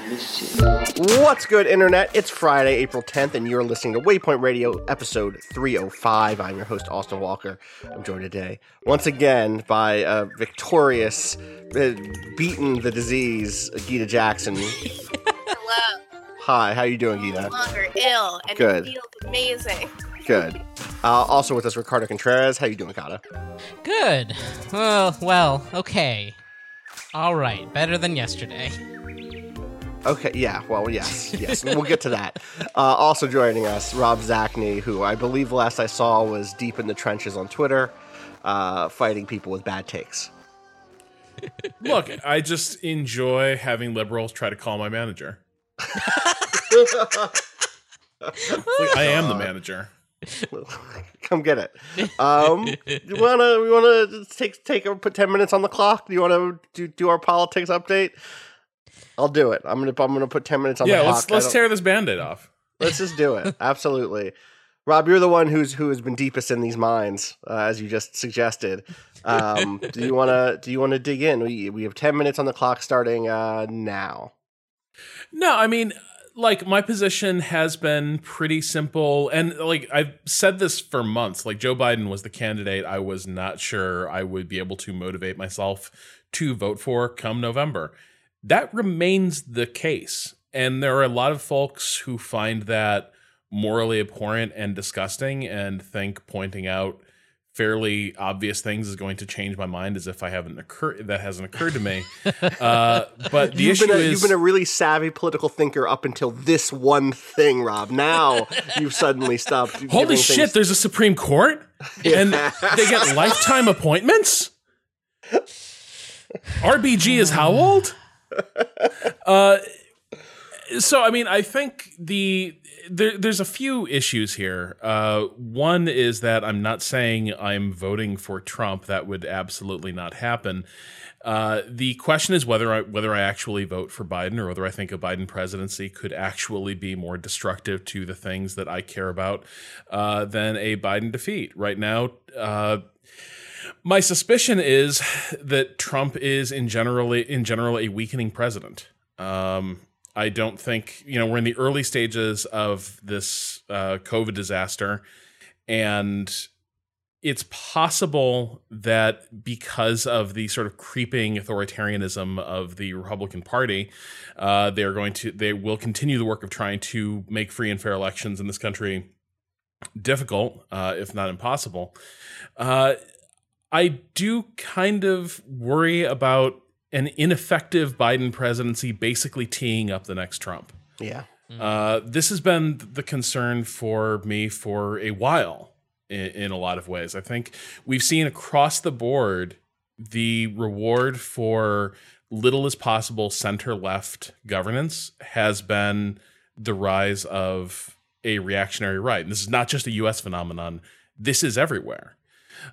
Miss you. What's good, Internet? It's Friday, April 10th, and you're listening to Waypoint Radio, episode 305. I'm your host, Austin Walker. I'm joined today, once again, by victorious, uh, beaten the disease, Gita Jackson. Hello. Hi, how you doing, Gita? No longer ill, and good. it feels amazing. Good. Uh, also with us, Ricardo Contreras. How you doing, Cado? Good. Uh, well, okay. All right, better than yesterday. Okay, yeah, well, yes, yes, we'll get to that. Uh, also joining us, Rob Zacny, who I believe last I saw was deep in the trenches on Twitter, uh, fighting people with bad takes. Look, I just enjoy having liberals try to call my manager. Like, I am the manager. Come get it. Um, you wanna we wanna take take a, put ten minutes on the clock? Do you wanna do do our politics update? I'll do it. I'm gonna I'm gonna put ten minutes on Yeah, the clock. let's let's tear this band-aid off. Let's just do it. Absolutely. Rob, you're the one who's who has been deepest in these minds, uh, as you just suggested. Um, do you wanna do you wanna dig in? We we have ten minutes on the clock starting uh, now. No, I mean, like my position has been pretty simple, and like I've said this for months. Like Joe Biden was the candidate I was not sure I would be able to motivate myself to vote for come November. That remains the case, and there are a lot of folks who find that morally abhorrent and disgusting, and think pointing out fairly obvious things is going to change my mind as if I haven't occurred that hasn't occurred to me. Uh, but the you've issue been a, is you've been a really savvy political thinker up until this one thing, Rob. Now you've suddenly stopped. Holy giving shit, things- there's a Supreme Court? And they get lifetime appointments? RBG is how old? Uh, so, I mean, I think the there, there's a few issues here. Uh, one is that I'm not saying I'm voting for Trump. That would absolutely not happen. Uh, the question is whether I whether I actually vote for Biden or whether I think a Biden presidency could actually be more destructive to the things that I care about uh, than a Biden defeat. Right now, uh, my suspicion is that Trump is in generally in general a weakening president. Um, I don't think you know we're in the early stages of this uh, COVID disaster, and it's possible that because of the sort of creeping authoritarianism of the Republican Party, uh, they're going to they will continue the work of trying to make free and fair elections in this country difficult, uh, if not impossible. Uh, I do kind of worry about an ineffective Biden presidency basically teeing up the next Trump. yeah. Uh, this has been the concern for me for a while in, in a lot of ways. I think we've seen across the board the reward for little as possible center left governance has been the rise of a reactionary right. And this is not just a US phenomenon, this is everywhere.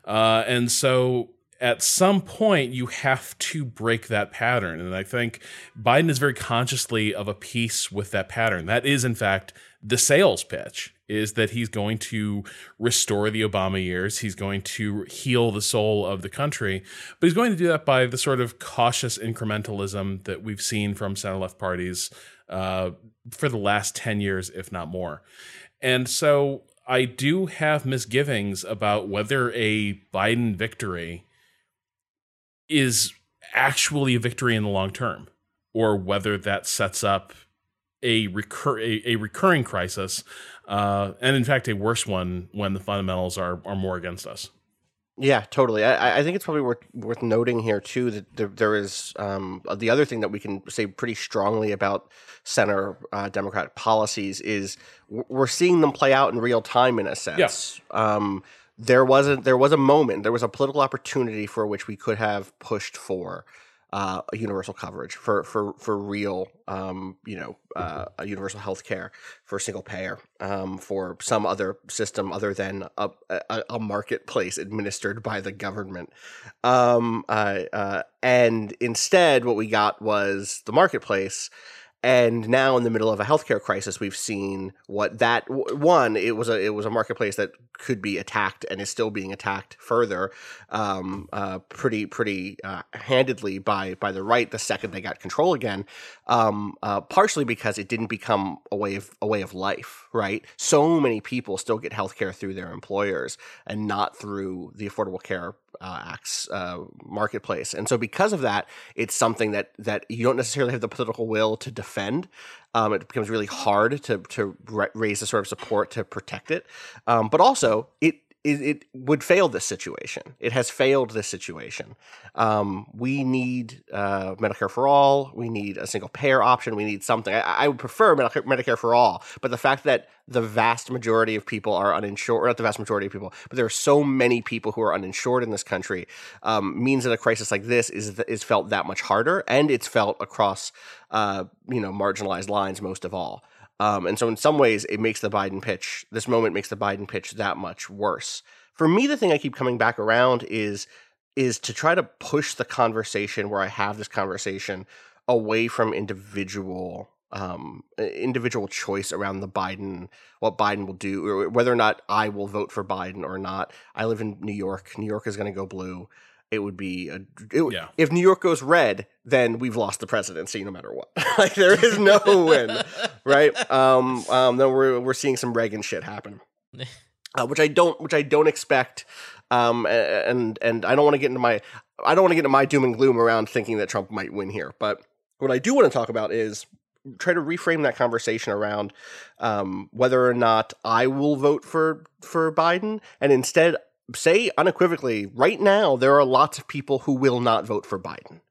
Uh, and so at some point, you have to break that pattern. And I think Biden is very consciously of a piece with that pattern. That is, in fact, the sales pitch is that he's going to restore the Obama years. He's going to heal the soul of the country, but he's going to do that by the sort of cautious incrementalism that we've seen from center left parties uh, for the last 10 years, if not more. And so I do have misgivings about whether a Biden victory is actually a victory in the long term or whether that sets up a recur a, a recurring crisis uh, and in fact a worse one when the fundamentals are are more against us Yeah, totally. I, I think it's probably worth worth noting here too that there, there is um, the other thing that we can say pretty strongly about center uh, Democratic policies is we're seeing them play out in real time in a sense. Um, there was a there was a moment, there was a political opportunity for which we could have pushed for uh, a universal coverage for for for real, um, you know, uh, a universal health care for single payer, um, for some other system other than a, a, a marketplace administered by the government. Um, uh, and instead, what we got was the marketplace. And now, in the middle of a healthcare crisis, we've seen what that one. It was a it was a marketplace that could be attacked and is still being attacked further, um, uh, pretty pretty uh, handedly by by the right the second they got control again. Um, uh, partially because it didn't become a way of a way of life, right? So many people still get healthcare through their employers and not through the Affordable Care uh, Act's uh, marketplace, and so because of that, it's something that that you don't necessarily have the political will to defend. Um, it becomes really hard to to ra- raise the sort of support to protect it, um, but also it. It, it would fail this situation. It has failed this situation. Um, we need uh, Medicare for all. We need a single payer option. We need something. I, I would prefer Medicare, for all, but the fact that the vast majority of people are uninsured, not the vast majority of people, but there are so many people who are uninsured in this country, um, means that a crisis like this is is felt that much harder, and it's felt across uh, you know marginalized lines most of all. Um, and so, in some ways, it makes the Biden pitch. This moment makes the Biden pitch that much worse. For me, the thing I keep coming back around is is to try to push the conversation where I have this conversation away from individual um, individual choice around the Biden, what Biden will do, or whether or not I will vote for Biden or not. I live in New York. New York is going to go blue. It would be a, it, Yeah. if New York goes red, then we've lost the presidency no matter what. like there is no win, right? Um, um, then we're we're seeing some Reagan shit happen, uh, which I don't which I don't expect. Um, and and I don't want to get into my I don't want to get into my doom and gloom around thinking that Trump might win here. But what I do want to talk about is try to reframe that conversation around um, whether or not I will vote for for Biden, and instead say unequivocally, right now there are lots of people who will not vote for Biden.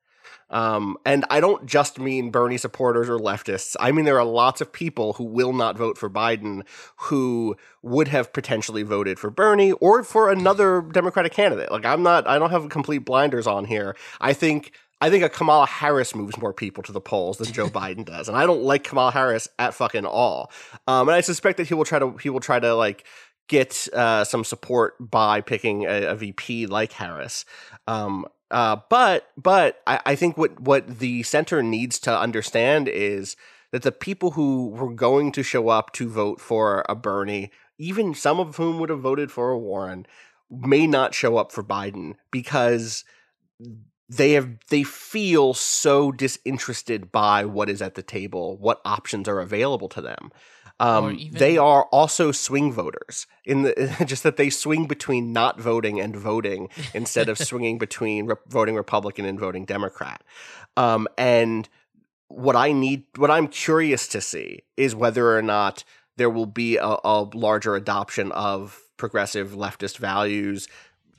Um, and I don't just mean Bernie supporters or leftists. I mean, there are lots of people who will not vote for Biden who would have potentially voted for Bernie or for another Democratic candidate. Like, I'm not, I don't have complete blinders on here. I think. I think a Kamala Harris moves more people to the polls than Joe Biden does, and I don't like Kamala Harris at fucking all. Um, and I suspect that he will try to he will try to like get uh, some support by picking a, a VP like Harris. Um, uh, but but I, I think what what the center needs to understand is that the people who were going to show up to vote for a Bernie, even some of whom would have voted for a Warren, may not show up for Biden because they have they feel so disinterested by what is at the table, what options are available to them. Um, even- they are also swing voters in the just that they swing between not voting and voting instead of swinging between re- voting Republican and voting Democrat. Um, and what I need, what I'm curious to see is whether or not there will be a, a larger adoption of progressive leftist values,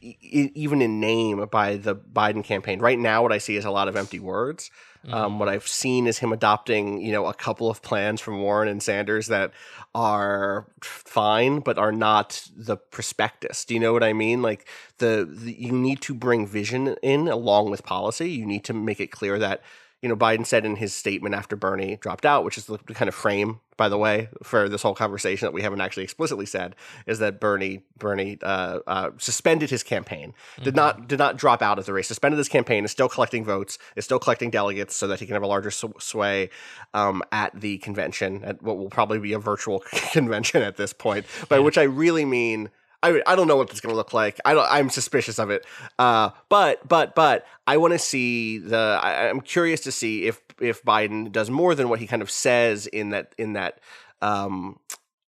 e- even in name, by the Biden campaign. Right now, what I see is a lot of empty words. Um, what I've seen is him adopting, you know, a couple of plans from Warren and Sanders that are fine, but are not the prospectus. Do you know what I mean? Like the, the you need to bring vision in along with policy. You need to make it clear that you know Biden said in his statement after Bernie dropped out, which is the kind of frame, by the way, for this whole conversation that we haven't actually explicitly said, is that Bernie Bernie uh, uh, suspended his campaign, did not did not drop out of the race, suspended his campaign, is still collecting votes, is still collecting delegates so that he can have a larger sw- sway um, at the convention, at what will probably be a virtual convention at this point, by which I really mean. I, I don't know what it's going to look like. I don't, I'm suspicious of it. Uh, but but but I want to see the. I, I'm curious to see if if Biden does more than what he kind of says in that in that um,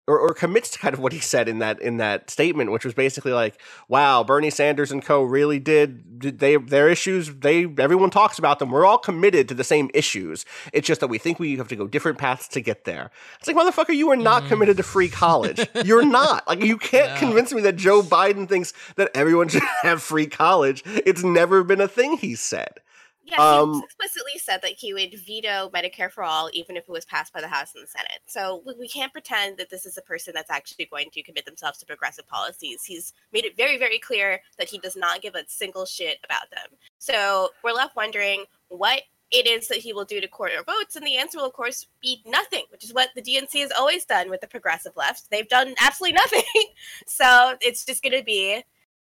or, or commits to kind of what he said in that in that statement, which was basically like, "Wow, Bernie Sanders and co really did, did they their issues. They everyone talks about them. We're all committed to the same issues. It's just that we think we have to go different paths to get there. It's like, motherfucker, you are not mm. committed to free college. You're not. Like, you can't No. convince me that Joe Biden thinks that everyone should have free college. It's never been a thing he said. Yeah, Um, he explicitly said that he would veto Medicare for all, even if it was passed by the House and the Senate. So we- we can't pretend that this is a person that's actually going to commit themselves to progressive policies. He's made it very, very clear that he does not give a single shit about them. So we're left wondering what it is that he will do to court our votes, and the answer will, of course, be nothing, which is what the DNC has always done with the progressive left. They've done absolutely nothing. so it's just going to be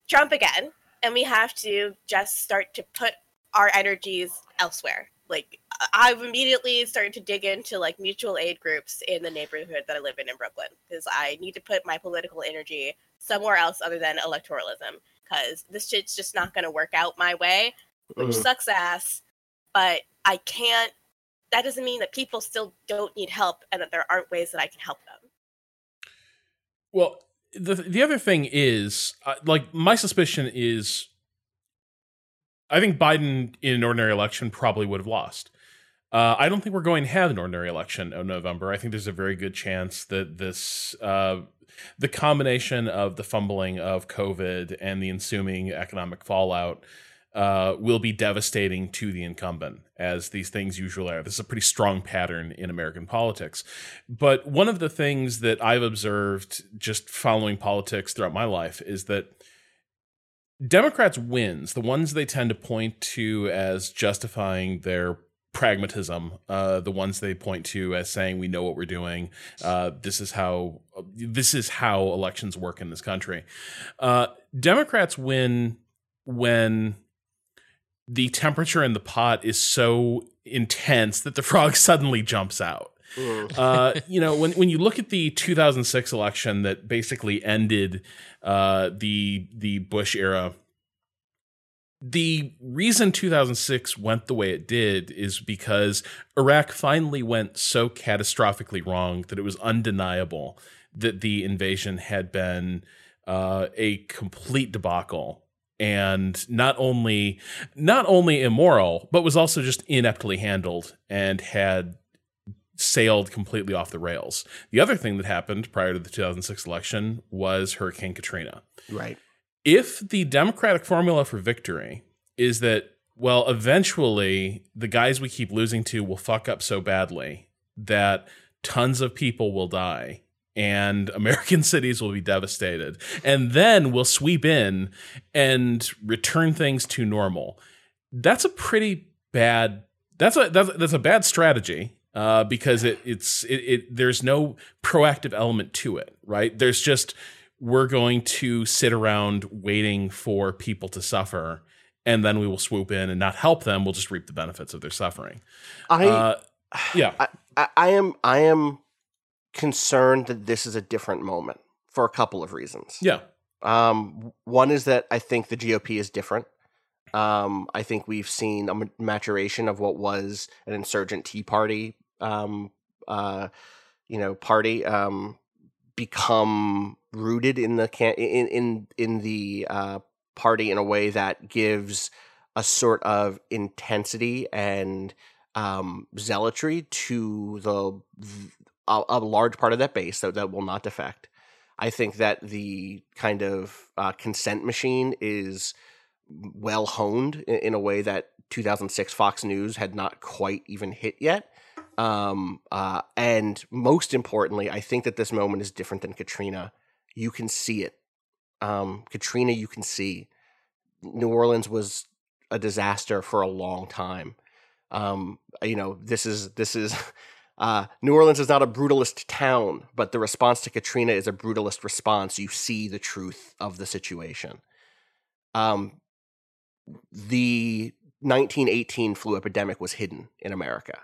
Trump again, and we have to just start to put our energies elsewhere. Like I've immediately started to dig into like mutual aid groups in the neighborhood that I live in in Brooklyn because I need to put my political energy somewhere else other than electoralism because this shit's just not going to work out my way, which Mhm. sucks ass. But I can't. That doesn't mean that people still don't need help and that there aren't ways that I can help them. Well, the the other thing is, uh, like, my suspicion is, I think Biden in an ordinary election probably would have lost. Uh, I don't think we're going to have an ordinary election in November. I think there's a very good chance that this, uh, the combination of the fumbling of COVID and the ensuing economic fallout, uh, will be devastating to the incumbent, as these things usually are. This is a pretty strong pattern in American politics. But one of the things that I've observed just following politics throughout my life is that Democrats' wins, the ones they tend to point to as justifying their pragmatism, uh, the ones they point to as saying we know what we're doing, uh, this is how this is how elections work in this country. Uh, Democrats win when the temperature in the pot is so intense that the frog suddenly jumps out. Uh, you know, when when you look at the 2006 election that basically ended uh, the the Bush era, the reason 2006 went the way it did is because Iraq finally went so catastrophically wrong that it was undeniable that the invasion had been uh, a complete debacle and not only not only immoral but was also just ineptly handled and had sailed completely off the rails. The other thing that happened prior to the 2006 election was Hurricane Katrina. Right. If the Democratic formula for victory is that, well, eventually the guys we keep losing to will fuck up so badly that tons of people will die and American cities will be devastated, and then we'll sweep in and return things to normal. That's a pretty bad. That's a that's, that's a bad strategy uh, because it it's it, it there's no proactive element to it, right? There's just we're going to sit around waiting for people to suffer, and then we will swoop in and not help them. We'll just reap the benefits of their suffering. I, Uh, yeah, I, I, I am I am concerned that this is a different moment for a couple of reasons. yeah, Um, one is that I think the GOP is different. Um, I think we've seen a maturation of what was an insurgent Tea Party, um, uh, you know, party um, become rooted in the can- in in in the uh, party in a way that gives a sort of intensity and um, zealotry to the a, a large part of that base that, that will not defect. I think that the kind of uh, consent machine is well honed in, in a way that 2006 Fox News had not quite even hit yet. Um, uh, and most importantly, I think that this moment is different than Katrina. You can see it. Um, Katrina, you can see. New Orleans was a disaster for a long time. Um, you know, this is this is uh, New Orleans is not a brutalist town, but the response to Katrina is a brutalist response. You see the truth of the situation. Um, the 1918 flu epidemic was hidden in America.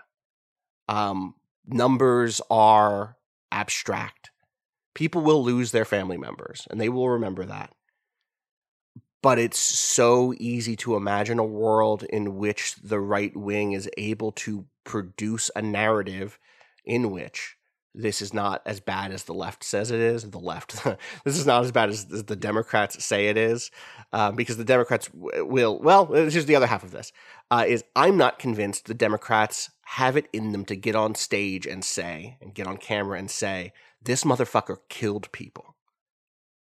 Um, numbers are abstract. People will lose their family members, and they will remember that. But it's so easy to imagine a world in which the right wing is able to produce a narrative in which this is not as bad as the left says it is. The left, this is not as bad as, the Democrats say it is, uh, because the Democrats will. Well, here's the other half of this: uh, is I'm not convinced the Democrats have it in them to get on stage and say and get on camera and say this motherfucker killed people.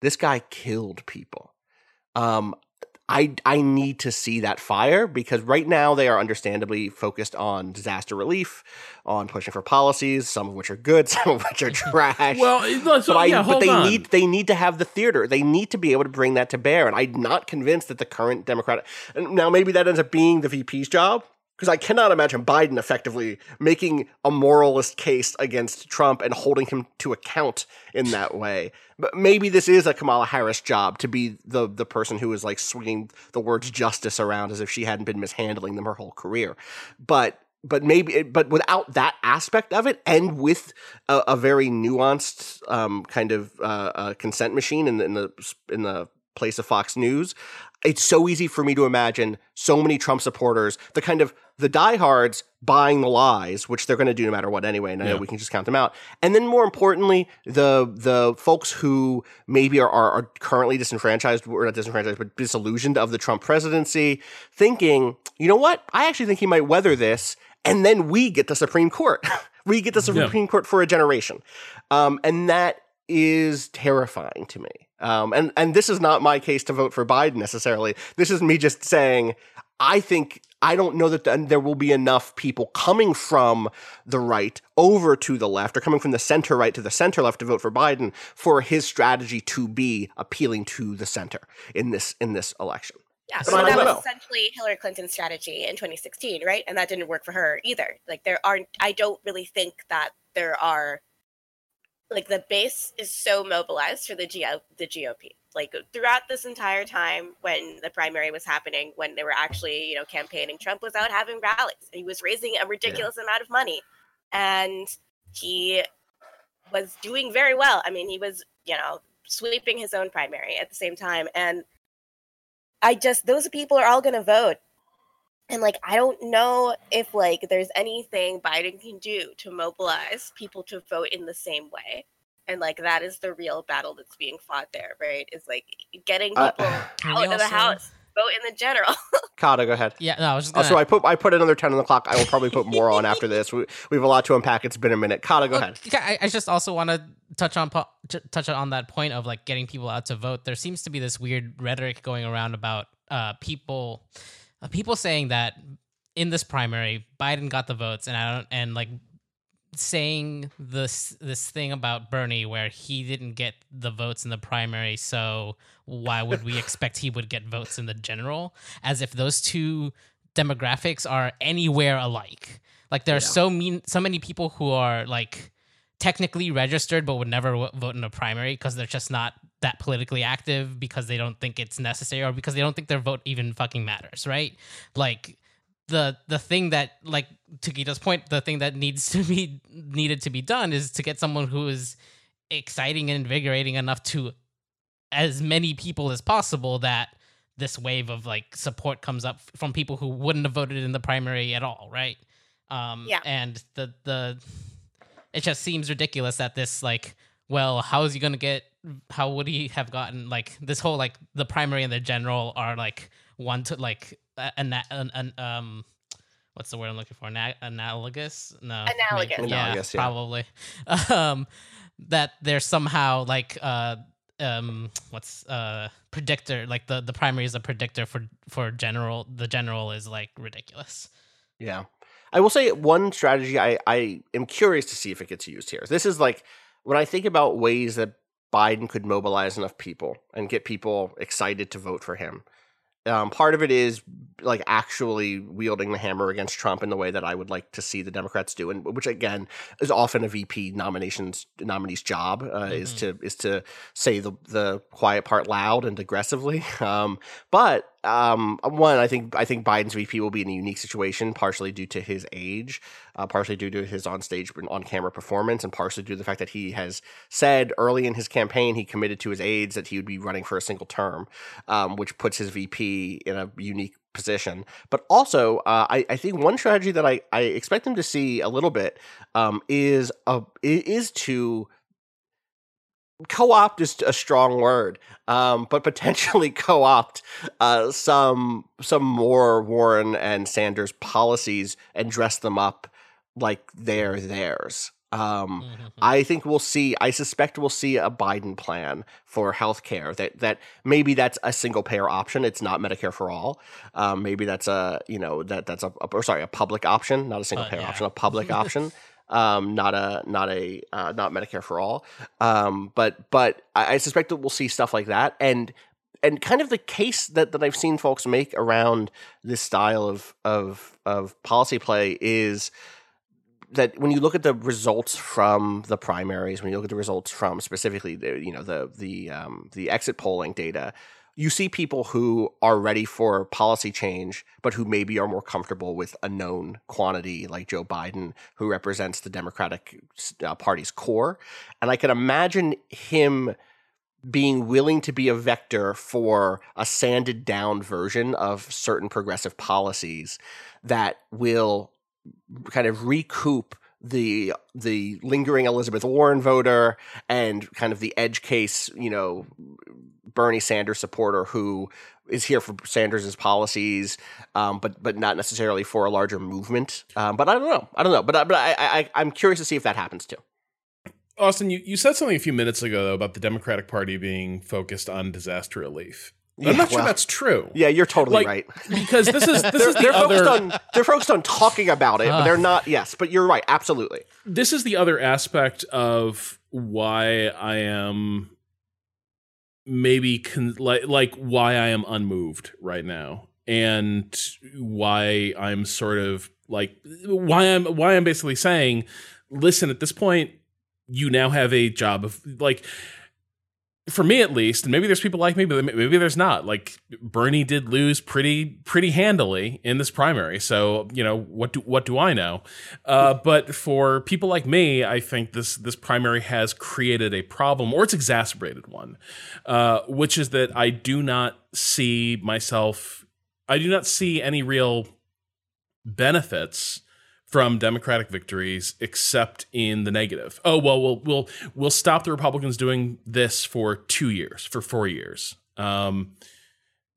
This guy killed people. Um, I I need to see that fire because right now they are understandably focused on disaster relief, on pushing for policies, some of which are good, some of which are trash. Well, so, but, I, yeah, but they on. need they need to have the theater. They need to be able to bring that to bear. And I'm not convinced that the current Democratic now maybe that ends up being the VP's job because I cannot imagine Biden effectively making a moralist case against Trump and holding him to account in that way. But maybe this is a Kamala Harris job to be the the person who is like swinging the words justice around as if she hadn't been mishandling them her whole career. But but maybe but without that aspect of it and with a, a very nuanced um, kind of uh, uh, consent machine in in the in the place of Fox News, it's so easy for me to imagine so many Trump supporters, the kind of the diehards buying the lies, which they're going to do no matter what anyway. And I know we can just count them out. And then more importantly, the the folks who maybe are, are, are currently disenfranchised, or not disenfranchised, but disillusioned of the Trump presidency, thinking, you know what? I actually think he might weather this. And then we get the Supreme Court. we get the Yeah. Supreme Court for a generation. Um, and that is terrifying to me. Um, and and this is not my case to vote for Biden necessarily. This is me just saying I think I don't know that th- there will be enough people coming from the right over to the left or coming from the center right to the center left to vote for Biden for his strategy to be appealing to the center in this in this election. Yeah, so that was know. essentially Hillary Clinton's strategy in 2016, right? And that didn't work for her either. Like there aren't I don't really think that there are like the base is so mobilized for the GO, the GOP. Like throughout this entire time when the primary was happening, when they were actually, you know, campaigning, Trump was out having rallies. He was raising a ridiculous amount of money. And he was doing very well. I mean, he was, you know, sweeping his own primary at the same time. And I just those people are all going to vote. And like I don't know if like there's anything Biden can do to mobilize people to vote in the same way. And like that is the real battle that's being fought there, right? Is like getting Uh, people Can out we of the house, vote in the general. Cado, go ahead. Yeah, no, I was just gonna. Also, I put I put another ten on the clock. I will probably put more on after this. We, we have a lot to unpack. It's been a minute. Cado, go ahead. Okay, I, I just also want to touch on po- touch on that point of like getting people out to vote. There seems to be this weird rhetoric going around about uh, people uh, people saying that in this primary Biden got the votes, and I don't and like saying this this thing about Bernie where he didn't get the votes in the primary, so why would we expect he would get votes in the general? As if those two demographics are anywhere alike. Like there are so mean so many people who are like technically registered but would never w- vote in a primary because they're just not that politically active because they don't think it's necessary or because they don't think their vote even fucking matters, right? Like the the thing that like to Gita's point, the thing that needs to be needed to be done is to get someone who is exciting and invigorating enough to as many people as possible that this wave of like support comes up from people who wouldn't have voted in the primary at all, right? Um, Yeah. And the the it just seems ridiculous that this like, well, how is he gonna get? How would he have gotten like this whole like the primary and the general are like one to like a- an an, an um. What's the word I'm looking for? Ana- analogous? No. maybe- Analogous. Yeah, Analogous, yeah. probably. Um, that they're somehow like uh um what's uh predictor like the the primary is a predictor for for general the general is like ridiculous Yeah. I will say one strategy I, I am curious to see if it gets used here. This is like when I think about ways that Biden could mobilize enough people and get people excited to vote for him. Um, part of it is like actually wielding the hammer against Trump in the way that I would like to see the Democrats do, and which again is often a VP nominations nominee's job uh, is Mhm. to is to say the the quiet part loud and aggressively. Um, but um, one, I think I think Biden's VP will be in a unique situation, partially due to his age, uh, partially due to his on stage on camera performance, and partially due to the fact that he has said early in his campaign he committed to his aides that he would be running for a single term, um, which puts his VP in a unique position. But also, uh, I, I think one strategy that I, I expect him to see a little bit um, is a, is to co-opt is a strong word, um, but potentially co-opt uh, some some more Warren and Sanders policies and dress them up like they're theirs. Um, Mm-hmm. I think we'll see. I suspect we'll see a Biden plan for healthcare that that maybe that's a single payer option. It's not Medicare for all. Um, maybe that's a you know that that's a, a or sorry a public option, not a single Uh, payer yeah. option, a public option. Um, not a not a uh, not Medicare for all. Um, but but I, I suspect that we'll see stuff like that and and kind of the case that, that I've seen folks make around this style of of of policy play is that when you look at the results from the primaries, when you look at the results from specifically the you know the the um, the exit polling data, you see people who are ready for policy change, but who maybe are more comfortable with a known quantity, like Joe Biden, who represents the Democratic uh, Party's core, and I can imagine him being willing to be a vector for a sanded down version of certain progressive policies that will kind of recoup the the lingering Elizabeth Warren voter and kind of the edge case, you know, Bernie Sanders supporter who is here for Sanders's policies, um, but but not necessarily for a larger movement. Um, but I don't know. I don't know. But I- but I, I I'm curious to see if that happens too. Austin, you, you said something a few minutes ago though, about the Democratic Party being focused on disaster relief. Yeah, I'm not sure that's true. Yeah, you're totally Like, right. because this is this they're, is the they're other focused on they're focused on talking about it, but Ah. they're not. Yes, but you're right. Absolutely. this is the other aspect of why I am maybe con- like like why I am unmoved right now and why I'm sort of like why I'm why I'm basically saying listen at this point you now have a job of like for me at least, and maybe there's people like me, but maybe there's not. Like Bernie did lose pretty pretty handily in this primary, so you know what do what do I know? Uh, but for people like me, I think this this primary has created a problem, or it's exacerbated one, uh, which is that I do not see myself. I do not see any real benefits from Democratic victories except in the negative. Oh well, we'll we'll we'll stop the Republicans doing this for two years, for four years. Um,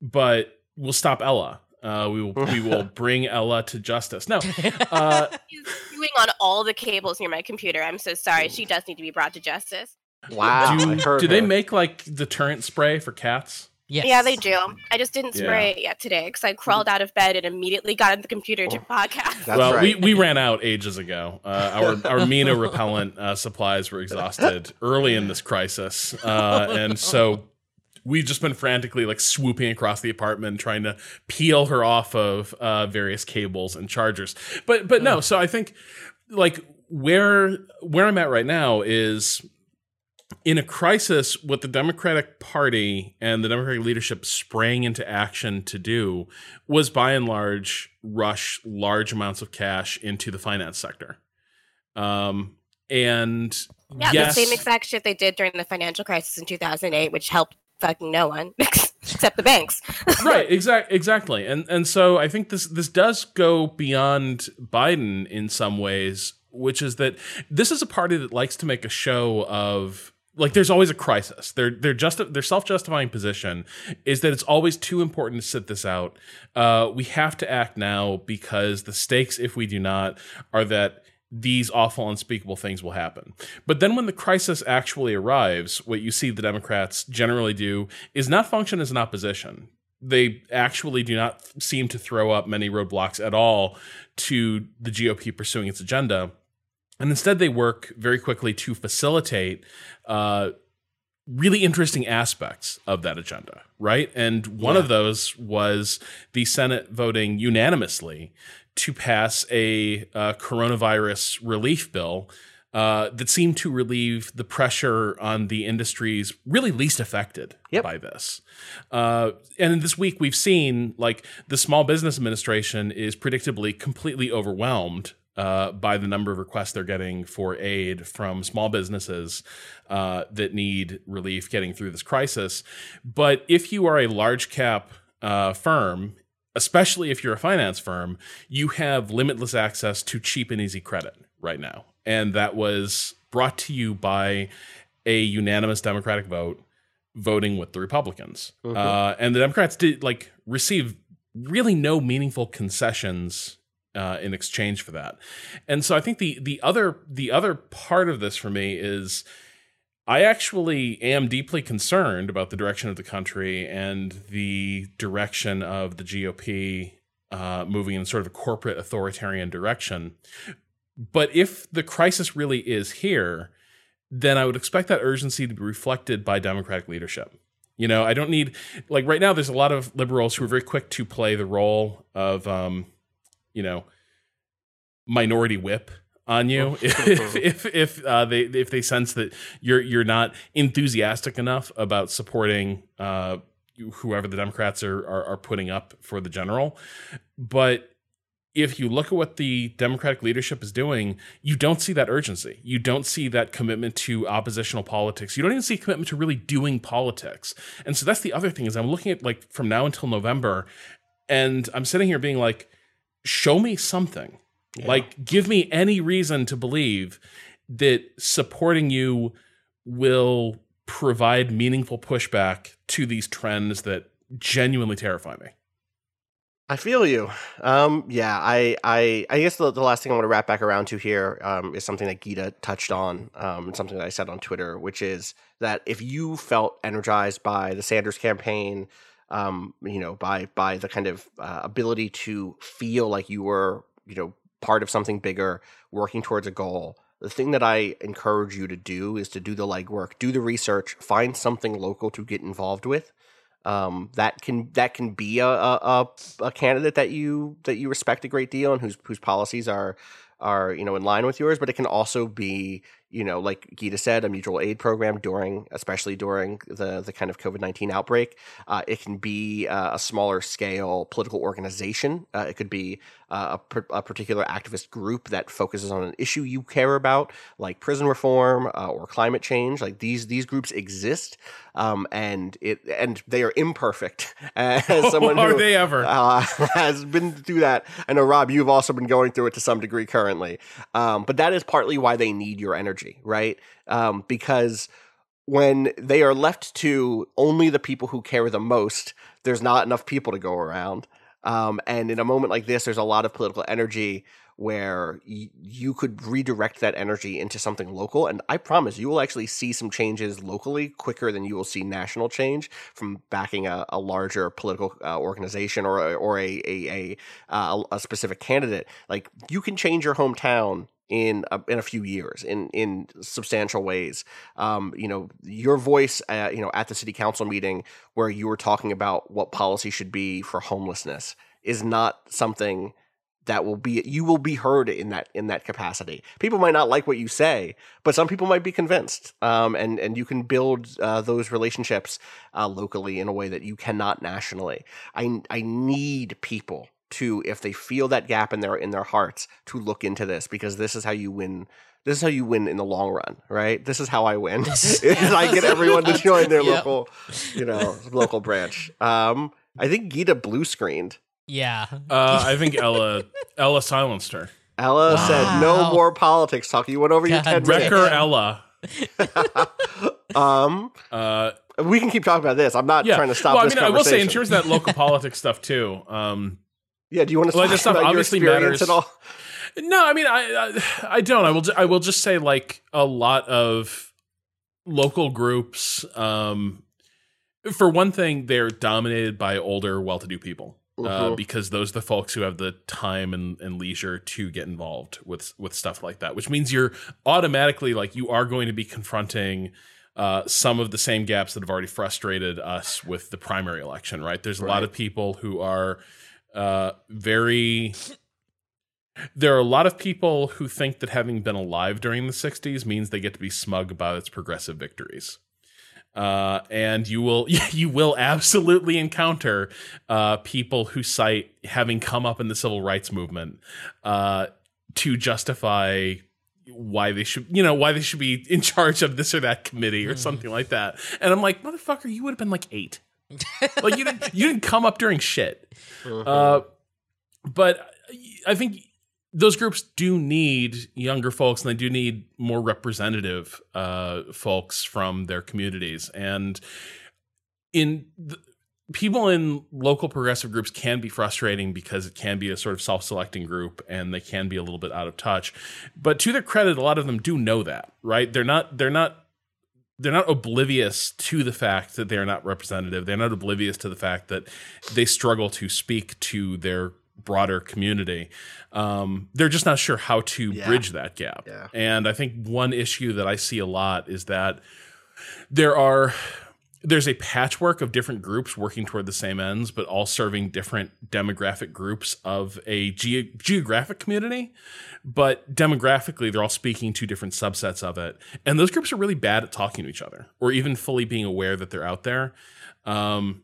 but we'll stop Ella. Uh, we will we will bring Ella to justice. No, uh, She's chewing on all the cables near my computer. I'm so sorry. She does need to be brought to justice. Wow. Do, do they make like deterrent spray for cats? Yes. Yeah, they do. I just didn't Yeah. spray it yet today because I crawled out of bed and immediately got on the computer to podcast. That's well, right. we, we ran out ages ago. Uh, our our Mina repellent uh, supplies were exhausted early in this crisis, uh, and so we've just been frantically like swooping across the apartment trying to peel her off of uh, various cables and chargers. But but no, so I think like where where I'm at right now is in a crisis, what the Democratic Party and the Democratic leadership sprang into action to do was by and large rush large amounts of cash into the finance sector. Um, and Yeah, yes, the same exact shit they did during the financial crisis in 2008, which helped fucking no one except the banks. right, exact, exactly. And and so I think this this does go beyond Biden in some ways, which is that this is a party that likes to make a show of like there's always a crisis. Their their just their self justifying position is that it's always too important to sit this out. Uh, we have to act now because the stakes, if we do not, are that these awful, unspeakable things will happen. But then when the crisis actually arrives, what you see the Democrats generally do is not function as an opposition. They actually do not seem to throw up many roadblocks at all to the GOP pursuing its agenda. And instead, they work very quickly to facilitate uh, really interesting aspects of that agenda, right? And one of those was the Senate voting unanimously to pass a uh, coronavirus relief bill uh, that seemed to relieve the pressure on the industries really least affected Yep. by this. Uh, and this week we've seen like the Small Business Administration is predictably completely overwhelmed uh, by the number of requests they're getting for aid from small businesses uh, that need relief getting through this crisis. But if you are a large cap uh, firm, especially if you're a finance firm, you have limitless access to cheap and easy credit right now. And that was brought to you by a unanimous Democratic vote voting with the Republicans. Uh, and the Democrats did like receive really no meaningful concessions uh, in exchange for that. And so I think the the other the other part of this for me is I actually am deeply concerned about the direction of the country and the direction of the GOP uh, moving in sort of a corporate authoritarian direction. But if the crisis really is here, then I would expect that urgency to be reflected by Democratic leadership. You know, I don't need like right now. There's a lot of liberals who are very quick to play the role of, um, you know, minority whip on you if if if uh, they if they sense that you're you're not enthusiastic enough about supporting uh, whoever the Democrats are, are are putting up for the general. But if you look at what the Democratic leadership is doing, you don't see that urgency. You don't see that commitment to oppositional politics. You don't even see commitment to really doing politics. And so that's the other thing is I'm looking at like from now until November, and I'm sitting here being like, show me something. Like, give me any reason to believe that supporting you will provide meaningful pushback to these trends that genuinely terrify me. I feel you. Um, yeah, I, I, I guess the, the last thing I want to wrap back around to here um, is something that Gita touched on, um, and something that I said on Twitter, which is that if you felt energized by the Sanders campaign, um, you know, by by the kind of uh, ability to feel like you were, you know, part of something bigger, working towards a goal. The thing that I encourage you to do is to do the legwork, do the research, find something local to get involved with um, that can that can be a, a a candidate that you that you respect a great deal and whose whose policies are are you know in line with yours, but it can also be you know like Gita said a mutual aid program during especially during the the kind of COVID nineteen outbreak. Uh, it can be uh, a smaller scale political organization. Uh, it could be uh, a, a particular activist group that focuses on an issue you care about, like prison reform uh, or climate change. Like these these groups exist, um, and it and they are imperfect. As someone Are they ever? uh, has been through that, I know Rob, you've also been going through it to some degree currently. Um, but that is partly why they need your energy, right? Um, because when they are left to only the people who care the most, there's not enough people to go around. Um, and in a moment like this, there's a lot of political energy where y- you could redirect that energy into something local. And I promise you will actually see some changes locally quicker than you will see national change from backing a, a larger political uh, organization or or a a, a, uh, a specific candidate. Like you can change your hometown in a, in a few years in in substantial ways. Um, you know, your voice, uh, you know, at the city council meeting where you were talking about what policy should be for homelessness is not something that will be you will be heard in that in that capacity. People might not like what you say, but some people might be convinced. Um, and and you can build uh, those relationships uh, locally in a way that you cannot nationally. I I need people to if they feel that gap in their in their hearts to look into this because this is how you win. This is how you win in the long run, right? This is how I win. is I get everyone to join their Yep. local, you know, local branch. Um, I think Gita blue screened. Yeah. Uh, I think Ella Ella silenced her. Ella said, "No more politics talk." You went over your God ten damn. minutes. Wrecker Ella. Um, Uh, we can keep talking about this. I'm not yeah. trying to stop well, this I mean, I will say in conversation. terms of that local politics stuff too. Um, yeah, do you want to Well, talk stuff about your obviously experience matters. at all? No, I mean, I, I I don't. I will. ju- I will just say like a lot of local groups. Um, for one thing, they're dominated by older, well-to-do people. Uh, Mhm. because those are the folks who have the time and, and leisure to get involved with with stuff like that, which means you're automatically like you are going to be confronting uh, some of the same gaps that have already frustrated us with the primary election. Right? There's a lot of people who are uh, very there are a lot of people who think that having been alive during the 60s means they get to be smug about its progressive victories. Uh, and you will you will absolutely encounter uh, people who cite having come up in the civil rights movement uh, to justify why they should you know why they should be in charge of this or that committee or something like that. And I'm like, motherfucker, you would have been like eight. Like you didn't you didn't come up during shit. Uh, but I think those groups do need younger folks and they do need more representative uh, folks from their communities. And in the, people in local progressive groups can be frustrating because it can be a sort of self-selecting group and they can be a little bit out of touch. But to their credit, a lot of them do know that, right? They're not they're not they're not oblivious to the fact that they're not representative. They're not oblivious to the fact that they struggle to speak to their broader community. Um, they're just not sure how to Yeah. bridge that gap. Yeah. And I think one issue that I see a lot is that there are there's a patchwork of different groups working toward the same ends, but all serving different demographic groups of a ge- geographic community. But demographically, they're all speaking to different subsets of it, and those groups are really bad at talking to each other or even fully being aware that they're out there. Um,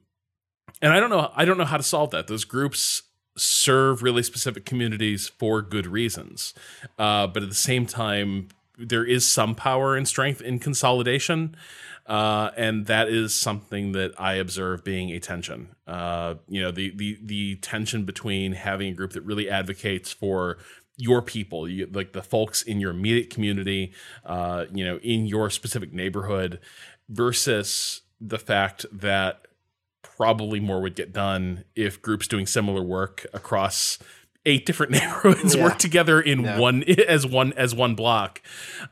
and I don't know. I don't know how to solve that. Those groups serve really specific communities for good reasons, uh, but at the same time, there is some power and strength in consolidation. Uh, and that is something that I observe being a tension. Uh, you know, the the the tension between having a group that really advocates for your people, you, like the folks in your immediate community, uh, you know, in your specific neighborhood, versus the fact that probably more would get done if groups doing similar work across eight different neighborhoods Yeah. work together in Yeah. one as one as one block.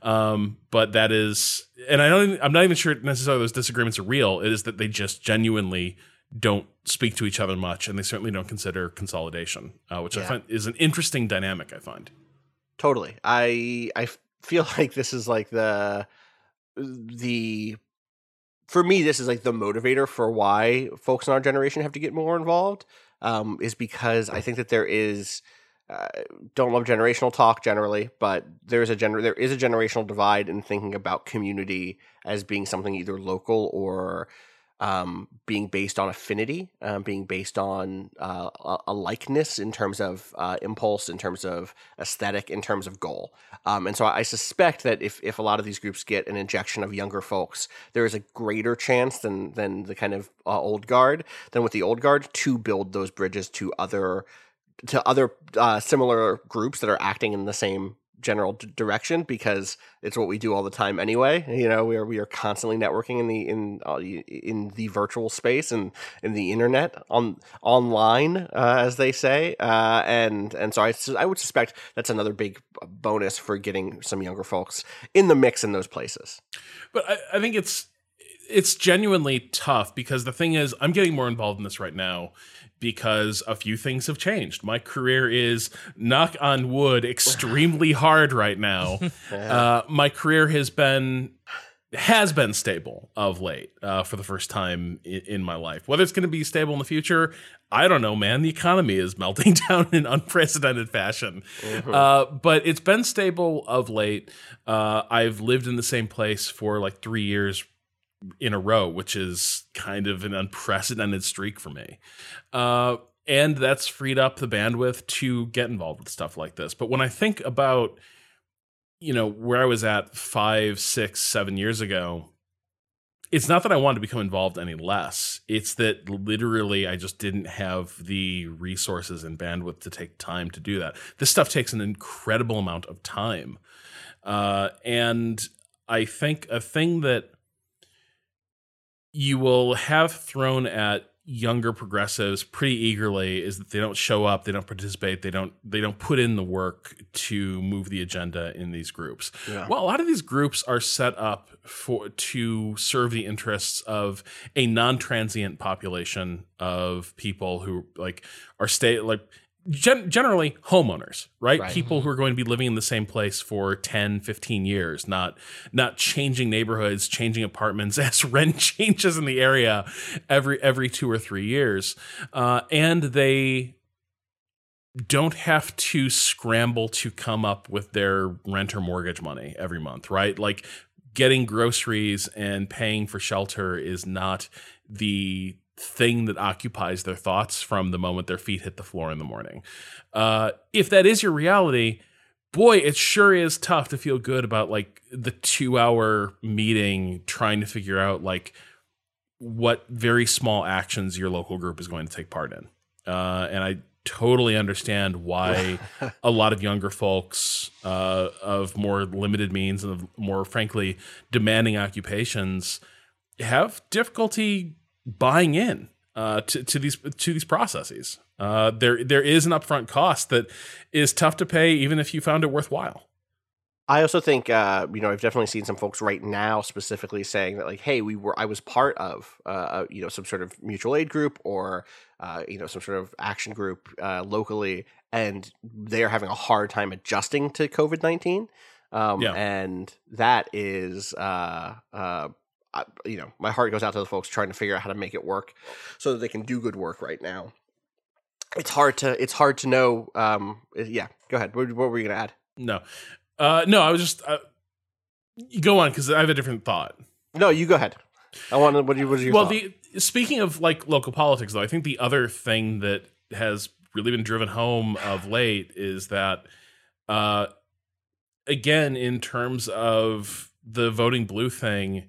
Um, but that is, and I don't. even- I'm not even sure necessarily those disagreements are real. It is that they just genuinely don't speak to each other much, and they certainly don't consider consolidation, uh, which I find is an interesting dynamic. I find. Totally. I I feel like this is like the the for me this is like the motivator for why folks in our generation have to get more involved um, is because I think that there is uh, don't love generational talk generally, but there's a gener- there is a generational divide in thinking about community as being something either local or um, being based on affinity, um, being based on uh, a, likeness in terms of uh, impulse, in terms of aesthetic, in terms of goal. Um, and so I suspect that if, if a lot of these groups get an injection of younger folks, there is a greater chance than than the kind of uh, old guard than with the old guard to build those bridges to other to other uh, similar groups that are acting in the same general d- direction because it's what we do all the time anyway. You know we are we are constantly networking in the in uh, in the virtual space and in the internet on online uh, as they say. Uh, and and so I, I would suspect that's another big bonus for getting some younger folks in the mix in those places. But I, I think it's it's genuinely tough because the thing is, I'm getting more involved in this right now because a few things have changed. My career is knock on wood extremely hard right now. Uh, my career has been has been stable of late uh, for the first time in, in my life. Whether it's going to be stable in the future, I don't know, man. The economy is melting down in unprecedented fashion. Uh, but it's been stable of late. Uh, I've lived in the same place for like three years in a row, which is kind of an unprecedented streak for me. Uh, and that's freed up the bandwidth to get involved with stuff like this. But when I think about, you know, where I was at five, six, seven years ago, it's not that I wanted to become involved any less. It's that literally I just didn't have the resources and bandwidth to take time to do that. This stuff takes an incredible amount of time. Uh, and I think a thing that you will have thrown at younger progressives pretty eagerly is that they don't show up, they don't participate, they don't they don't put in the work to move the agenda in these groups. Yeah. Well, a lot of these groups are set up for to serve the interests of a non-transient population of people who like are stay like gen- generally homeowners, right? Right. People who are going to be living in the same place for 10, 15 years, not not changing neighborhoods, changing apartments as rent changes in the area every every 2 or 3 years. Uh, and they don't have to scramble to come up with their rent or mortgage money every month, right? Like getting groceries and paying for shelter is not the thing that occupies their thoughts from the moment their feet hit the floor in the morning. Uh, if that is your reality, boy, it sure is tough to feel good about like the two hour meeting trying to figure out like what very small actions your local group is going to take part in. Uh, and I totally understand why a lot of younger folks uh, of more limited means and of more frankly demanding occupations have difficulty buying in uh, to, to these to these processes. Uh, there there is an upfront cost that is tough to pay, even if you found it worthwhile. I also think uh, you know I've definitely seen some folks right now specifically saying that like, hey, we were I was part of uh, you know some sort of mutual aid group or uh, you know some sort of action group uh, locally, and they are having a hard time adjusting to COVID nineteen. Um, Yeah. and that is uh, uh, I- you know my heart goes out to the folks trying to figure out how to make it work so that they can do good work right now. It's hard to it's hard to know. Um, yeah, go ahead. What, what were you gonna add? No, uh, no, I was just uh, you go on because I have a different thought. No, you go ahead. I want to. What you? What do you? well, the speaking of like local politics, though, I think the other thing that has really been driven home of late is that, uh, again, in terms of the voting blue thing,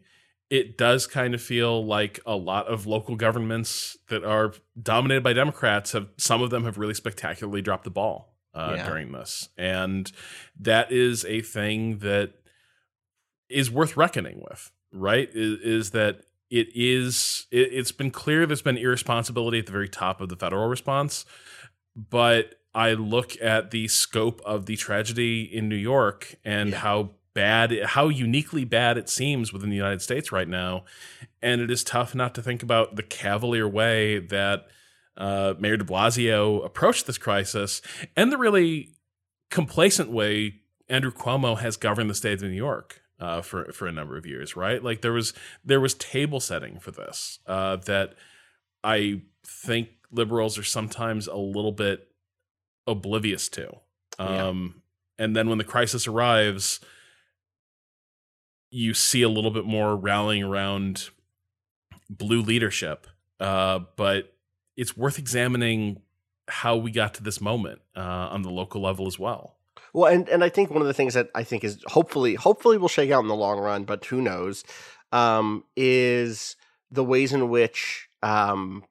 it does kind of feel like a lot of local governments that are dominated by Democrats have some of them have really spectacularly dropped the ball uh, Yeah. during this, and that is a thing that is worth reckoning with. Right? Is, is that it is it, it's been clear there's been irresponsibility at the very top of the federal response but i look at the scope of the tragedy in new york and Yeah. how bad how uniquely bad it seems within the united states right now and it is tough not to think about the cavalier way that uh, mayor de blasio approached this crisis and the really complacent way andrew cuomo has governed the state of new york uh, for for a number of years, right? Like there was there was table setting for this uh, that I think liberals are sometimes a little bit oblivious to. Yeah. Um, And then when the crisis arrives, you see a little bit more rallying around blue leadership. Uh, but it's worth examining how we got to this moment uh, on the local level as well. Well, and and I think one of the things that I think is hopefully hopefully will shake out in the long run, but who knows, um, is the ways in which um,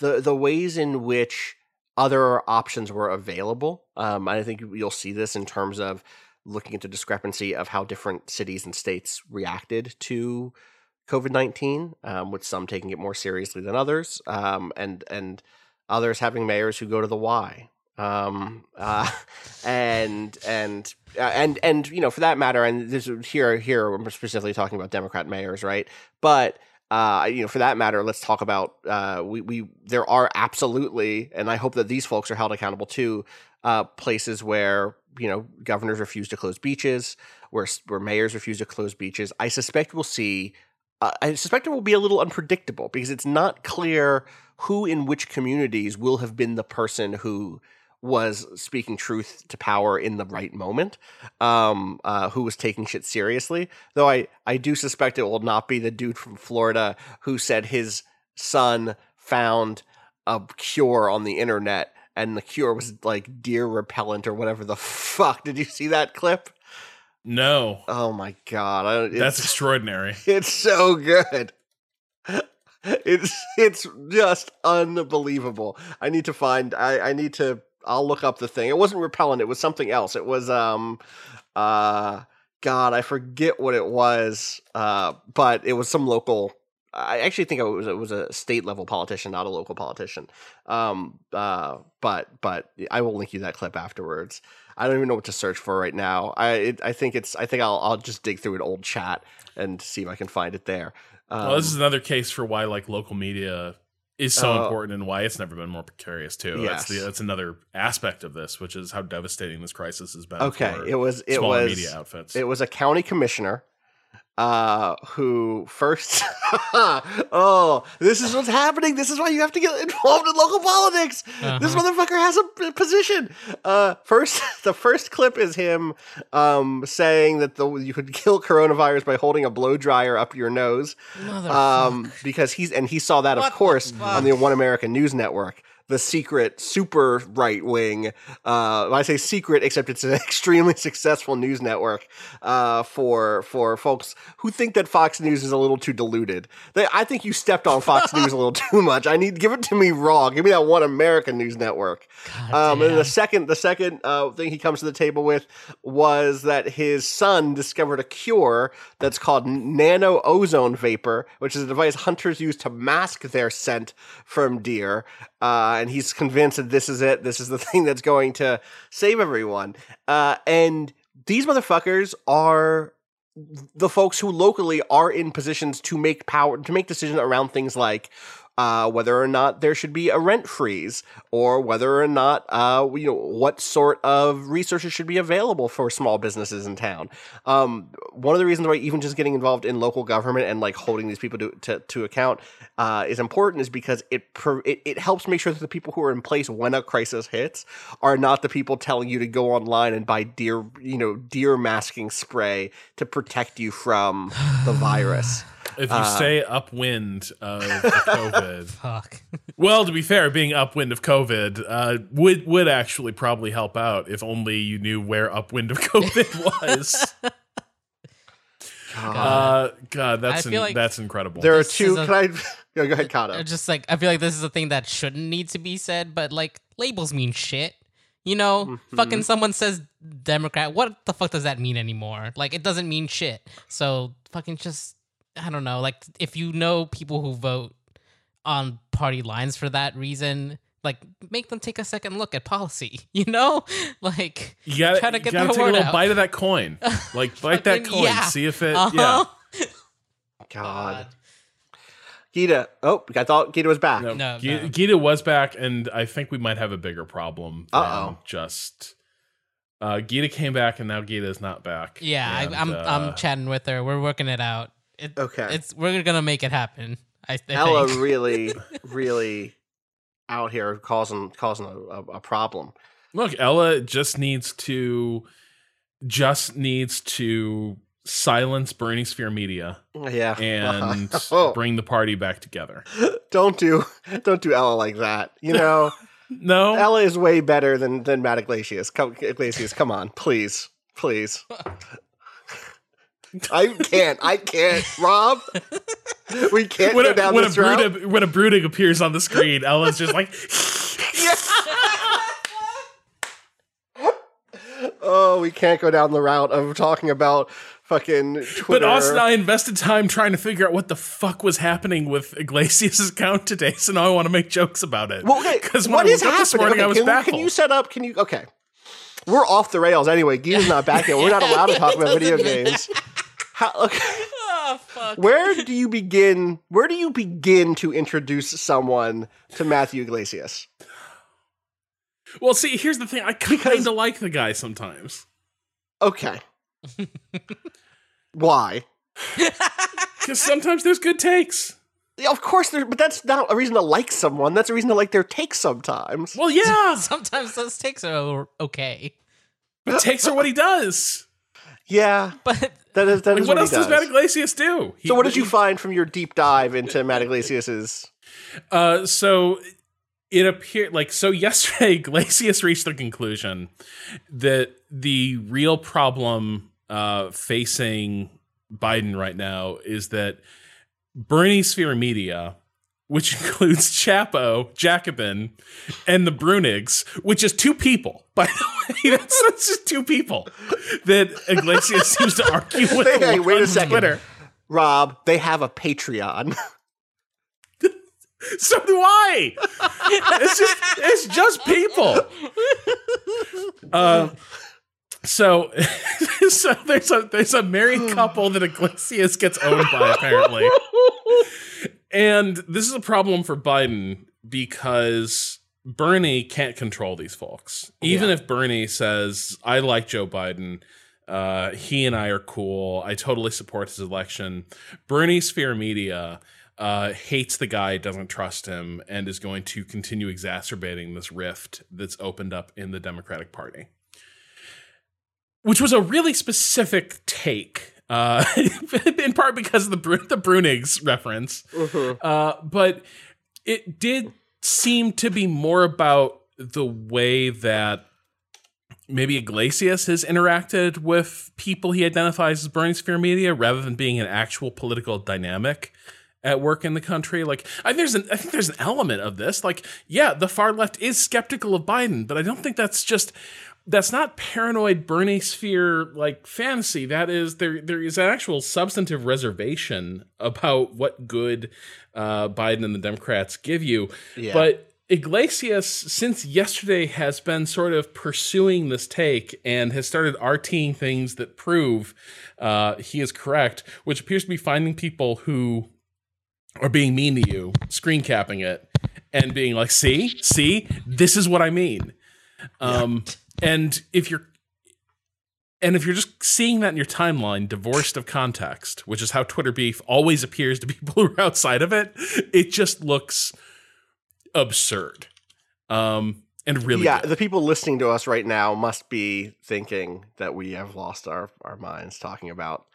the the ways in which other options were available. Um, I think you'll see this in terms of looking at the discrepancy of how different cities and states reacted to COVID nineteen, um, with some taking it more seriously than others, um, and and others having mayors who go to the Y. Um, uh, and and uh, and and you know, for that matter, and this here here we're specifically talking about Democrat mayors, right? But uh, you know, for that matter, let's talk about uh, we we there are absolutely, and I hope that these folks are held accountable too. Uh, places where you know governors refuse to close beaches, where where mayors refuse to close beaches. I suspect we'll see. Uh, I suspect it will be a little unpredictable because it's not clear who in which communities will have been the person who was speaking truth to power in the right moment, um, uh, who was taking shit seriously. Though I, I do suspect it will not be the dude from Florida who said his son found a cure on the internet and the cure was like deer repellent or whatever the fuck. Did you see that clip? No, Oh my god, I, that's extraordinary. it's so good. It's it's just unbelievable. I need to find. I I need to. I'll look up the thing. It wasn't repellent. It was something else. It was um, uh, God, I forget what it was. Uh, but it was some local. I actually think it was it was a state level politician, not a local politician. Um, uh, but but I will link you that clip afterwards. I don't even know what to search for right now. I it, I think it's I think I'll I'll just dig through an old chat and see if I can find it there. Um, well, this is another case for why like local media is so Uh, important and why it's never been more precarious too. That's the that's another aspect of this, which is how devastating this crisis has been. okay. for It was it was media outfits. it was a county commissioner uh, who first, oh, this is what's happening. This is why you have to get involved in local politics. This Uh-huh. motherfucker has a position. Uh, first, the first clip is him um, saying that the, you could kill coronavirus by holding a blow dryer up your nose. Um, because he's and he saw that, What of course, on the One American News Network. The secret, super right wing. Uh, I say secret, except it's an extremely successful news network uh, for for folks who think that Fox News is a little too diluted. They, I think you stepped on Fox News a little too much. I need give it to me raw. Give me that One American News Network. Um, and the second, the second uh, thing he comes to the table with was that his son discovered a cure that's called nano ozone vapor, which is a device hunters use to mask their scent from deer. Uh, and he's convinced that this is it. This is the thing that's going to save everyone. Uh, and these motherfuckers are the folks who locally are in positions to make power to make decisions around things like uh, whether or not there should be a rent freeze, or whether or not uh, you know what sort of resources should be available for small businesses in town. Um, one of the reasons why even just getting involved in local government and like holding these people to to, to account uh, is important is because it, pro- it it helps make sure that the people who are in place when a crisis hits are not the people telling you to go online and buy deer you know deer masking spray to protect you from the virus. If you Uh, stay upwind of COVID, Fuck. well, to be fair, being upwind of COVID uh, would would actually probably help out if only you knew where upwind of COVID was. uh, God, that's in- like that's incredible. There are two. a- Can I? Go go ahead, Cado. Just like I feel like this is a thing that shouldn't need to be said, but like labels mean shit. You know, Mm-hmm. fucking someone says Democrat. What the fuck does that mean anymore? Like it doesn't mean shit. So fucking just I don't know. Like if you know people who vote on party lines for that reason, like make them take a second look at policy. You know, like you gotta, try to you get gotta the take a little out. bite of that coin. Like bite that coin, yeah. see if it. Uh-huh. Yeah. God. Gita. Oh, I thought Gita was back. No, No, Gi- no. Gita was back, and I think we might have a bigger problem than Uh-oh. just. Uh, Gita came back, and now Gita is not back. Yeah, And, I, I'm uh, I'm chatting with her. We're working it out. It, Okay. it's we're gonna make it happen. I, I Ella think. really, really out here causing causing a, a, a problem. Look, Ella just needs to, just needs to silence Bernie Sphere Media Yeah. and Oh, bring the party back together. don't do don't do Ella like that. You know, No, Ella is way better than than Matt Yglesias. Come, Yglesias, come on, please, please. I can't. I can't, Rob. We can't when go a, down when, a this route. brood, when a brooding appears on the screen, Ella's just like, Oh, we can't go down the route of talking about fucking Twitter. But Austin I invested time trying to figure out what the fuck was happening with Yglesias' account today, so now I want to make jokes about it. Well, okay, because when what I is woke this happening? morning, Okay, I was can, baffled. can you set up? Can you? Okay, we're off the rails anyway. Gita's not back yet. We're not allowed to talk about video games. How, okay, oh fuck. where do you begin? Where do you begin to introduce someone to Matthew Yglesias? well, see, here's the thing: I kind of like the guy sometimes Okay, why? because sometimes there's good takes. Yeah, of course, there, but that's not a reason to like someone. That's a reason to like their takes sometimes. Well, yeah, Sometimes those takes are okay, but takes are what he does. Yeah, but that is that Like, is what what, else he does does. Matt Yglesias do? He- so, what did you he- find from your deep dive into Matt Yglesias's? Uh, so it appeared like so yesterday Yglesias reached the conclusion that the real problem uh, facing Biden right now is that Bernie Sphere Media, which includes Chapo, Jacobin, and the Bruenigs, which is two people, by the way, that's, that's just two people that Yglesias seems to argue with Hey, hey, wait a second. Twitter. Rob, they have a Patreon. So do I. it's just it's just people. Uh, so so there's a there's a married couple that Yglesias gets owned by apparently, and this is a problem for Biden because Bernie can't control these folks. Even if Bernie says I like Joe Biden, Uh, he and I are cool. I totally support his election. Bernie Sphere Media uh, hates the guy, doesn't trust him, and is going to continue exacerbating this rift that's opened up in the Democratic Party. Which was a really specific take, uh, in part because of the Bru- the Bruenigs reference, uh, but it did seem to be more about the way that maybe Yglesias has interacted with people he identifies as Bernie Sphere media rather than being an actual political dynamic at work in the country. Like I there's an I think there's an element of this. Like, yeah, the far left is skeptical of Biden, but I don't think that's just that's not paranoid Bernie sphere like fantasy. That is there there is an actual substantive reservation about what good uh, Biden and the Democrats give you. Yeah. But Yglesias, since yesterday, has been sort of pursuing this take and has started RTing things that prove uh, he is correct, which appears to be finding people who are being mean to you, screen capping it, and being like, "See, see, this is what I mean." Um, and if you're and if you're just seeing that in your timeline, divorced of context, which is how Twitter beef always appears to people who are outside of it, it just looks absurd. Um, and really, yeah, good. the people listening to us right now must be thinking that we have lost our, our minds talking about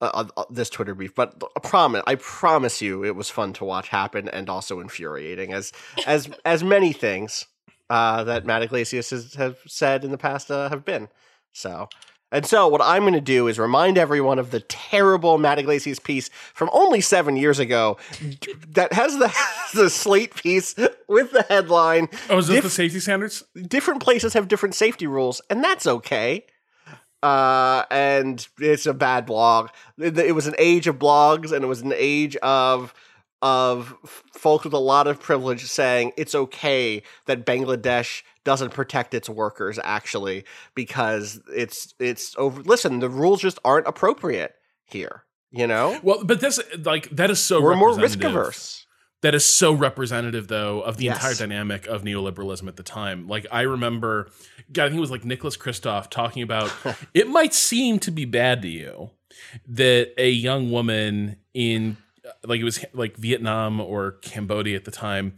uh, uh, this Twitter beef. But I promise, I promise you, it was fun to watch happen and also infuriating, as as as many things uh, that Matt Yglesias has have said in the past uh, have been. So. And so, what I'm going to do is remind everyone of the terrible Matt Yglesias piece from only seven years ago that has the, the slate piece with the headline oh, is this the safety standards? different places have different safety rules, and that's okay. Uh, and it's a bad blog. It, it was an age of blogs, and it was an age of of folks with a lot of privilege saying it's okay that Bangladesh doesn't protect its workers actually because it's it's over. Listen, the rules just aren't appropriate here. You know, Well, but this like that is so we're more risk averse. that is so representative though of the Yes. entire dynamic of neoliberalism at the time like i remember God, i think it was like nicholas kristof talking about it might seem to be bad to you that a young woman in like it was like vietnam or cambodia at the time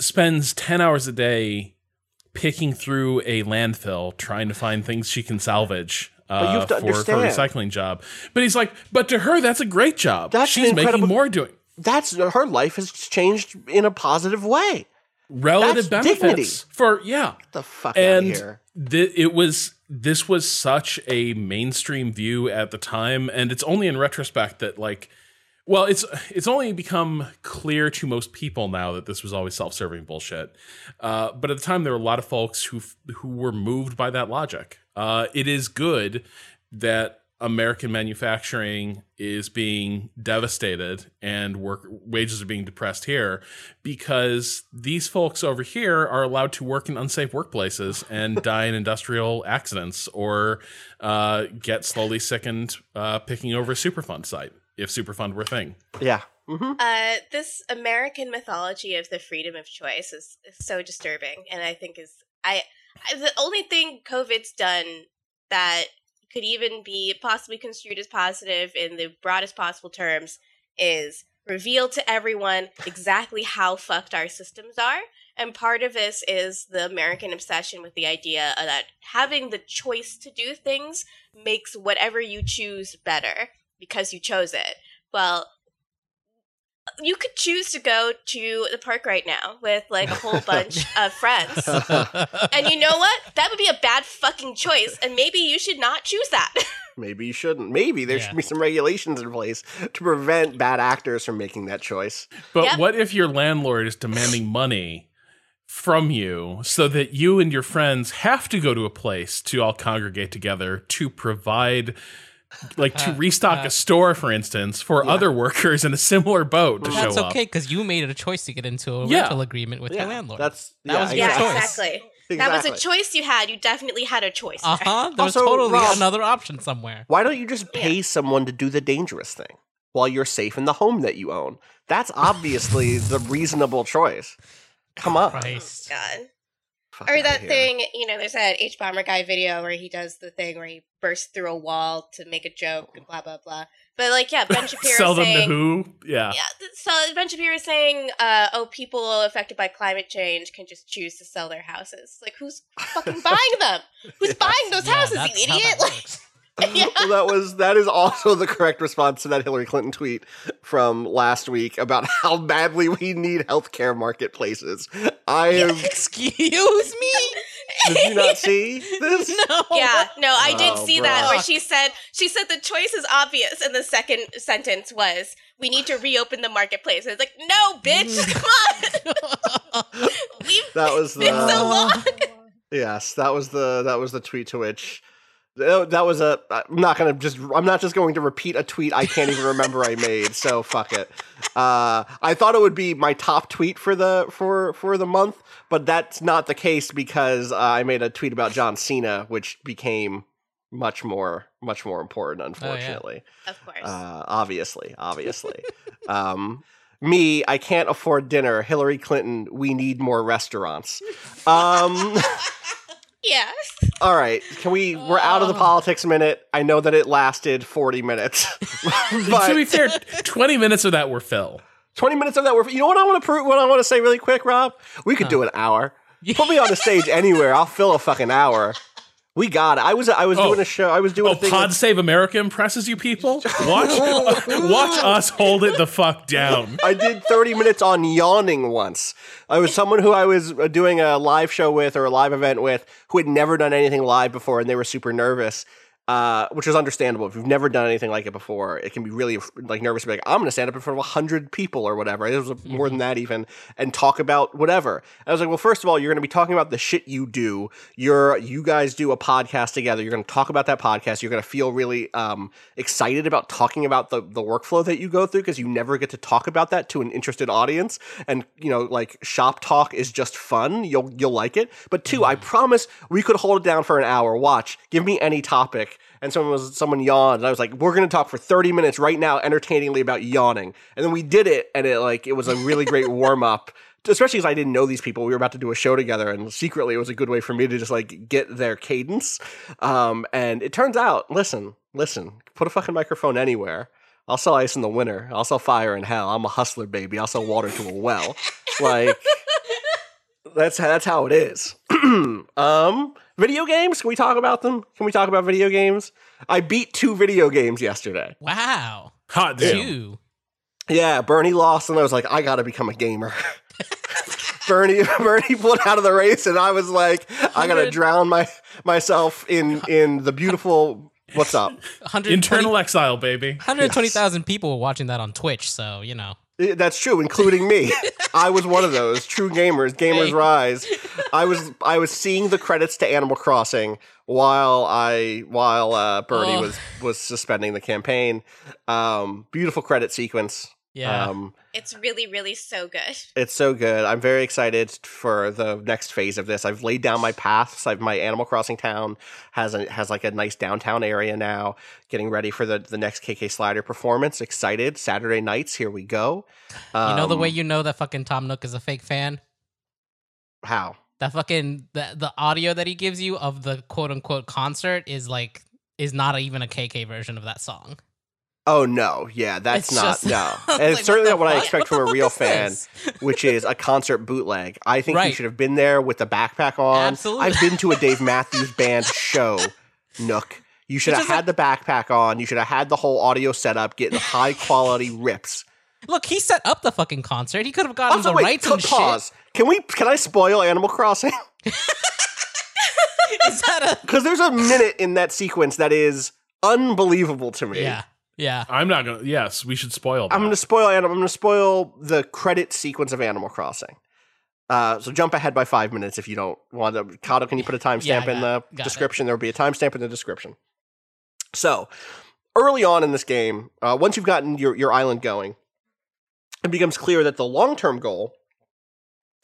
spends 10 hours a day picking through a landfill trying to find things she can salvage uh, But you have to for, for a recycling job but he's like but to her that's a great job That's she's making more doing That's her life has changed in a positive way. relative That's benefits dignity. for yeah Get the fuck and out of here. th- it was this was such a mainstream view at the time and it's only in retrospect that like well it's it's only become clear to most people now that this was always self-serving bullshit. Uh, but at the time there were a lot of folks who who were moved by that logic. Uh, it is good that American manufacturing is being devastated and work wages are being depressed here because these folks over here are allowed to work in unsafe workplaces and die in industrial accidents or uh, get slowly sickened uh, picking over a Superfund site if Superfund were a thing. Yeah. hmm Uh, this American mythology of the freedom of choice is, is so disturbing, and I think is I, I the only thing COVID's done that could even be possibly construed as positive in the broadest possible terms is reveal to everyone exactly how fucked our systems are. And part of this is the American obsession with the idea that having the choice to do things makes whatever you choose better because you chose it. Well, you could choose to go to the park right now with like a whole bunch of friends. And you know what? That would be a bad fucking choice, and maybe you should not choose that. Maybe you shouldn't. Maybe there Yeah. should be some regulations in place to prevent bad actors from making that choice. But Yep. what if your landlord is demanding money from you so that you and your friends have to go to a place to all congregate together to provide like to restock uh, a store for instance for other workers in a similar boat to show up. That's okay because you made it a choice to get into a Yeah. rental agreement with your landlord. That's That yeah, was your yeah, choice. exactly. That was a choice you had. You definitely had a choice. uh huh. There was totally Rob- another option somewhere. Why don't you just pay someone to do the dangerous thing while you're safe in the home that you own? That's obviously the reasonable choice. Come on. Christ. God. Fuck Or that thing, you know, there's that hbomberguy video where he does the thing where he bursts through a wall to make a joke and blah blah blah. But like, yeah, Ben Shapiro saying, Sell them saying, to who? Yeah. yeah, so Ben Shapiro is saying, uh, oh, people affected by climate change can just choose to sell their houses. Like, who's fucking buying them? Who's buying those Yeah, houses, you idiot? Like. yeah. well, that was that is also the correct response to that Hillary Clinton tweet from last week about how badly we need healthcare marketplaces. I am. Excuse me? Did you not see this? No. Yeah, no, I did Oh, see that bro. where she said she said the choice is obvious, and the second sentence was, "We need to reopen the marketplace." And it's like, no, bitch, come on, we've That was been the so long. yes. That was the that was the tweet to which. That that was a. I'm not gonna just. I'm not just going to repeat a tweet I can't even remember I made. So fuck it. Uh, I thought it would be my top tweet for the for for the month, but that's not the case because uh, I made a tweet about John Cena, which became much more much more important. Unfortunately, Of course. uh, obviously, obviously. um, me, I can't afford dinner. Hillary Clinton, we need more restaurants. Um, yes. all right, can we? We're out of the oh. politics minute. I know that it lasted forty minutes, to be but fair, 20 minutes of that were Phil. twenty minutes of that were. You know what I want to prove? What I want to say really quick, Rob? We could do an hour. Put me on the stage anywhere. I'll fill a fucking hour. We got it. I was I was Oh. doing a show. I was doing Oh, a thing. Pod with- Save America impresses you people? Watch, watch us hold it the fuck down. I did 30 minutes on yawning once. I was someone who I was uh, doing a live show with or a live event with who had never done anything live before and they were super nervous. Uh, which is understandable. If you've never done anything like it before, it can be really like nervous. To be like, I'm going to stand up in front of hundred people or whatever. It was more than that even, and talk about whatever. And I was like, well, first of all, you're going to be talking about the shit you do. You're you guys do a podcast together. You're going to talk about that podcast. You're going to feel really um, excited about talking about the the workflow that you go through because you never get to talk about that to an interested audience. And you know, like shop talk is just fun. You'll you'll like it. But 2 I promise we could hold it down for an hour. Watch, give me any topic. And someone was someone yawned, and I was like, "We're going to talk for thirty minutes right now, entertainingly about yawning." And then we did it, and it like it was a really great warm up especially because I didn't know these people. We were about to do a show together, and secretly, it was a good way for me to just like get their cadence. Um, and it turns out, listen, listen, put a fucking microphone anywhere. I'll sell ice in the winter. I'll sell fire in hell. I'm a hustler, baby. I'll sell water to a well. like that's that's how it is. um, video games. Can we talk about them? Can we talk about video games? I beat two video games yesterday. Wow. Hot damn. Two. Yeah, Bernie lost, and I was like, I gotta become a gamer. Bernie, Bernie pulled out of the race, and I was like, I gotta drown my myself in in the beautiful. What's up? Internal exile, baby. 120,000 people were watching that on Twitch, so, you know. That's true, including me. I was one of those true gamers. Gamers rise. I was I was seeing the credits to Animal Crossing while I while uh, Bernie Oh. was was suspending the campaign. Um, beautiful credit sequence. Yeah. Um, It's really, really so good. It's so good. I'm very excited for the next phase of this. I've laid down my paths. I've my Animal Crossing town has a has like a nice downtown area now. Getting ready for the the next KK Slider performance. Excited. Saturday nights. Here we go. you know the Um, way you know that fucking Tom Nook is a fake fan? how That fucking the, the audio that he gives you of the quote unquote concert is like is not even a KK version of that song. Oh no, yeah, that's It's not just- no, and it's like, certainly what not what I expect from a real fan, this? which is a concert bootleg. I think you Right. should have been there with the backpack on. Absolutely. I've been to a Dave Matthews Band show, Nook. You should have had the backpack on. You should have had the whole audio setup, getting high quality rips. Look, he set up the fucking concert. He could have gotten Also, the wait, rights and pause. Can we? Can I spoil Animal Crossing? Is that Because there's a minute in that sequence that is unbelievable to me. Yeah. Yeah. I'm not gonna. Yes, we should spoil. That. I'm going to spoil. Anim- I'm going to spoil the credit sequence of Animal Crossing. Uh, so jump ahead by five minutes if you don't want to. Cado, can you put a timestamp Yeah, in the got it. description? There will be a timestamp in the description. So early on in this game, uh, once you've gotten your your island going, it becomes clear that the long term goal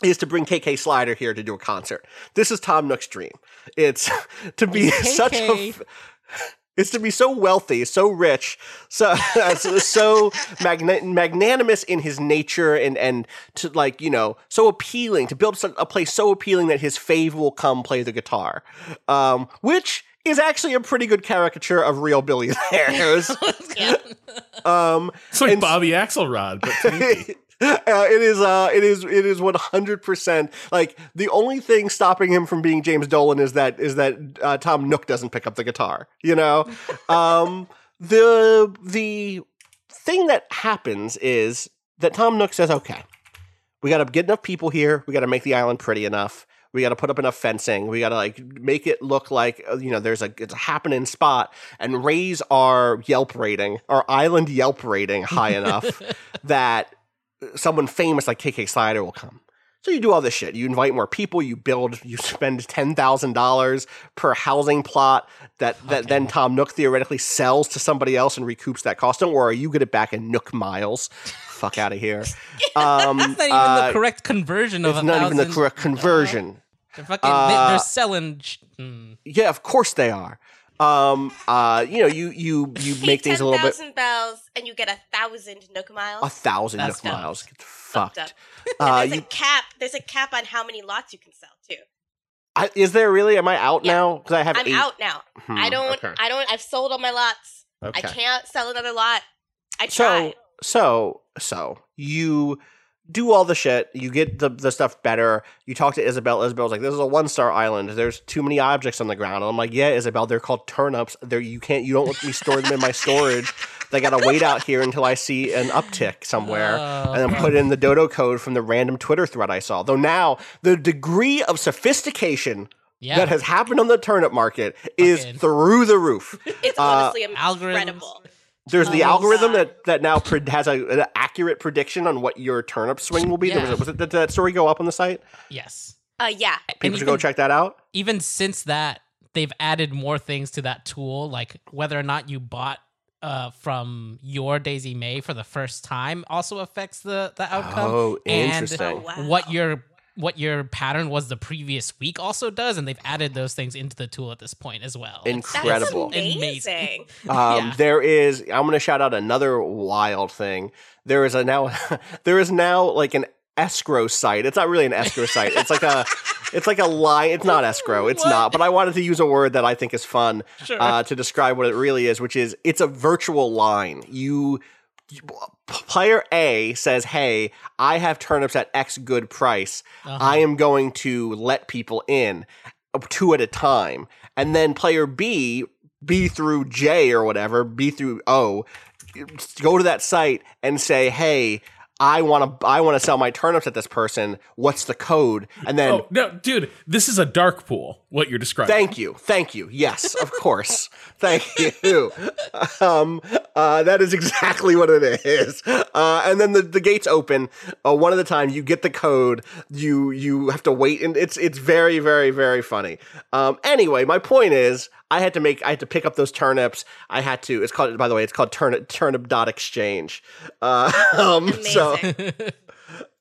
is to bring KK Slider here to do a concert. This is Tom Nook's dream. It's to be Is such a. KK f- is to be so wealthy, so rich, so so, so magna- magnanimous in his nature, and and to like you know so appealing to build a place so appealing that his fave will come play the guitar, um, which is actually a pretty good caricature of real billionaires. Yeah. um, It's like And- Bobby Axelrod, but sneaky. uh, it is uh it is it is 100% like the only thing stopping him from being James Dolan is that is that uh, Tom Nook doesn't pick up the guitar you know um the the thing that happens is that Tom Nook says okay we got to get enough people here we got to make the island pretty enough we got to put up enough fencing. We got to like make it look like uh, you know there's a it's a happening spot and raise our Yelp rating, our island Yelp rating high enough that someone famous like KK Slider will come. So you do all this shit. You invite more people. You build. You spend ten thousand dollars per housing plot that that then Tom Nook theoretically sells to somebody else and recoups that cost. Don't worry, you get it back in Nook miles. Fuck out of here. Um, That's not even uh, the correct conversion of it's not even the correct conversion. They're fucking. Uh, they're selling. mm. Yeah, of course they are. Um, uh, you know, you you you Pay make things a little bit 10,000 bells and you get a thousand Nook miles. a thousand That's Nook dumb. miles. Get Fucked fucked. up. Uh, and there's you, a cap. There's a cap on how many lots you can sell too. I, is there really? Am I out Yeah. now? Because I have I'm eight. out now. Hmm, I don't. okay. I don't. I've sold all my lots. Okay. I can't sell another lot. I so so so you do all the shit you get the, the stuff better. You talk to isabelle isabelle's like this is a one star island. There's too many objects on the ground. And i'm like yeah isabelle they're called turnips. They're you can't you don't let me store them in my storage. They gotta wait out here until i see an uptick somewhere. Oh, and then put in the dodo code from the random twitter thread i saw. Though now the degree of sophistication Yeah. that has happened on the turnip market is Fucking- through the roof. It's uh, honestly algorithms. Incredible. there's the algorithm God. that, that now pre- has a, an accurate prediction on what your turnip swing will be. There was, Yeah. was it, did that story go up on the site? yes. Uh, yeah. People And should go check that out. even since that, they've added more things to that tool, like whether or not you bought uh, from your Daisy Mae for the first time also affects the the outcome. Oh, And interesting. Oh, wow. What your what your pattern was the previous week also does, and they've added those things into the tool at this point as well. It's- That's Incredible. amazing. Um, Yeah. There is. I'm going to shout out another wild thing. There is a now. there is now like an escrow site. It's not really an escrow site. It's like a. It's like a line. It's not escrow. It's not. But I wanted to use a word that I think is fun Sure. uh, to describe what it really is, which is it's a virtual line. You. Player A says, "Hey, I have turnips at X good price. Uh-huh. I am going to let people in two at a time. And then player B, B through J or whatever, B through O, go to that site and say, "Hey, I want to I want to sell my turnips at this person. What's the code?" And then Oh no, dude, this is a dark pool. What you're describing? Thank you, thank you. Yes, of course. thank you. Um, uh, that is exactly what it is. Uh, and then the, the gates open uh, one at a time. You get the code. You you have to wait, and it's it's very very very funny. Um, anyway, my point is, I had to make I had to pick up those turnips. I had to. It's called by the way. It's called turnip turnip dot exchange. Uh, um, so.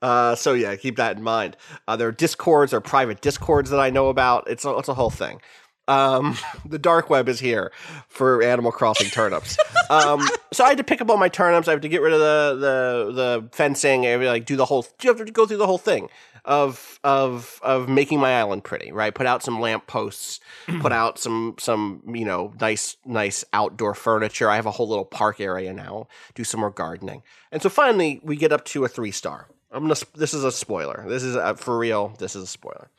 Uh, so yeah, keep that in mind. Uh, there are discords or private discords that I know about. It's a, it's a whole thing. Um, the dark web is here for Animal Crossing turnips. Um, so I had to pick up all my turnips. I have to get rid of the the the fencing. I have to, like do the whole. You have to go through the whole thing of of of making my island pretty. Right. Put out some lamp posts. put out some some you know nice nice outdoor furniture. I have a whole little park area now. Do some more gardening. And so finally we get up to a three star. I'm gonna. This is a spoiler. This is uh, for real. This is a spoiler.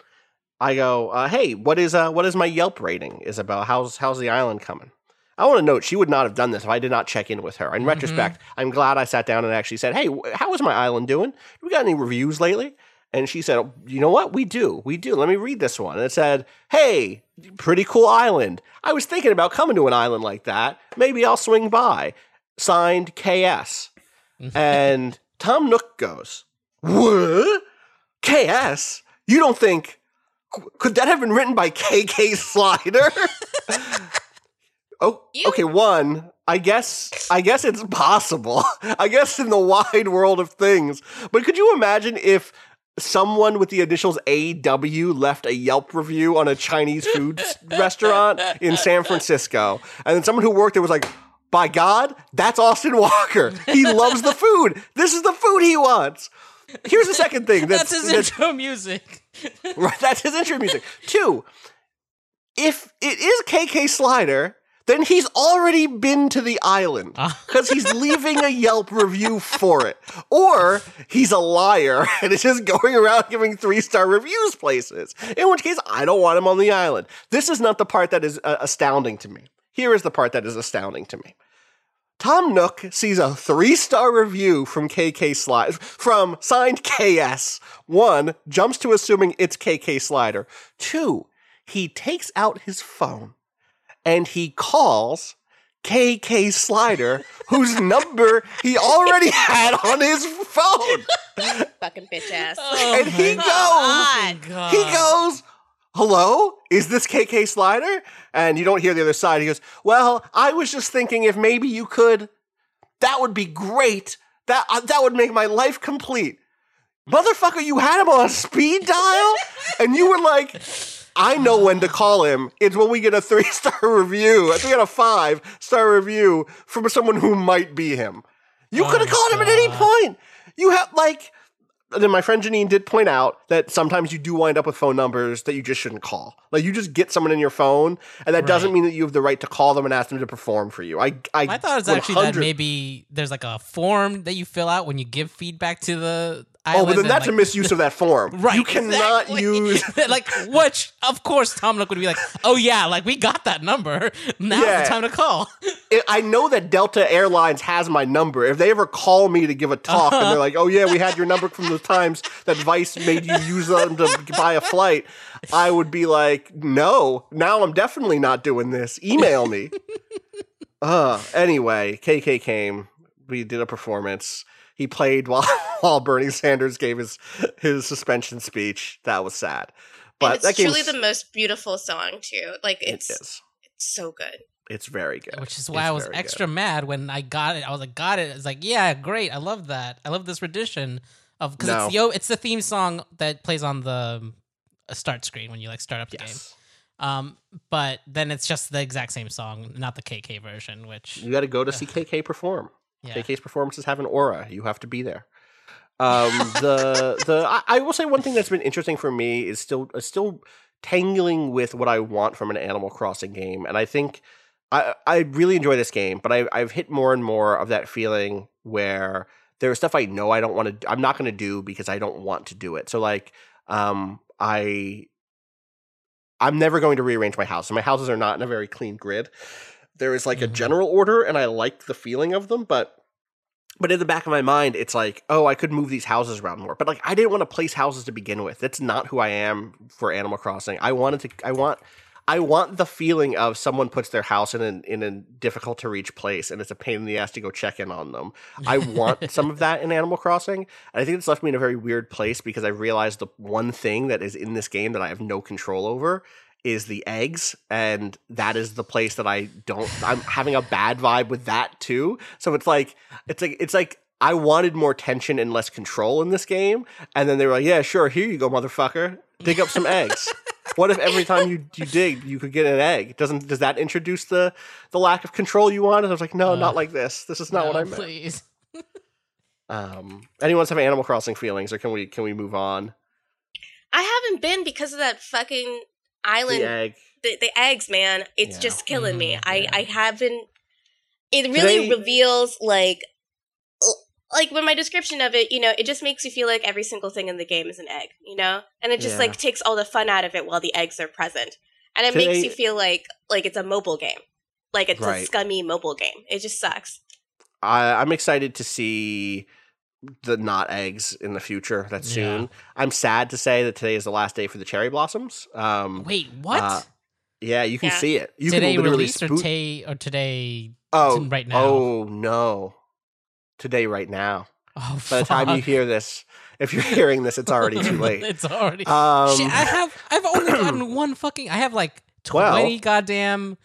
I go, uh, hey, what is uh, what is my Yelp rating, Isabelle? How's how's the island coming? I want to note she would not have done this if I did not check in with her. In retrospect, I'm glad I sat down and actually said, hey, how is my island doing? We got any reviews lately? And she said, "Oh, you know what? We do. We do. Let me read this one. And it said, hey, pretty cool island. I was thinking about coming to an island like that. Maybe I'll swing by. Signed KS. and Tom Nook goes, what? KS? You don't think could that have been written by KK Slider? oh, You- okay. One, I guess, I guess it's possible. I guess in the wide world of things, but could you imagine if someone with the initials AW left a Yelp review on a Chinese food restaurant in San Francisco. And then someone who worked there was like, by God, that's Austin Walker. He loves the food. This is the food he wants. Here's the second thing. That's That's, his intro music. Right, that's his intro music. Two, if it is KK Slider, then he's already been to the island Ah. because he's leaving a Yelp review for it. Or he's a liar and is just going around giving three star reviews places, in which case I don't want him on the island. This is not the part that is uh, astounding to me. Here is the part that is astounding to me. Tom Nook sees a three star review from KK Slider, from signed KS. One, jumps to assuming it's KK Slider. Two, he takes out his phone and he calls KK Slider, whose number he already had on his phone. Fucking bitch ass. Oh and he goes, God. God. he goes, Hello? Is this KK Slider? And you don't hear the other side. He goes, Well, I was just thinking if maybe you could. That would be great. That uh, that would make my life complete. Motherfucker, you had him on speed dial? and you were like, I know when to call him. It's when we get a three star review, a three out of five star review from someone who might be him. You could have Oh, called him at any point. You have like then my friend Janine did point out that sometimes you do wind up with phone numbers that you just shouldn't call. Like you just get someone in your phone, and that doesn't mean that you have the right to call them and ask them to perform for you. I I, My thought is actually that maybe there's like a form that you fill out when you give feedback to the Oh, but then that's a misuse of that form. Right. You cannot exactly. use like which of course Tom Nook would be like, oh yeah, like we got that number. Now's Yeah. the time to call. it, I know that Delta Airlines has my number. If they ever call me to give a talk and they're like, "Oh yeah, we had your number from the times that Vice made you use them to buy a flight," I would be like, "No, now I'm definitely not doing this. Email me." uh, anyway, KK came. We did a performance. He played while while Bernie Sanders gave his his suspension speech. That was sad, and but it's that truly the most beautiful song too. Like it it's it's so good. It's very good. Which is why It's I was very extra mad when I got it. I was like, got it. It's like, yeah, great. I love that. I love this rendition of because No. it's the it's the theme song that plays on the um, start screen when you like start up the good. game. Um, but then it's just the exact same song, not the KK version. Which You got to go to see KK perform. Yeah, KK's performances have an aura. You have to be there. Um, the the I, I will say one thing that's been interesting for me is still still tangling with what I want from an Animal Crossing game, and I think I I really enjoy this game, but I I've hit more and more of that feeling where there's stuff I know I don't want to I'm not going to do because I don't want to do it. So like um I I'm never going to rearrange my house. And my houses are not in a very clean grid. There is like a Mhm. general order and I like the feeling of them, but but in the back of my mind it's like, oh, I could move these houses around more. But like I didn't want to place houses to begin with. That's not who I am for Animal Crossing. I wanted to I want I want the feeling of someone puts their house in an in a difficult to reach place and it's a pain in the ass to go check in on them. I want some of that in Animal Crossing. And I think it's left me in a very weird place because I realized the one thing that is in this game that I have no control over is the eggs and that is the place that I don't I'm having a bad vibe with that too. So it's like it's like it's like I wanted more tension and less control in this game and then they were like, "Yeah, sure, here you go, motherfucker. Dig up some eggs." What if every time you you dig, you could get an egg? Doesn't does that introduce the the lack of control you wanted? I was like, no, Uh, not like this. This is not what I meant. Please. Um, anyone else have Animal Crossing feelings, or can we can we move on? I haven't been because of that fucking island. The egg. The, the eggs, man. It's Yeah. just killing me. Mhm, I yeah. I haven't. It really Today- reveals like. Like when my description of it, you know, it just makes you feel like every single thing in the game is an egg, you know, and it just Yeah. like takes all the fun out of it while the eggs are present, and it makes Today- you feel like like it's a mobile game, like it's a scummy mobile game. It just sucks. I, I'm excited to see the not eggs in the future. That's soon. I'm sad to say that today is the last day for the cherry blossoms. Um, Wait, what? uh, yeah, you can Yeah. see it. You today can literally release or, spook- ta- or today? oh right now? Oh no, today right now. Oh, By the time you hear this, if you're hearing this, it's already too late. it's already. Um, Shit, I have. I've only gotten one fucking. I have like Well- twenty goddamn.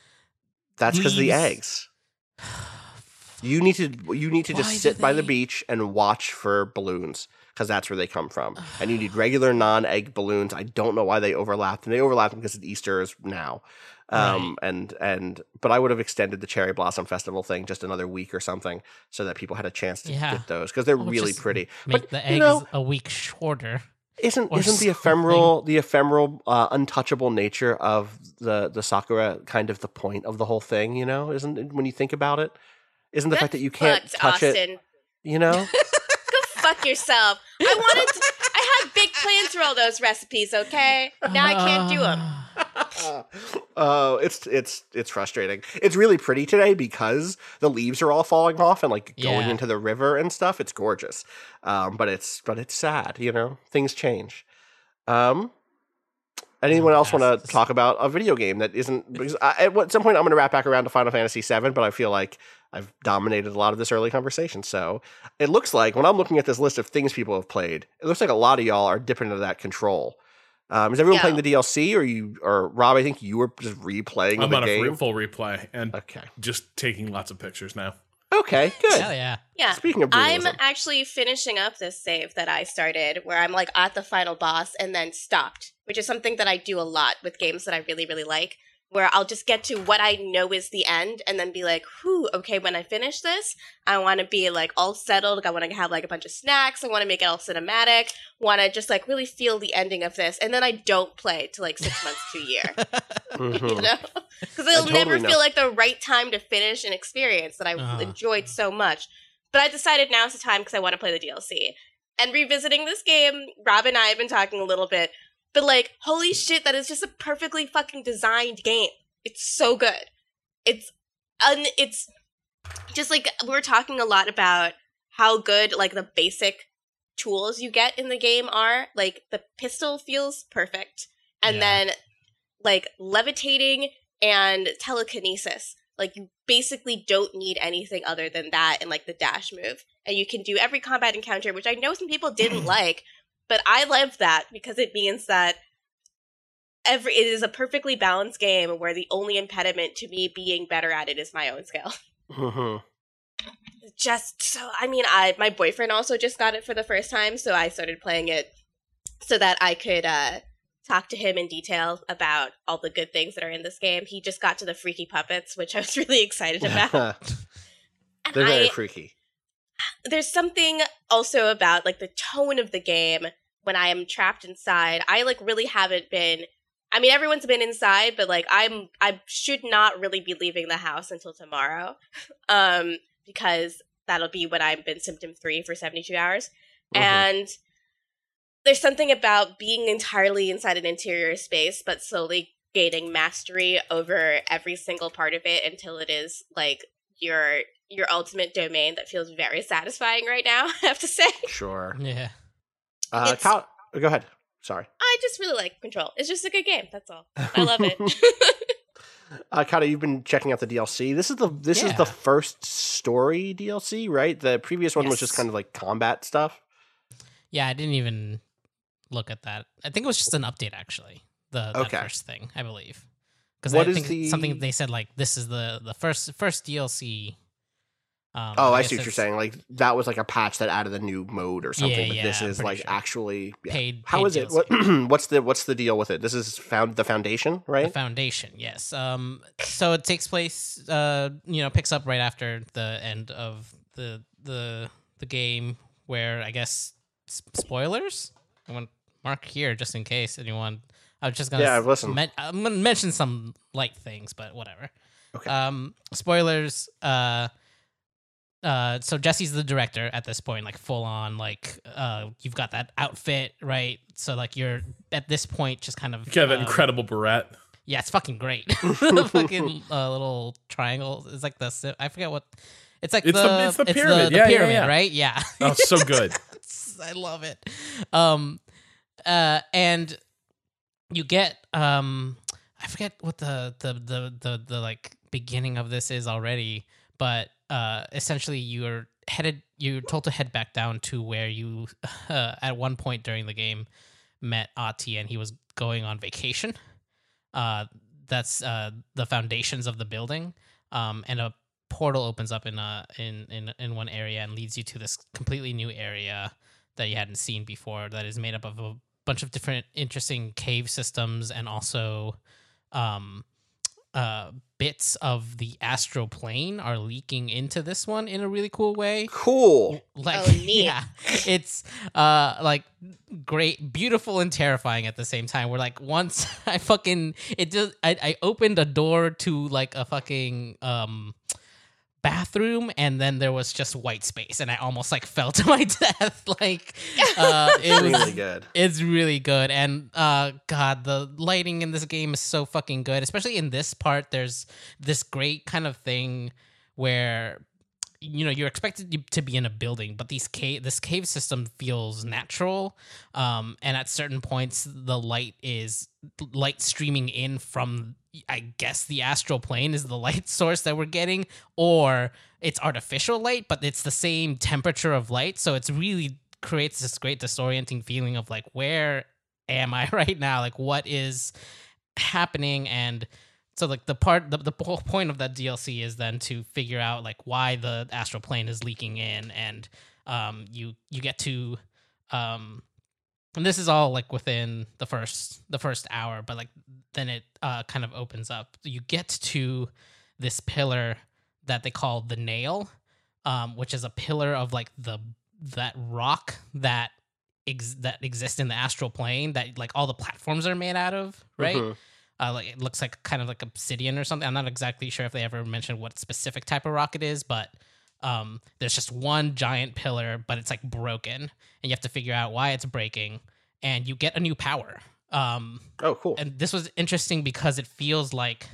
That's because of the eggs. You need to you need to Why just sit by the they- beach and watch for balloons because that's where they come from. And you need regular non-egg balloons. I don't know why they overlap. And they overlap them because Easter is now. Um, and and but I would have extended the cherry blossom festival thing just another week or something so that people had a chance to Yeah. get those because they're Or really just pretty. Make But, the you eggs know, a week shorter. isn't or isn't the ephemeral the ephemeral uh, untouchable nature of the the sakura kind of the point of the whole thing? You know, isn't it, when you think about it? Isn't the fact that you can't fucked, touch it? You know, Go fuck yourself. I wanted. To, I had big plans for all those recipes. Okay, now I can't do them. uh, it's it's it's frustrating. It's really pretty today because the leaves are all falling off and like going Yeah. into the river and stuff. It's gorgeous, um, but it's but it's sad. You know, things change. Um, anyone else want to Passes. talk about a video game that isn't? Because I, at some point, I'm going to wrap back around to Final Fantasy VII, but I feel like I've dominated a lot of this early conversation. So it looks like when I'm looking at this list of things people have played, it looks like a lot of y'all are dipping into that control. Um, is everyone Yeah. playing the DLC, or you, or Rob? I think you were just replaying I'm the on a game. free, full replay and okay, just taking lots of pictures now. okay, good. Hell yeah. Yeah. Speaking of I'm actually finishing up this save that I started where I'm like at the final boss and then stopped, which is something that I do a lot with games that I really, really like, where I'll just get to what I know is the end and then be like, whew, okay, when I finish this, I want to be like all settled. I want to have like a bunch of snacks. I want to make it all cinematic. Want to just like really feel the ending of this. And then I don't play to like six months to a year. Mhm. you know because it'll totally never know. feel like the right time to finish an experience that i Uh-huh. enjoyed so much but i decided now's the time because i want to play the dlc and revisiting this game rob and i have been talking a little bit but like holy shit that is just a perfectly fucking designed game. It's so good. It's un- it's just like we're talking a lot about how good like the basic tools you get in the game are. Like the pistol feels perfect. And Yeah. then like levitating and telekinesis. Like you basically don't need anything other than that and like the dash move. And you can do every combat encounter which i know some people didn't like but i love that because it means that every it is a perfectly balanced game where the only impediment to me being better at it is my own skill Mhm. just so i mean i my boyfriend also just got it for the first time so i started playing it so that i could uh talk to him in detail about all the good things that are in this game he just got to the freaky puppets which i was really excited about They're very I- freaky. There's something also about like the tone of the game when I am trapped inside. I like really haven't been I mean everyone's been inside, but like I'm I should not really be leaving the house until tomorrow. Um because that'll be when I've been symptom free for 72 hours. Mhm. And there's something about being entirely inside an interior space but slowly gaining mastery over every single part of it until it is like your your ultimate domain that feels very satisfying right now, I have to say. Sure. Yeah. Uh, It's- Kyle, go ahead. Sorry. I just really like Control. It's just a good game, that's all. I love it. Uh, Cado, you've been checking out the DLC. This is the this is the first story DLC, right? The previous one was just kind of like combat stuff. Yeah, I didn't even look at that. I think it was just an update actually. The that Okay. first thing, I believe. Because What I think the- something they said like this is the the first first DLC. Um, Oh, I guess see what you're saying. Like that was like a patch that added a new mode or something. Yeah, but this is like sure. actually yeah. Paid. How paid is it? What, what's the what's the deal with it? This is found the foundation, The right? Foundation, yes. Um, so it takes place, uh, you know, picks up right after the end of the the the game, where I guess spoilers. I want mark here just in case anyone. I was just gonna Yeah, s- listen. men- I'm gonna mention some light things, but whatever. Okay. Um, spoilers. Uh, uh, so Jesse's the director at this point, like full on, like uh, you've got that outfit, right? So like you're at this point just kind of Yeah, that um, incredible barrette. yeah, it's fucking great. the fucking uh, little triangle is like the I forget what it's like. It's the, the- it's the pyramid. the Yeah, yeah, pyramid, yeah. right? Yeah. Oh, so good. I love it. Um, uh, and you get um, I forget what the the the the the like beginning of this is already, but uh, essentially you're headed. You're told to head back down to where you uh, at one point during the game met Ahti, and he was going on vacation. Uh, that's uh the foundations of the building. Um, and a portal opens up in uh in in in one area and leads you to this completely new area that you hadn't seen before. That is made up of a bunch of different interesting cave systems and also um, uh, bits of the astral plane are leaking into this one in a really cool way Cool. like Oh, neat. yeah it's uh like great beautiful and terrifying at the same time We're like once i fucking it just I, I opened a door to like a fucking um bathroom and then there was just white space and i almost like fell to my death like uh it Really good. it's really good and uh god the lighting in this game is so fucking good especially in this part there's this great kind of thing where you know you're expected to be in a building but these cave this cave system feels natural um and at certain points the light is light streaming in from i guess the astral plane is the light source that we're getting or it's artificial light but it's the same temperature of light. So it's really creates this great disorienting feeling of like where am i right now? Like what is happening? And so like the part the, the whole point of that dlc is then to figure out like why the astral plane is leaking in and um you you get to um and this is all like within the first the first hour but like then it uh kind of opens up you get to this pillar that they call the nail um which is a pillar of like the that rock that ex- that exists in the astral plane that like all the platforms are made out of right Mhm. Uh, like it looks like kind of like obsidian or something. I'm not exactly sure if they ever mentioned what specific type of rock it is, but um, there's just one giant pillar, but it's like broken, and you have to figure out why it's breaking, and you get a new power. Um, Oh, cool. and this was interesting because it feels like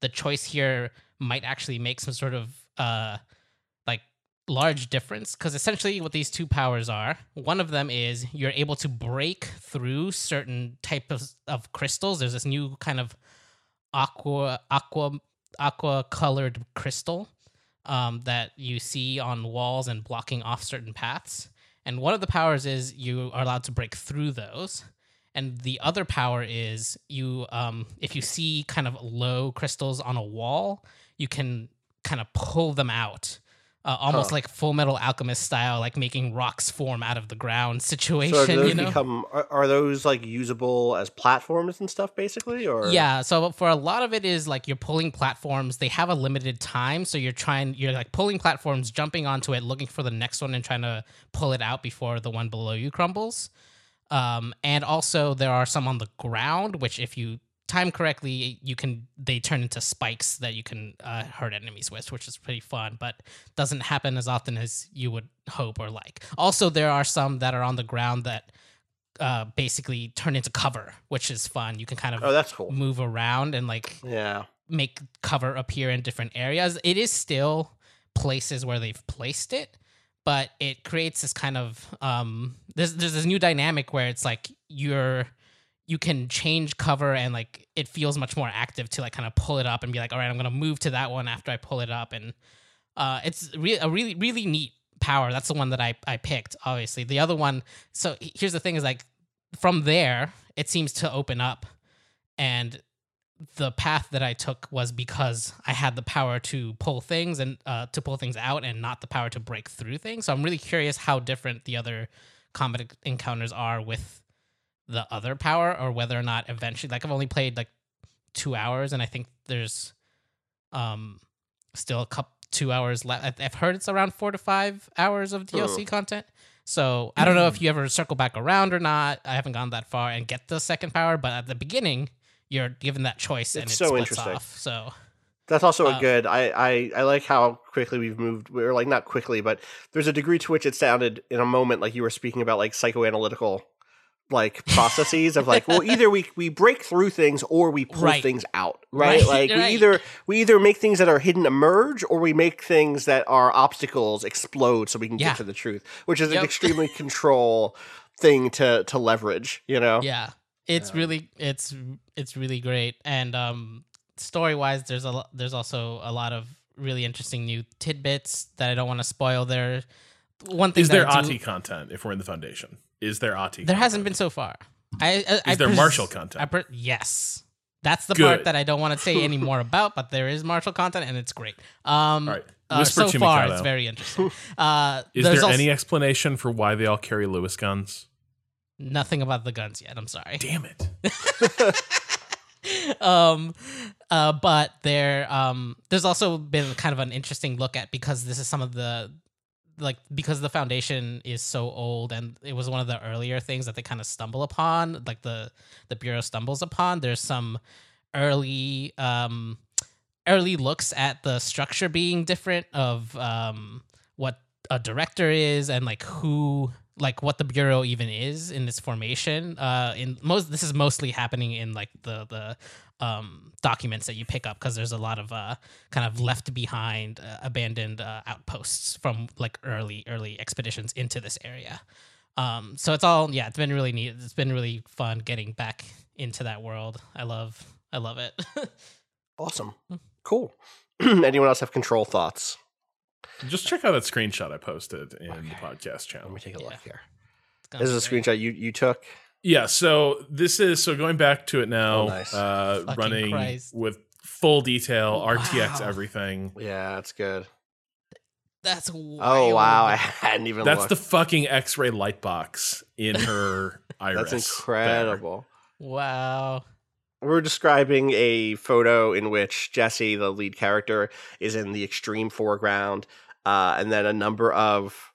the choice here might actually make some sort of uh large difference because essentially what these two powers are one of them is you're able to break through certain type of, of crystals. There's this new kind of aqua aqua aqua colored crystal um, that you see on walls and blocking off certain paths. And one of the powers is you are allowed to break through those. And the other power is you um if you see kind of low crystals on a wall you can kind of pull them out uh, almost Huh. like full metal alchemist style like making rocks form out of the ground situation So those you know become are, are those like usable as platforms and stuff basically or Yeah, so for a lot of it is like you're pulling platforms. They have a limited time, so you're trying you're like pulling platforms, jumping onto it, looking for the next one and trying to pull it out before the one below you crumbles. Um and also there are some on the ground which if you time correctly, you can they turn into spikes that you can uh, hurt enemies with, which is pretty fun, but doesn't happen as often as you would hope or like. Also there are some that are on the ground that uh, basically turn into cover, which is fun. You can kind of Oh, that's cool. move around and like Yeah. make cover appear in different areas. It is still places where they've placed it, but it creates this kind of um there's there's this new dynamic where it's like you're you can change cover and like it feels much more active to like kind of pull it up and be like, all right, I'm gonna move to that one after I pull it up, and uh, it's re- a really really neat power. That's the one that I I picked. Obviously, the other one. So here's the thing: is like from there, it seems to open up, and the path that I took was because I had the power to pull things and uh, to pull things out, and not the power to break through things. So I'm really curious how different the other combat encounters are with the other power, or whether or not eventually, like I've only played like two hours, and I think there's um still a couple two hours left. I've heard it's around four to five hours of DLC content. So I don't know if you ever circle back around or not. I haven't gone that far and get the second power, but at the beginning, you're given that choice and It's it so splits interesting. off. So That's also a Uh, good. I, I I like how quickly we've moved. We're like not quickly, but there's a degree to which it sounded in a moment like you were speaking about like psychoanalytical like processes of like well either we we break through things or we pull Right. things out right, Right, like we either we either make things that are hidden emerge or we make things that are obstacles explode so we can Yeah. get to the truth which is an extremely control thing to to leverage you know yeah, it's really it's it's really great. And um, story wise, there's a lo- there's also a lot of really interesting new tidbits that I don't want to spoil. There, one thing Is that there I do- Ahti content if we're in the foundation? Is there Ahti? There hasn't been so far. I, I, I Is there pres- Marshall content? I pre- yes, That's the part that I don't want to say any more about, but there is Marshall content and it's great. Um, All right. uh, so far, Mikado. it's very interesting. Uh, Is there also any explanation for why they all carry Lewis guns? nothing about the guns yet? I'm sorry. Damn it. um uh but there um there's also been kind of an interesting look at because this is some of the like because the foundation is so old and it was one of the earlier things that they kind of stumble upon like the the bureau stumbles upon there's some early um early looks at the structure being different of um what a director is and like who like what the bureau even is in its formation uh in most this is mostly happening in like the the um documents that you pick up because there's a lot of uh kind of left behind uh, abandoned uh, outposts from like early early expeditions into this area um so it's all yeah it's been really neat it's been really fun getting back into that world i love i love it Awesome. Cool. Anyone else have control thoughts? Just check out that screenshot I posted in the podcast channel. Let me take a look Yeah. here. This is a great. screenshot you, you took. Yeah, so this is so going back to it now, Oh, nice. uh, running Christ. with full detail, RTX everything. Yeah, that's good. that's Oh wow, I hadn't even That's looked. the fucking X-ray light box in her iris. That's there. incredible. wow We're describing a photo in which Jesse, the lead character, is in the extreme foreground, uh, and then a number of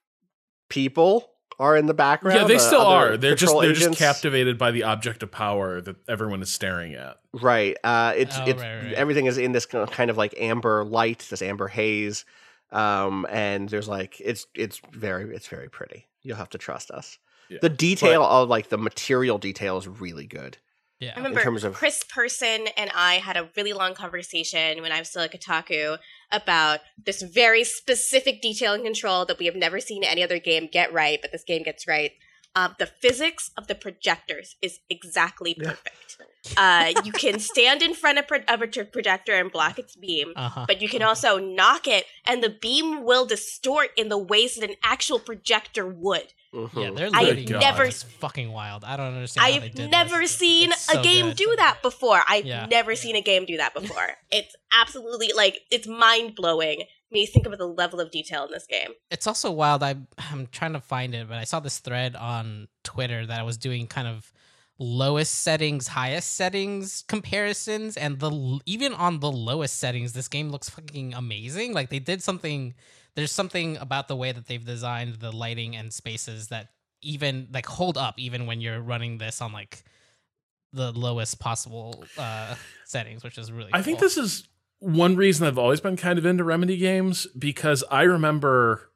people are in the background. Yeah, they uh, still other are. They're just patrol they're agents. just captivated by the object of power that everyone is staring at. Right. Uh, it's Oh, it's right, right. everything is in this kind of like amber light, this amber haze, um, and there's like it's it's very it's very pretty. You'll have to trust us. Yeah. The detail of like the material detail is really good. Yeah I remember terms of- Chris Person and I had a really long conversation when I was still at Kotaku about this very specific detail and control that we have never seen any other game get right, but this game gets right. Um, the physics of the projectors is exactly Yeah. perfect. Uh, you can stand in front of, pro- of a tr- projector and block its beam, uh-huh but you can also knock it, and the beam will distort in the ways that an actual projector would. Mhm. Yeah, they're I've never- It's fucking wild. I don't understand. how they I've did never this. seen It's a so game good. do that before. I've Yeah. never seen a game do that before. it's absolutely like it's mind blowing. Me think about the level of detail in this game. It's also wild. I I'm trying to find it, but I saw this thread on Twitter that I was doing kind of lowest settings, highest settings comparisons, and the even on the lowest settings, this game looks fucking amazing. Like they did something. There's something about the way that they've designed the lighting and spaces that even like hold up even when you're running this on like the lowest possible uh settings, which is really. I think this is one reason I've always been kind of into Remedy games because I remember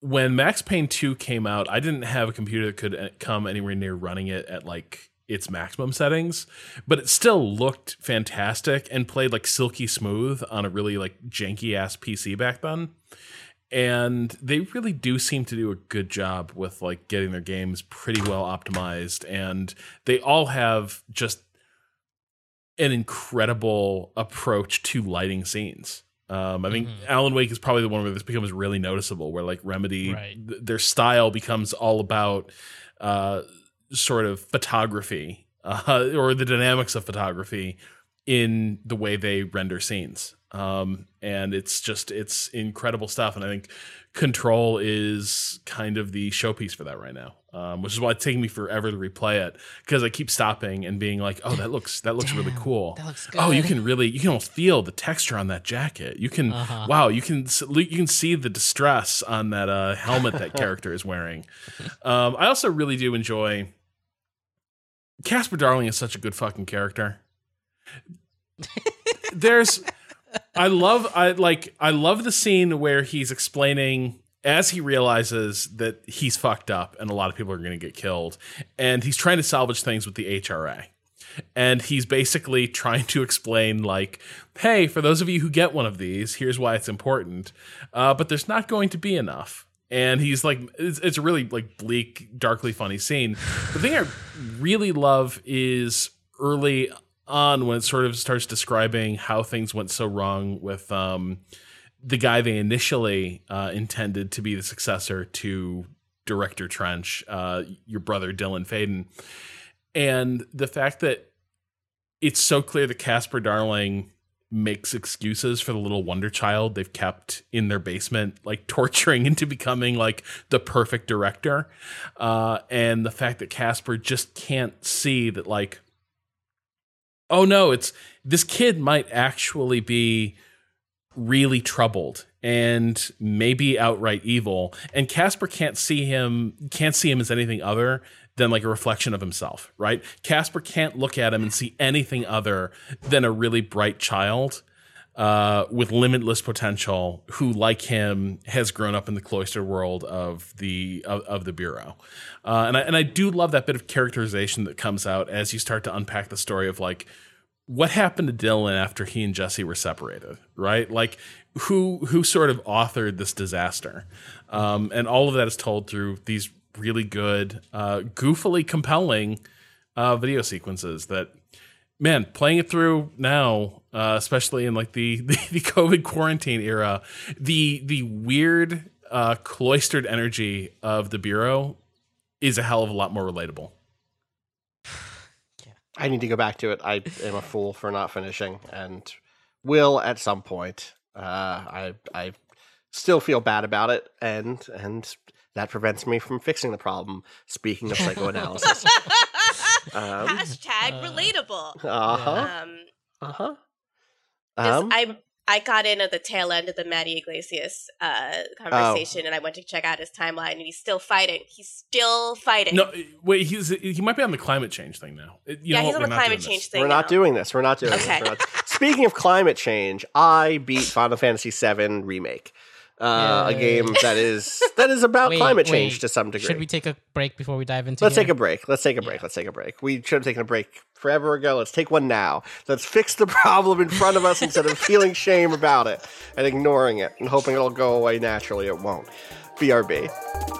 when Max Payne 2 came out, I didn't have a computer that could uh, come anywhere near running it at like its maximum settings, but it still looked fantastic and played like silky smooth on a really like janky ass PC back then. And they really do seem to do a good job with like getting their games pretty well optimized and they all have just an incredible approach to lighting scenes. Um, I think Mhm. Alan Wake is probably the one where this becomes really noticeable, where like Remedy, Right. th- their style becomes all about uh, sort of photography uh, or the dynamics of photography in the way they render scenes. Um, and it's just it's incredible stuff. And I think Control is kind of the showpiece for that right now, um, which is why it's taking me forever to replay it because I keep stopping and being like, "Oh, that looks that looks really cool." That looks good. Oh, you can really you can almost feel the texture on that jacket. You can Uh-huh. wow, you can you can see the distress on that uh, helmet that character is wearing. Um, I also really do enjoy Casper Darling is such a good fucking character. There's I love I like I love the scene where he's explaining as he realizes that he's fucked up and a lot of people are going to get killed and he's trying to salvage things with the HRA and he's basically trying to explain like hey for those of you who get one of these here's why it's important uh, but there's not going to be enough. And he's like it's, it's a really like bleak darkly funny scene. The thing i really love is early on when it sort of starts describing how things went so wrong with um, the guy they initially uh, intended to be the successor to director trench uh, your brother dylan faden and the fact that it's so clear that Casper Darling makes excuses for the little wonder child they've kept in their basement, like torturing into becoming like the perfect director. Uh, and the fact that Casper just can't see that, like, oh no, it's this kid might actually be really troubled and maybe outright evil and Casper can't see him can't see him as anything other than like a reflection of himself, right? Casper can't look at him and see anything other than a really bright child uh, with limitless potential who, like him, has grown up in the cloistered world of the of, of the bureau. Uh, and I and I do love that bit of characterization that comes out as you start to unpack the story of like what happened to Dylan after he and Jesse were separated, right? Like who who sort of authored this disaster, um, and all of that is told through these really good, uh, goofily compelling uh, video sequences that man playing it through now uh, especially in like the, the, the covid quarantine era the the weird uh, cloistered energy of the bureau is a hell of a lot more relatable I need to go back to it. I am a fool for not finishing, and will at some point. Uh, I I still feel bad about it, and and that prevents me from fixing the problem. Speaking of psychoanalysis, um, Hashtag uh, relatable. uh huh, Um, uh huh. Um, I I got in at the tail end of the Matty Yglesias uh, conversation, and I went to check out his timeline, and he's still fighting. He's still fighting. no wait he's he might be on the climate change thing now you yeah, know he's what? on the We're not climate doing change this. thing. we're not doing this. We're not doing Okay. this. Not- Speaking of climate change, I beat Final Fantasy VII remake, uh, a game that is that is about Wait, climate change wait. to some degree. Should we take a break before we dive into? Let's here? take a break. Let's take a break. Yeah. Let's take a break. We should have taken a break forever ago. Let's take one now. Let's fix the problem in front of us instead of feeling shame about it and ignoring it and hoping it'll go away naturally. It won't. BRB.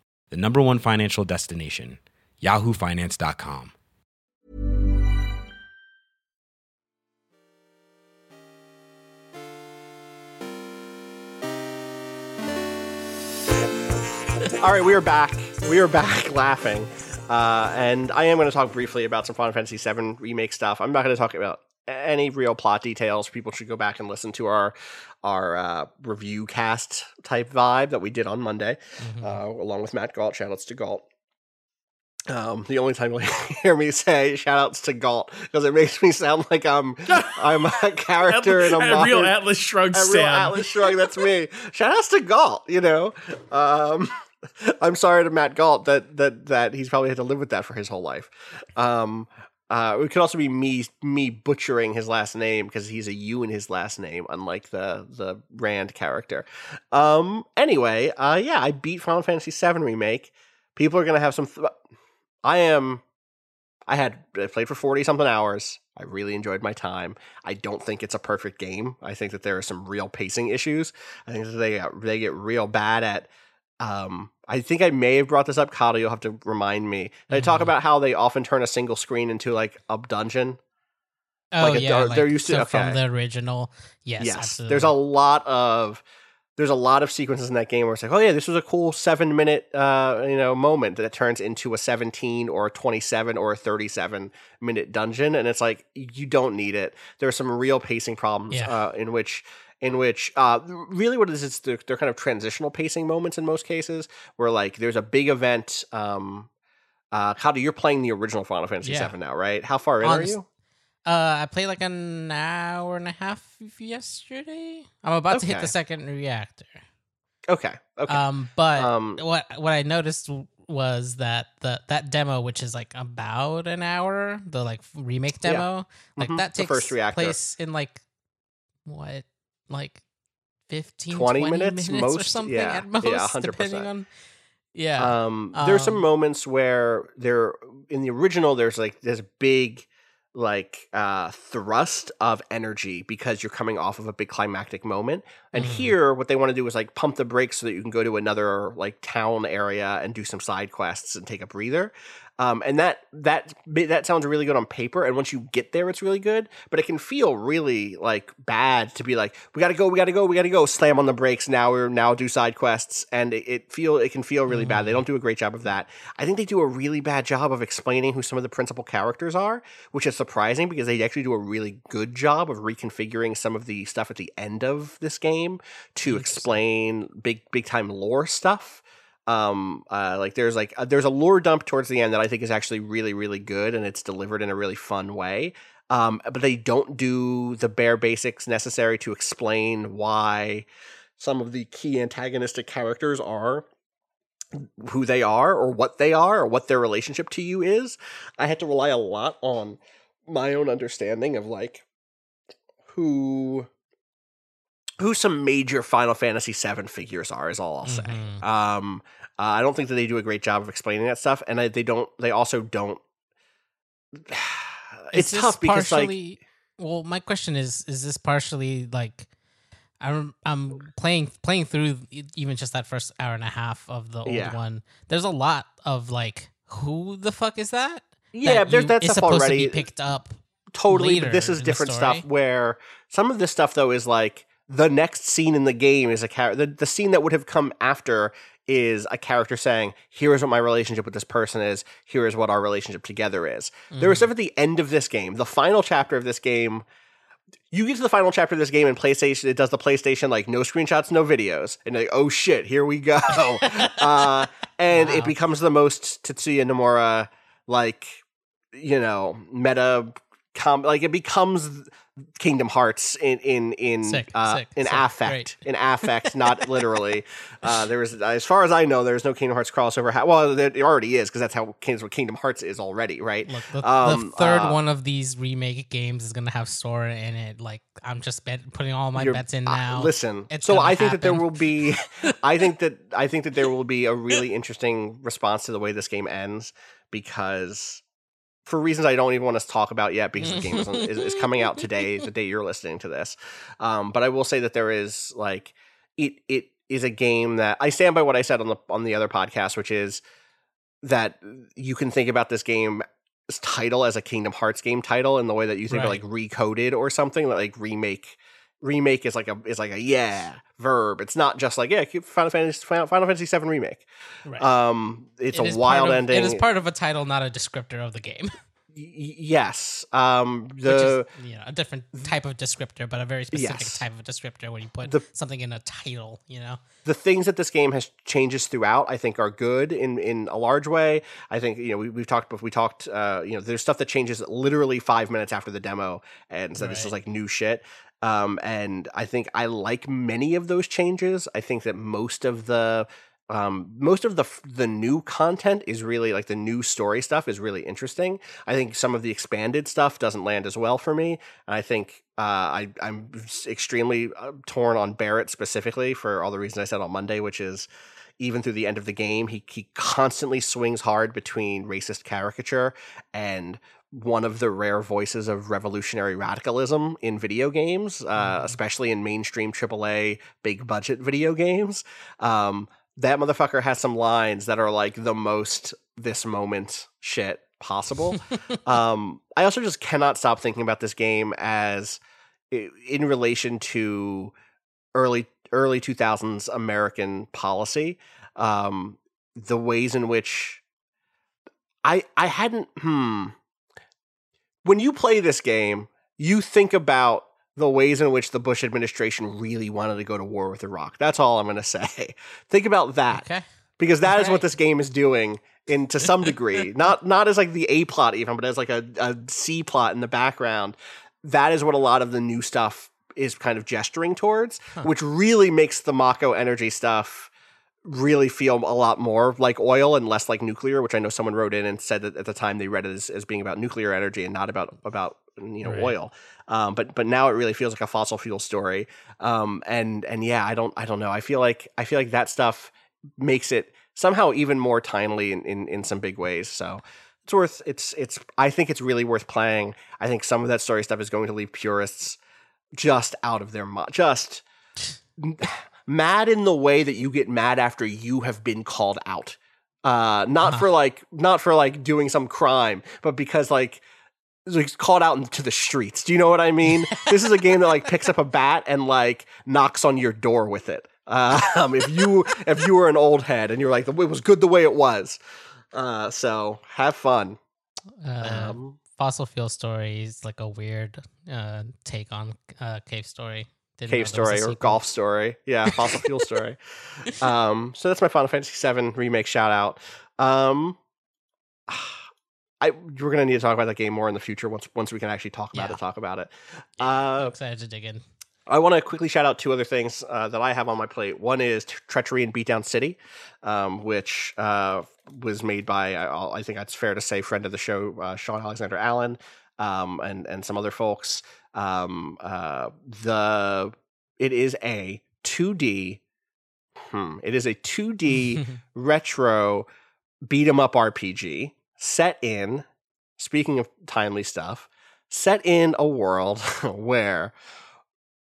the number one financial destination, yahoofinance.com. All right, we are back. We are back laughing. Uh, and I am going to talk briefly about some Final Fantasy VII remake stuff. I'm not going to talk about any real plot details. People should go back and listen to our our uh, review cast type vibe that we did on Monday, Mhm. uh, along with Matt Gault. Shoutouts to Galt. Um, the only time you'll hear me say shoutouts to Galt because it makes me sound like I'm I'm a character in a, a real Atlas Shrugged a real Atlas Shrug. That's me. Shout outs to Galt. You know, um, I'm sorry to Matt Gault that that that he's probably had to live with that for his whole life. Um, uh, it could also be me me butchering his last name because he's a U in his last name, unlike the the Rand character. Um, anyway, uh, yeah, I beat Final Fantasy VII remake. People are gonna have some. Th- I am. I had I played for forty something hours. I really enjoyed my time. I don't think it's a perfect game. I think that there are some real pacing issues. I think that they they get real bad at. Um, I think I may have brought this up, Kyle. You'll have to remind me. They talk Mhm. about how they often turn a single screen into like a dungeon. Oh Like a yeah, like, they're used to- so okay. from the original. Yes, absolutely. there's a lot of there's a lot of sequences in that game where it's like, oh yeah, this was a cool seven minute uh, you know moment that turns into a 17 or a 27 or a 37 minute dungeon, and it's like you don't need it. There are some real pacing problems Yeah. uh, in which in which uh, really what it is it's they're, they're kind of transitional pacing moments in most cases where like there's a big event. Um, uh, Kyle, you're playing the original Final Fantasy Yeah. VII now, right? How far in are you? Uh, I played like an hour and a half yesterday. I'm about to hit the second reactor. Okay, okay. Um, but Um, what what I noticed was that the that demo, which is like about an hour, the like remake Yeah. demo, like Mhm. that takes place in like what like 15 20 20, minutes, minutes, or most- something yeah, at most yeah, 100%. depending on yeah Um, there's some Um, moments where there in the original there's like this big like uh thrust of energy because you're coming off of a big climactic moment and Mhm. here what they want to do is like pump the brakes so that you can go to another like town area and do some side quests and take a breather um, and that that that sounds really good on paper and once you get there it's really good but it can feel really like bad to be like we gotta go we gotta go we gotta go slam on the brakes now we're now do side quests and it, it feel it can feel really bad. They don't do a great job of that. I think they do a really bad job of explaining who some of the principal characters are which is surprising because they actually do a really good job of reconfiguring some of the stuff at the end of this game to explain big big time lore stuff um uh like there's like uh, there's a lore dump towards the end that i think is actually really really good and it's delivered in a really fun way. Um but they don't do the bare basics necessary to explain why some of the key antagonistic characters are who they are or what they are or what their relationship to you is. I had to rely a lot on my own understanding of like who who some major final fantasy 7 figures are is all i'll say Mhm. um, uh, I don't think that they do a great job of explaining that stuff, and I, they don't. They also don't. It's tough because like well my question is is this partially like I'm I'm playing playing through even just that first hour and a half of the old Yeah. one. There's a lot of like who the fuck is that? yeah, there's you- that stuff already. to be picked up. totally, but this is different stuff. Where some of this stuff though is like the next scene in the game is a character. The, the scene that would have come after is a character saying, "Here is what my relationship with this person is. Here is what our relationship together is." There was Mhm. stuff at the end of this game, the final chapter of this game. You get to the final chapter of this game, and PlayStation it does the PlayStation like no screenshots, no videos, and like oh shit, here we go, uh, and Wow. it becomes the most Tetsuya Nomura like you know meta com like it becomes Kingdom Hearts in in in Sick, uh, sick, in sick, affect in affect, not literally. Uh, there was, as far as I know, there's no Kingdom Hearts crossover. Ha- well, there it already is because that's how Kingdom, Kingdom Hearts is already, right? Look, the, Um, the third uh, one of these remake games is gonna have Sora in it. Like I'm just bet, putting all my bets in now. listen, It's so I think that there will be, I think that I think that there will be a really interesting response to the way this game ends because. For reasons I don't even want to talk about yet, because the game is, is, is coming out today, the day you're listening to this. Um, but I will say that there is like it. It is a game that I stand by what I said on the on the other podcast, which is that you can think about this game title as a Kingdom Hearts game title in the way that you think of Right. like recoded or something like remake. Remake is like a is like a yeah verb. It's not just like yeah Final Fantasy Final, Final Fantasy Seven remake. Right. Um, it's It a wild of, ending. It is part of a title, not a descriptor of the game. Y- yes. Um, the is you know, a different type of descriptor, but a very specific Yes. type of descriptor when you put The- something in a title. You know, the things that this game has changes throughout i think are good in in a large way i think you know we, we've talked before we talked uh you know there's stuff that changes literally five minutes after the demo and so this is like new shit um and i think i like many of those changes i think that most of the um, most of the the new content is really like the new story stuff is really interesting. I think some of the expanded stuff doesn't land as well for me. And I think uh, I I'm extremely uh, torn on Barret specifically for all the reasons I said on Monday, which is even through the end of the game, he he constantly swings hard between racist caricature and one of the rare voices of revolutionary radicalism in video games, uh, especially in mainstream AAA big budget video games. Um, that motherfucker has some lines that are like the most this moment shit possible. um, I also just cannot stop thinking about this game as in relation to early early 2000s American policy, um, the ways in which I I hadn't hmm when you play this game, you think about the ways in which the Bush administration really wanted to go to war with Iraq. That's all I'm going to say. Think about that okay, because that is what Right. this game is doing in to some degree not not as like the a plot even but as like a, a c plot in the background that is what a lot of the new stuff is kind of gesturing towards which really makes the mako energy stuff really feel a lot more like oil and less like nuclear which i know someone wrote in and said that at the time they read it as, as being about nuclear energy and not about about you know Right. oil. Um, but but now it really feels like a fossil fuel story. Um, and and yeah, I don't I don't know. I feel like I feel like that stuff makes it somehow even more timely in, in, in some big ways. So it's worth it's it's I think it's really worth playing. I think some of that story stuff is going to leave purists just out of their mind, just mad in the way that you get mad after you have been called out. Uh, not for like not for like doing some crime, but because like like called out into the streets. Do you know what I mean? this is a game that like picks up a bat and like knocks on your door with it. Um, if you if you were an old head and you're like it was good the way it was, uh, so have fun. Uh, Um, fossil fuel story is like a weird uh, take on uh, cave story. Didn't cave there was a story or golf story, yeah, fossil fuel story. Um, so that's my Final Fantasy VII remake shout out. Um, I we're gonna need to talk about that game more in the future once once we can actually talk about Yeah. it. Talk about it. I'm Uh, excited to dig in. I want to quickly shout out two other things uh, that I have on my plate. One is Treachery in Beatdown City, um, which uh, was made by I, I think it's fair to say friend of the show uh, Shawn Alexander Alleyne um, and and some other folks. Um, uh, the it is a 2D. Hmm, it is a 2D retro beat 'em up RPG set in. Speaking of timely stuff, set in a world where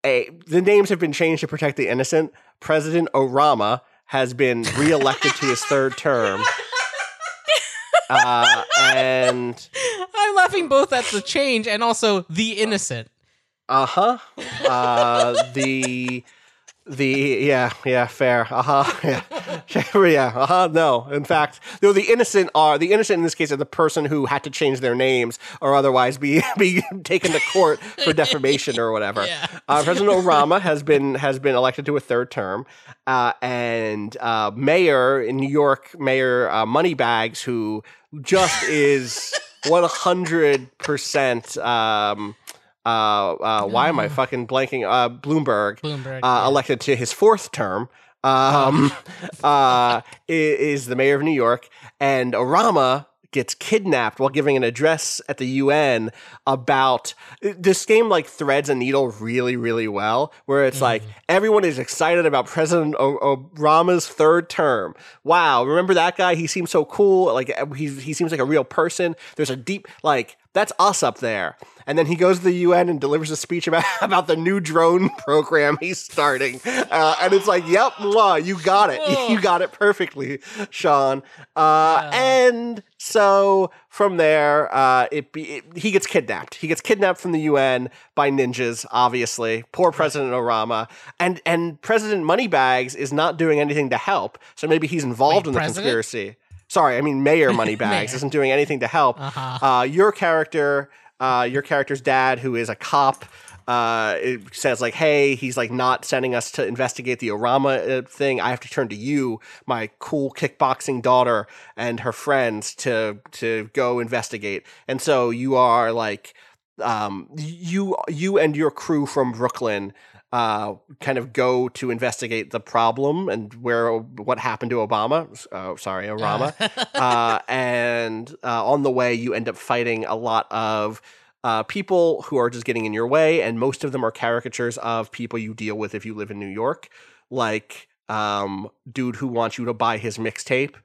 a the names have been changed to protect the innocent. President Orama has been reelected to his third term. Uh, and laughing both at the change and also the innocent. uh-huh. Uh the the yeah, yeah, fair. Uh-huh. Yeah. yeah, uh-huh. No. In fact, though the innocent are the innocent in this case are the person who had to change their names or otherwise be be taken to court for defamation or whatever. Yeah. Uh, President Obama has been has been elected to a third term, uh, and uh, Mayor in New York, Mayor uh, Moneybags, who just is one hundred percent. Um, uh, uh, why am I fucking blanking? Uh, Bloomberg, Bloomberg. uh, yeah. elected to his fourth term. Um, uh, is the mayor of New York, and Orama gets kidnapped while giving an address at the UN about uh, this game. Like threads a needle really, really well, where it's like mm-hmm. everyone is excited about President o- Obama's third term. Wow, remember that guy? He seems so cool. Like he he seems like a real person. There's a deep like that's us up there. And then he goes to the UN and delivers a speech about, about the new drone program he's starting. Uh, and it's like, yep, mwah, you got it. You got it perfectly, Sean. Uh, And so from there, uh, it, be, it he gets kidnapped. He gets kidnapped from the UN by ninjas, obviously. Poor President Orama. And, and President Moneybags is not doing anything to help. So maybe he's involved Wait, in the president? conspiracy. Sorry, I mean Mayor Moneybags Mayor. isn't doing anything to help. Uh-huh. Uh, your character, uh, your character's dad, who is a cop, uh, it says like, "Hey, he's like not sending us to investigate the Orama uh, thing. I have to turn to you, my cool kickboxing daughter, and her friends to to go investigate." And so you are like, um, you you and your crew from Brooklyn. Uh, kind of go to investigate the problem and where what happened to Obama. Uh, sorry, Obama. uh, and uh, on the way, you end up fighting a lot of uh, people who are just getting in your way, and most of them are caricatures of people you deal with if you live in New York, like um, dude who wants you to buy his mixtape,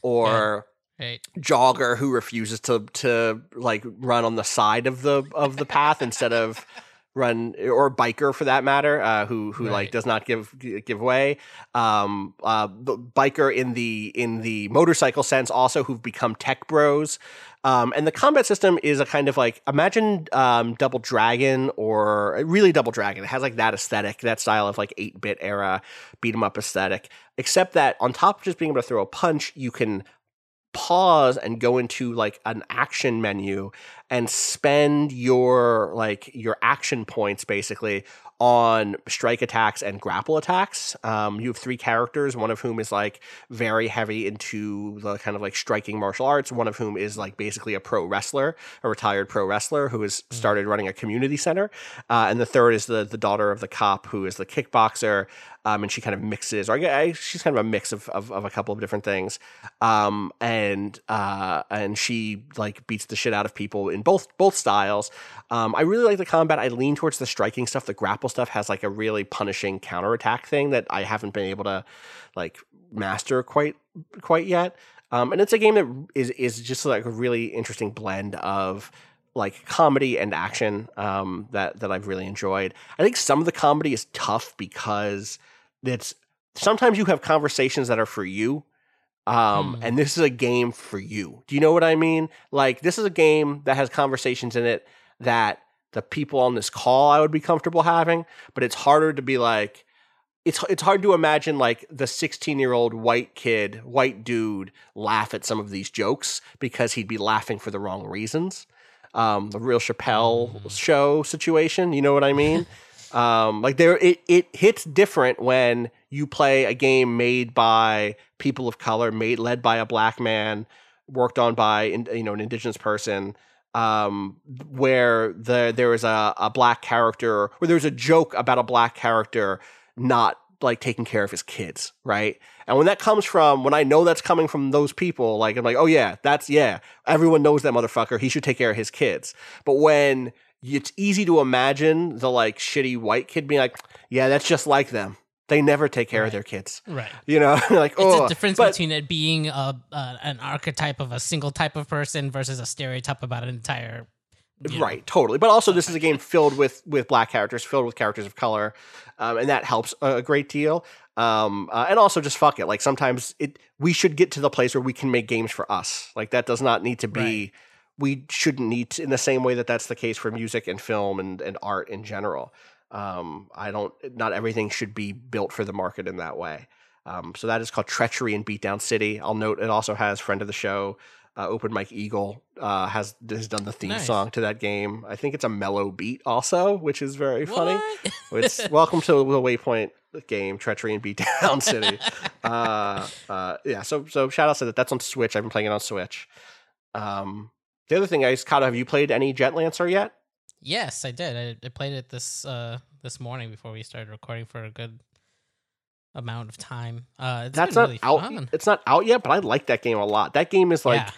or Right. jogger who refuses to to like run on the side of the of the path instead of run or biker for that matter uh who who like does not give give way. Um uh the biker in the in the motorcycle sense also who've become tech bros. Um and the combat system is a kind of like imagine um double dragon or really double dragon. It has like that aesthetic that style of like 8-bit era beat 'em up aesthetic except that on top of just being able to throw a punch you can pause and go into like an action menu and spend your like your action points basically on strike attacks and grapple attacks. Um, you have three characters, one of whom is like very heavy into the kind of like striking martial arts, one of whom is like basically a pro wrestler, a retired pro wrestler who has started running a community center, uh, and the third is the the daughter of the cop who is the kickboxer. Um, and she kind of mixes, or I, I, she's kind of a mix of, of, of a couple of different things, um, and uh, and she like beats the shit out of people in both both styles. Um, I really like the combat. I lean towards the striking stuff. The grapple stuff has like a really punishing counterattack thing that I haven't been able to like master quite quite yet. Um, and it's a game that is is just like a really interesting blend of like comedy and action um, that that I've really enjoyed. I think some of the comedy is tough because it's sometimes you have conversations that are for you. Um, Hmm. and this is a game for you. Do you know what I mean? Like this is a game that has conversations in it that the people on this call I would be comfortable having, but it's harder to be like it's it's hard to imagine like the 16 year old white kid, white dude laugh at some of these jokes because he'd be laughing for the wrong reasons. Um, the real Chappelle show situation, you know what I mean? Um, like there, it it hits different when you play a game made by people of color, made led by a black man, worked on by you know an indigenous person. Um, where the there is a, a black character, where there's a joke about a black character not like taking care of his kids, right? And when that comes from, when I know that's coming from those people, like I'm like, oh yeah, that's yeah, everyone knows that motherfucker. He should take care of his kids. But when it's easy to imagine the like shitty white kid being like, yeah, that's just like them. They never take care of their kids. Right. You know, like It's oh, a difference but- between it being a, uh, an archetype of a single type of person versus a stereotype about an entire. you know, right totally but also this is a game filled with with black characters filled with characters of color um, and that helps a, a great deal um, uh, and also just fuck it like sometimes it we should get to the place where we can make games for us like that does not need to be Right. We shouldn't need to, in the same way that that's the case for music and film and, and art in general. Um, i don't not everything should be built for the market in that way. Um, so that is called treachery in beatdown city. I'll note it also has friend of the show uh, open mike eagle uh, has has done the theme Nice. song to that game. I think it's a mellow beat also which is very funny. What? it's welcome to the waypoint game treachery and beatdown city. Uh, uh, yeah so so shout out to that. That's on switch. I've been playing it on switch. Um, the other thing Cado, have you played any jet lancer yet Yes, I did. I, I played it this uh this morning before we started recording for a good amount of time. Uh, it's that's not really out fun. it's not out yet but i like that game a lot that game is like yeah.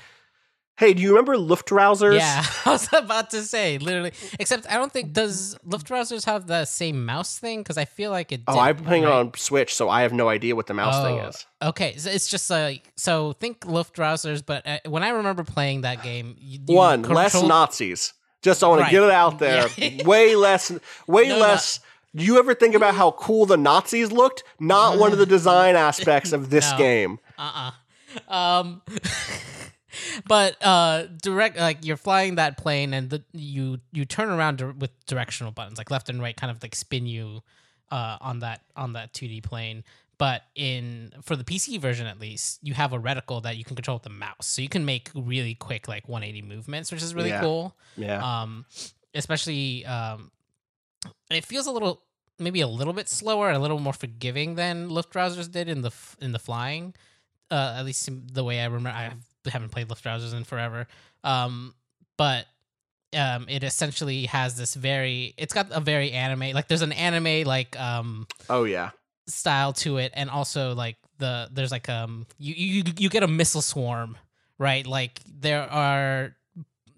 Hey do you remember luftrausers Yeah, I was about to say literally. Except I don't think does Luftrausers have the same mouse thing because I feel like it. oh i've been playing right? it on switch so i have no idea what the mouse thing Oh, is Okay, so it's just like so. Think Luftrausers, but uh, when I remember playing that game, you, one less nazis just i want Right. to get it out there Yeah. way less way No, no. less do you ever think about how cool the nazis looked not one of the design aspects of this No. game Uh uh Um, but uh, direct like you're flying that plane and the, you you turn around dir- with directional buttons like left and right, kind of like spin you uh on that on that 2D plane. But in for the PC version at least, you have a reticle that you can control with the mouse, so you can make really quick like 180 movements, which is really Yeah. cool. yeah Um, especially um, it feels a little maybe a little bit slower, a little more forgiving than Luftrausers did in the f- in the flying. Uh, at least the way I remember, I haven't played Lift Luftrausers in forever. Um, but um, it essentially has this very. It's got a very anime like there's an anime like um oh yeah style to it and also like the there's like um you you you get a missile swarm right like there are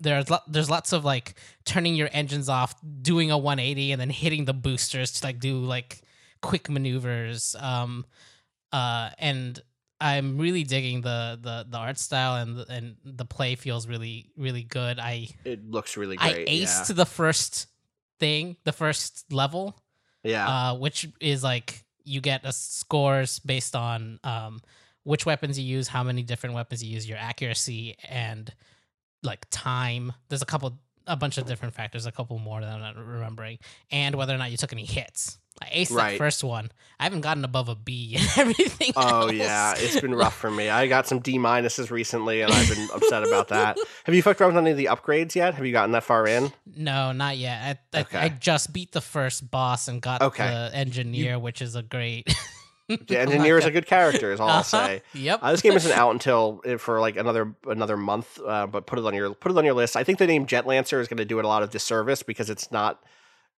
there's lo- there's lots of like turning your engines off doing a 180 and then hitting the boosters to like do like quick maneuvers um uh and I'm really digging the the the art style and the, and the play feels really really good I it looks really great. I aced the first thing the first level yeah yeah uh, which is like you get a scores based on um, which weapons you use, how many different weapons you use, your accuracy, and like time. There's a couple, a bunch of different factors, a couple more that I'm not remembering, and whether or not you took any hits. I aced Right. that first one. I haven't gotten above a B and everything. Oh else. yeah, it's been rough for me. I got some D minuses recently, and I've been upset about that. Have you fucked around with any of the upgrades yet? Have you gotten that far in? No, not yet. I, I, Okay. I just beat the first boss and got Okay. the engineer, which is a great. The engineer is a good character, is all I'll Uh-huh. say. Yep. Uh, this game isn't out until uh, for like another another month, uh, but put it on your put it on your list. I think the name Jet Lancer is going to do it a lot of disservice because it's not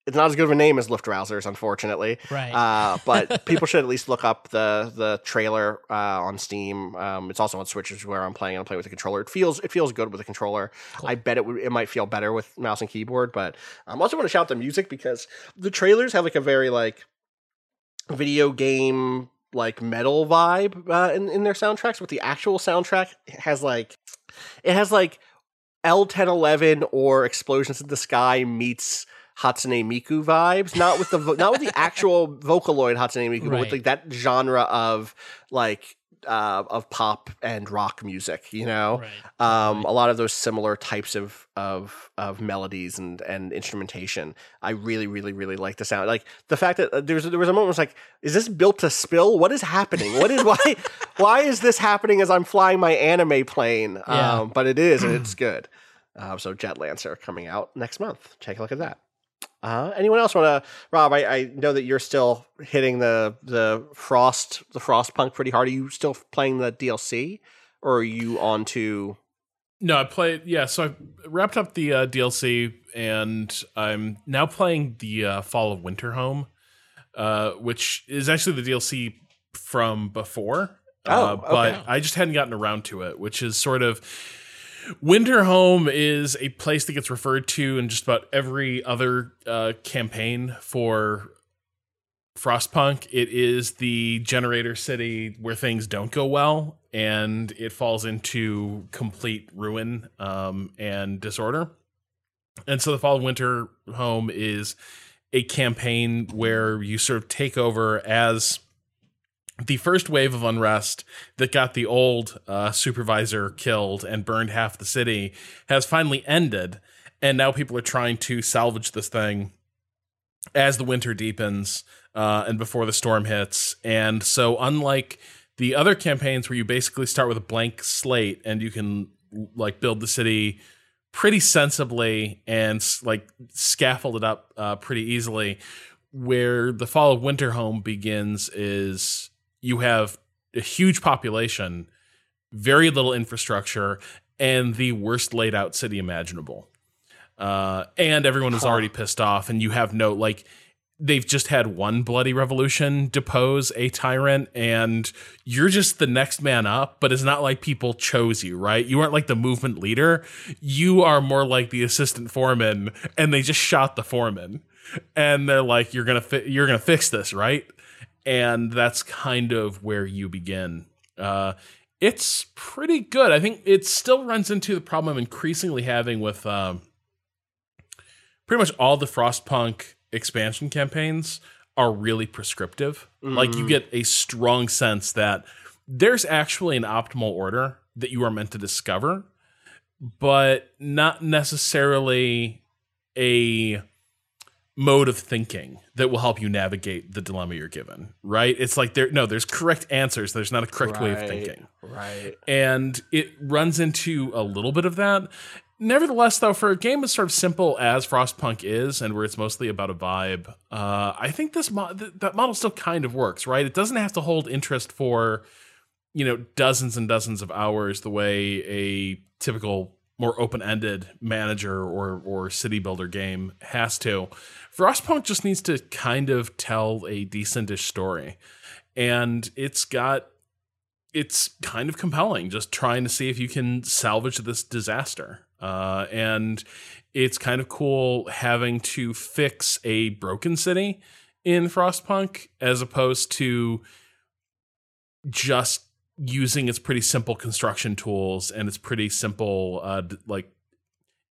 it's not as good of a name as Luftrausers, unfortunately. Right. Uh, but people should at least look up the the trailer uh, on Steam. Um, it's also on Switch, which is where I'm playing. I'm playing with a controller. It feels it feels good with a controller. I bet it would, it might feel better with mouse and keyboard. But I um, also want to shout the music because the trailers have like a very like video game like metal vibe uh, in in their soundtracks. But the actual soundtrack has like it has like L ten eleven or Explosions in the Sky meets Hatsune Miku vibes, not with the vo- not with the actual Vocaloid Hatsune Miku, but with like that genre of like uh, of pop and rock music. You know, Right. um, a lot of those similar types of of of melodies and and instrumentation. I really, really, really like the sound. Like the fact that uh, there's there was a moment where it's like, is this built to spill? What is happening? What is why why is this happening as I'm flying my anime plane? Yeah. Um, but it is, and it's good. Uh, so Jet Lancer coming out next month. Take a look at that. Uh, anyone else want to? Rob, I, I know that you're still hitting the the frost the Frostpunk pretty hard. Are you still playing the DLC, or are you on to? No, I played. Yeah, so I wrapped up the uh, DLC, and I'm now playing the uh, Fall of Winterhome, uh, which is actually the DLC from before. Oh, uh, but okay. I just hadn't gotten around to it, which is sort of Winterhome is a place that gets referred to in just about every other uh, campaign for Frostpunk. It is the generator city where things don't go well, and it falls into complete ruin um, and disorder. And so, the Fall of Winter Home is a campaign where you sort of take over as the first wave of unrest that got the old uh, supervisor killed and burned half the city has finally ended. And now people are trying to salvage this thing as the winter deepens uh, and before the storm hits. And so, unlike the other campaigns where you basically start with a blank slate and you can like build the city pretty sensibly and like scaffold it up uh, pretty easily, where the fall of Winterhome begins is you have a huge population, very little infrastructure, and the worst laid out city imaginable. Uh, and everyone is already pissed off, and you have no like they've just had one bloody revolution depose a tyrant and you're just the next man up but it's not like people chose you right? You aren't like the movement leader. You are more like the assistant foreman and they just shot the foreman. And they're like you're gonna fi- you're gonna fix this right and that's kind of where you begin. Uh it's pretty good. I think it still runs into the problem i'm increasingly having with um pretty much all the frostpunk expansion campaigns are really prescriptive. Like you get a strong sense that there's actually an optimal order that you are meant to discover, but not necessarily a mode of thinking that will help you navigate the dilemma you're given, right? It's like there no, there's correct answers, there's not a correct way of thinking Right. and it runs into a little bit of that. Nevertheless, though, for a game as sort of simple as Frostpunk is, and where it's mostly about a vibe, uh, I think this mo- th- that model still kind of works, right? It doesn't have to hold interest for you know dozens and dozens of hours the way a typical more open-ended manager or or city builder game has to. Frostpunk just needs to kind of tell a decentish story, and it's got it's kind of compelling just trying to see if you can salvage this disaster. Uh, and it's kind of cool having to fix a broken city in Frostpunk as opposed to just using its pretty simple construction tools and its pretty simple uh, like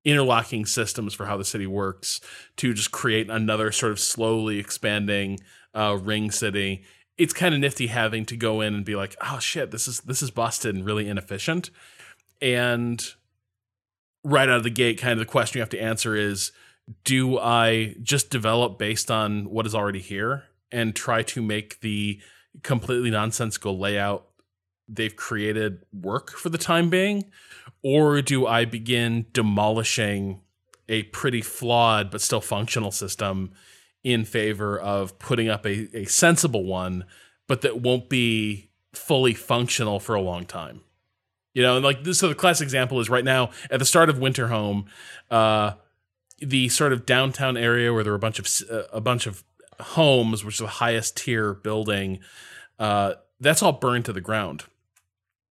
interlocking systems for how the city works to just create another sort of slowly expanding uh, ring city it's kind of nifty having to go in and be like, oh shit, this is this is busted and really inefficient. And right out of the gate, kind of the question you have to answer is, do I just develop based on what is already here and try to make the completely nonsensical layout they've created work for the time being? Or do I begin demolishing a pretty flawed but still functional system in favor of putting up a, a sensible one, but that won't be fully functional for a long time. You know, like this, so the classic example is right now at the start of Winterhome, uh, the sort of downtown area where there were a bunch of uh, a bunch of homes, which is the highest tier building, uh, that's all burned to the ground.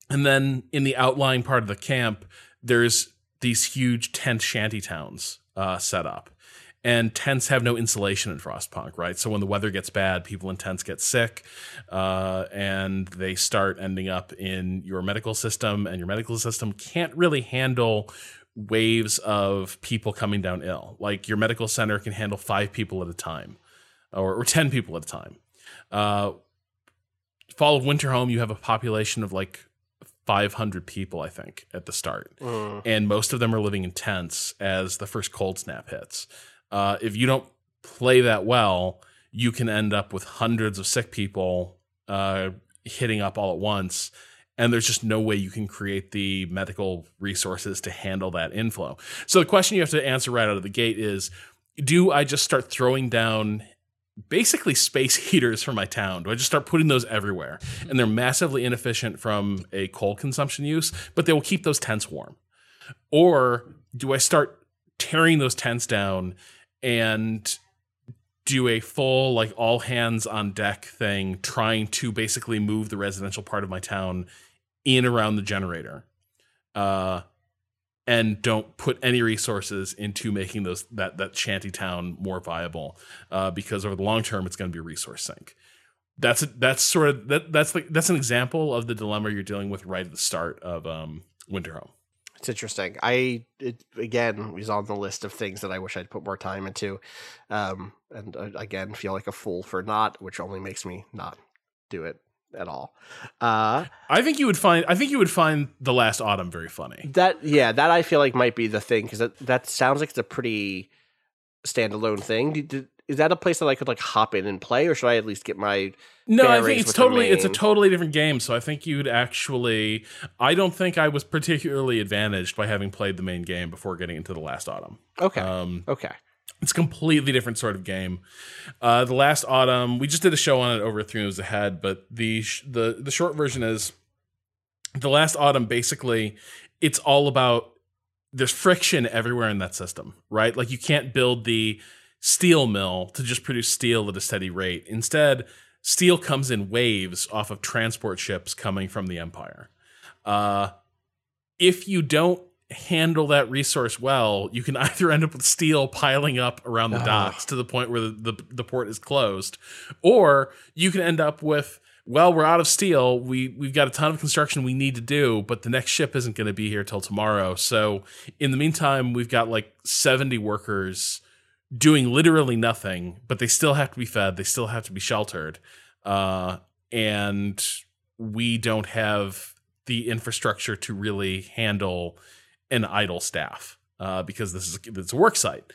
And then in the outlying part of the camp, there's these huge tent shanty towns uh, set up. And tents have no insulation in Frostpunk, right? So when the weather gets bad, people in tents get sick, uh, and they start ending up in your medical system, and your medical system can't really handle waves of people coming down ill. Like your medical center can handle five people at a time, or, or ten people at a time. Uh, Fall of Winterhome, you have a population of like 500 people, I think, at the start Mm. and most of them are living in tents as the first cold snap hits. Uh, if you don't play that well, you can end up with hundreds of sick people uh, hitting up all at once, and there's just no way you can create the medical resources to handle that inflow. So the question you have to answer right out of the gate is: Do I just start throwing down? Basically, space heaters for my town. Do I just start putting those everywhere? And they're massively inefficient from a coal consumption use, but they will keep those tents warm. Or do I start tearing those tents down and do a full like all hands on deck thing trying to basically move the residential part of my town in around the generator uh and don't put any resources into making those that that shanty town more viable uh because over the long term it's going to be a resource sink. That's that's sort of that that's like that's an example of the dilemma you're dealing with right at the start of um winterhome It's interesting. I it, again was on the list of things that I wish I'd put more time into, um, and uh, again feel like a fool for not, which only makes me not do it at all. Uh, I think you would find. I think you would find the last autumn very funny. that yeah, that I feel like might be the thing because that that sounds like it's a pretty standalone thing. Do- do- Is that a place that I could like hop in and play, or should I at least get my No, I think it's totally. It's a totally different game. So I think you'd actually. I don't think I was particularly advantaged by having played the main game before getting into the last autumn. okay Um, okay it's a completely different sort of game. Uh, the last autumn, we just did a show on it over Three Moves Ahead, but the sh- the the short version is the last autumn. Basically, it's all about there's friction everywhere in that system, right? Like you can't build the steel mill to just produce steel at a steady rate. Instead, steel comes in waves off of transport ships coming from the Empire. Uh, if you don't handle that resource well, you can either end up with steel piling up around the Ah. docks to the point where the, the, the port is closed, or you can end up with well, we're out of steel. We we've got a ton of construction we need to do, but the next ship isn't going to be here till tomorrow. So in the meantime, we've got like seventy workers doing literally nothing, but they still have to be fed. They still have to be sheltered, uh, and we don't have the infrastructure to really handle an idle staff uh, because this is it's a work site.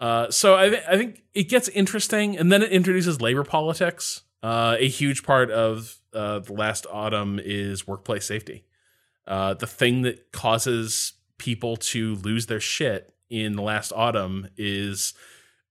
Uh, so I, th- I think it gets interesting, and then it introduces labor politics. Uh, a huge part of uh, the last autumn is workplace safety. Uh, the thing that causes people to lose their shit in the last autumn is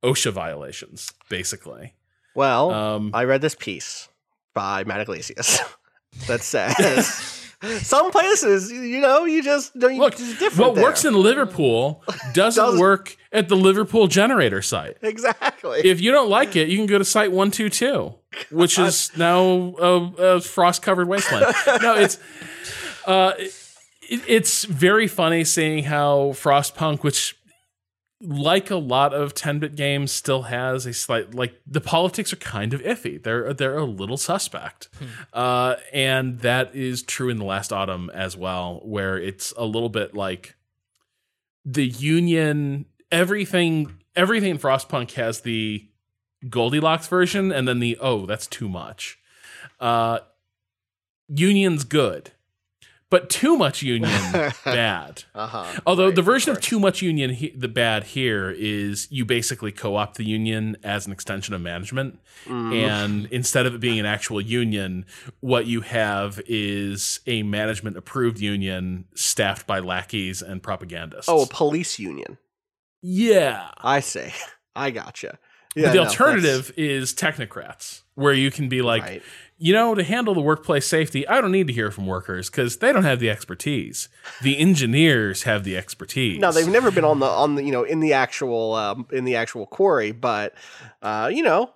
OSHA violations, basically. well Um, I read this piece by Matt Yglesias that says some places, you know, you just don't. Look, it's different. what there. works in Liverpool doesn't Doesn't- work at the Liverpool generator site. exactly. If you don't like it, you can go to site 122, which is now a, a frost covered wasteland. no, it's uh, it, it's very funny seeing how Frostpunk, which like a lot of 10-bit games still has a slight like the politics are kind of iffy. They're they're a little suspect. Uh and that is true in the last autumn as well where it's a little bit like the union everything everything in frostpunk has the goldilocks version and then the oh that's too much. Uh union's good but too much union bad Uh huh. Although the version of too much union, he, the bad here is you basically co-opt the union as an extension of management, Mm. and instead of it being an actual union, what you have is a management-approved union staffed by lackeys and propagandists. Oh, a police union. yeah. I see. I gotcha. But the no, alternative is technocrats, where you can be like, Right. you know, to handle the workplace safety, I don't need to hear from workers because they don't have the expertise. The engineers have the expertise. No, they've never been on the on the you know in the actual um, in the actual quarry, but uh, you know,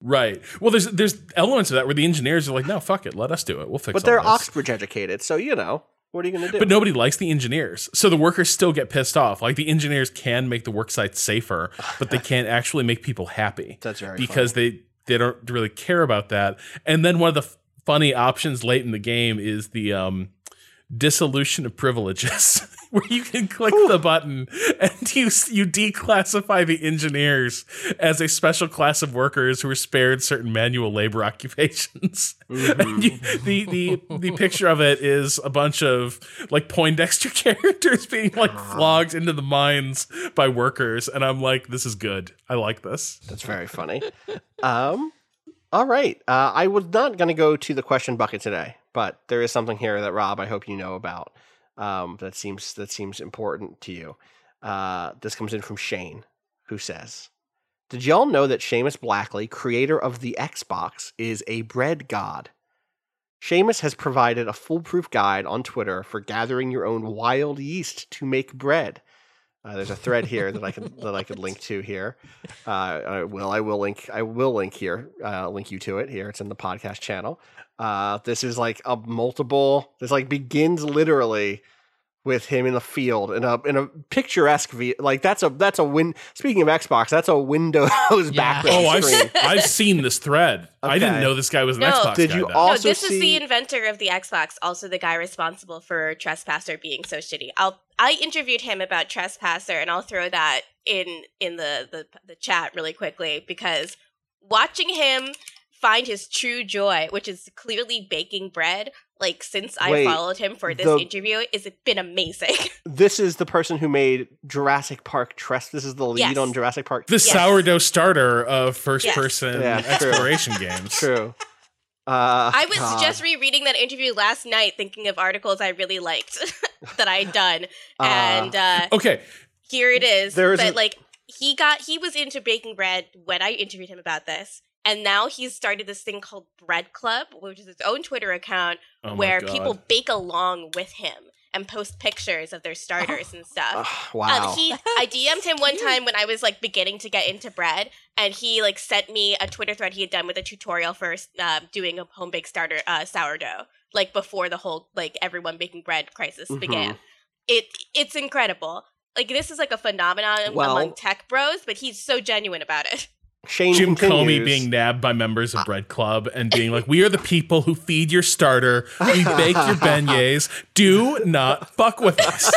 right. Well, there's there's elements of that where the engineers are like, no, fuck it, let us do it. We'll fix. It. But they're this." Oxbridge educated, so you know what are you going to do? But nobody likes the engineers. So the workers still get pissed off. Like the engineers can make the work site safer, but they can't actually make people happy. That's very because they they don't really care about that. And then one of the f- funny options late in the game is the um dissolution of privileges where you can click the button and you you declassify the engineers as a special class of workers who are spared certain manual labor occupations. And you, the the the picture of it is a bunch of like Poindexter characters being like flogged into the mines by workers and I'm like this is good. I like this. That's very funny. um, all right. Uh, I was not going to go to the question bucket today, but there is something here that Rob, I hope you know about. Um, that seems that seems important to you. Uh, this comes in from Shane, who says, "Did y'all know that Seamus Blackley, creator of the Xbox, is a bread god?" Seamus has provided a foolproof guide on Twitter for gathering your own wild yeast to make bread. Uh, there's a thread here that I could that I could link to here. Uh, I will I will link I will link here uh, link you to it here. It's in the podcast channel. Uh, this is like a multiple. This like begins literally with him in the field in a in a picturesque view. Like that's a that's a win. Speaking of Xbox, that's a Windows background oh I've, screen. I've seen this thread I didn't know this guy was an No. Xbox Did guy you then. all- no, Also this is the inventor of the Xbox, also the guy responsible for Trespasser being so shitty. I'll I interviewed him about Trespasser, and I'll throw that in in the the, the chat really quickly because watching him find his true joy, which is clearly baking bread, like since I Wait, followed him for this the- interview, is it been amazing. This is the person who made Jurassic Park Tress. This is the lead Yes. on Jurassic Park. the Yes. sourdough starter of first Yes. person Yeah, exploration games True. Uh, I was God. just rereading that interview last night, thinking of articles I really liked that I'd done, Uh, and uh, okay here it is. There is but a- like he got he was into baking bread when I interviewed him about this. And now he's started this thing called Bread Club, which is his own Twitter account Oh where God. people bake along with him and post pictures of their starters and stuff. Ugh, wow. Um, he, I DM'd him one time when I was like beginning to get into bread, and he like sent me a Twitter thread he had done with a tutorial for uh, doing a home baked starter uh, sourdough, like before the whole like everyone baking bread crisis Mhm. began. It it's incredible. Like this is like a phenomenon Well- among tech bros, but he's so genuine about it. Shane Jim continues. Comey being nabbed by members of Bread Club and being like, "We are the people who feed your starter. We bake your beignets. Do not fuck with us."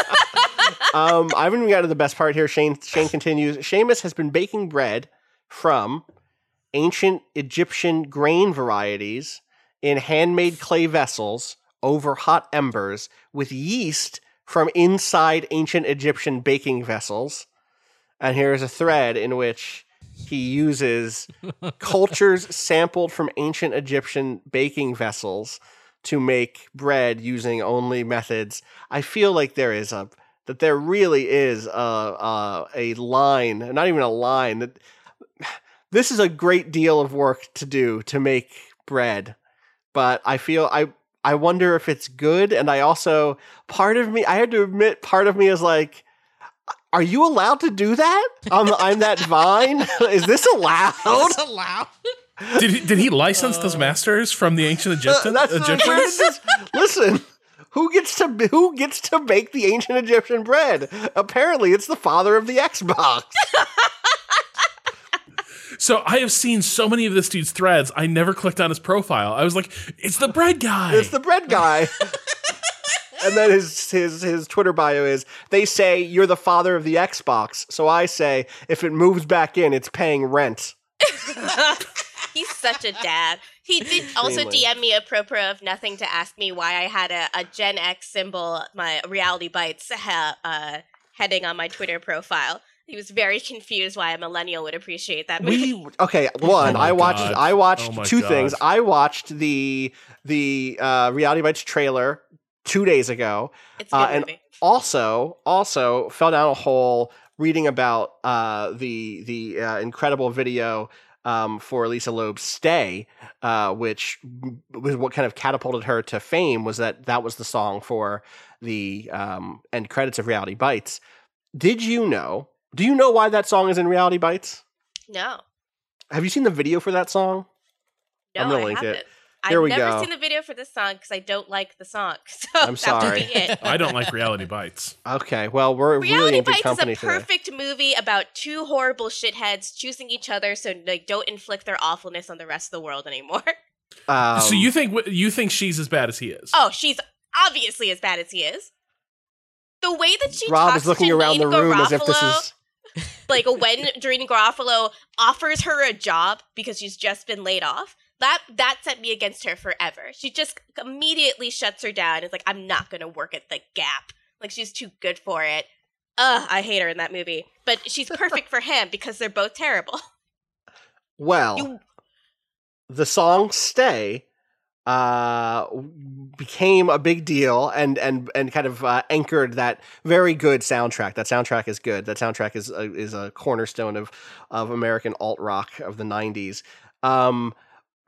um, I haven't even got to the best part here. Shane Shane continues. Seamus has been baking bread from ancient Egyptian grain varieties in handmade clay vessels over hot embers with yeast from inside ancient Egyptian baking vessels. And here's a thread in which he uses cultures sampled from ancient Egyptian baking vessels to make bread using only methods. I feel like there is a that there really is a a, a line, not even a line that this is a great deal of work to do to make bread, but I feel I I wonder if it's good, and I also part of me I had to admit part of me is like. Are you allowed to do that? I'm, I'm that vine. Is this allowed? It's allowed. Did he, did he license those masters from the ancient Egyptian, Uh, Egyptians? where is Listen, who gets to who gets to bake the ancient Egyptian bread? Apparently, it's the father of the Xbox. So I have seen so many of this dude's threads. I never clicked on his profile. I was like, "It's the bread guy." It's the bread guy. And then his his his Twitter bio is they say you're the father of the Xbox. So I say if it moves back in, it's paying rent. He's such a dad. He did also Extremely. DM me apropos of nothing to ask me why I had a, a Gen X symbol, my Reality Bites ha- uh, heading on my Twitter profile. He was very confused why a millennial would appreciate that movie. We okay. One, Oh I watched. God. I watched Oh my two God. things. I watched the the uh, Reality Bites trailer two days ago. it's a good uh, and movie. also also fell down a hole reading about uh, the the uh, incredible video um, for Lisa Loeb's Stay, uh, which was what kind of catapulted her to fame. Was that that was the song for the um, end credits of Reality Bites? Did you know? Do you know why that song is in Reality Bites? No, Have you seen the video for that song? no, I'm gonna I link it. Haven't. Here I've never go. seen the video for this song because I don't like the song. So I'm that sorry. be it. I don't like reality bites. Okay, well we're really Reality in good Bites is a company today. perfect movie about two horrible shitheads choosing each other so they don't inflict their awfulness on the rest of the world anymore. Um, so you think you think she's as bad as he is? Oh, she's obviously as bad as he is. The way that she Rob talks is looking to around the Janeane room as if this is. like when Doreen Garofalo offers her a job because she's just been laid off. That that set me against her forever. She just immediately shuts her down. It's like I'm not gonna work at the Gap. Like she's too good for it. Ugh, I hate her in that movie. But she's perfect for him because they're both terrible. Well, You the song "Stay" uh, became a big deal and and and kind of uh, anchored that very good soundtrack. That soundtrack is good. That soundtrack is a, is a cornerstone of of American alt rock of the '90s. Um,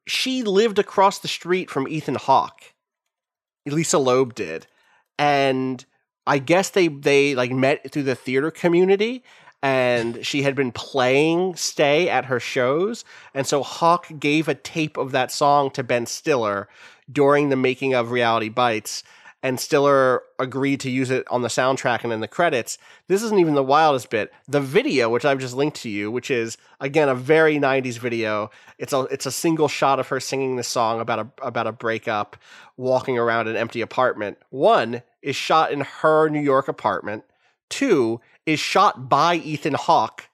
she lived across the street from Ethan Hawke. Lisa Loeb did, and I guess they they like met through the theater community. And she had been playing "Stay" at her shows, and so Hawke gave a tape of that song to Ben Stiller during the making of Reality Bites, and Stiller agreed to use it on the soundtrack and in the credits. This isn't even the wildest bit. The video, which I've just linked to you, which is again a very '90s video. It's a it's a single shot of her singing the song about a about a breakup, walking around an empty apartment. One is shot in her New York apartment. Two is shot by Ethan Hawke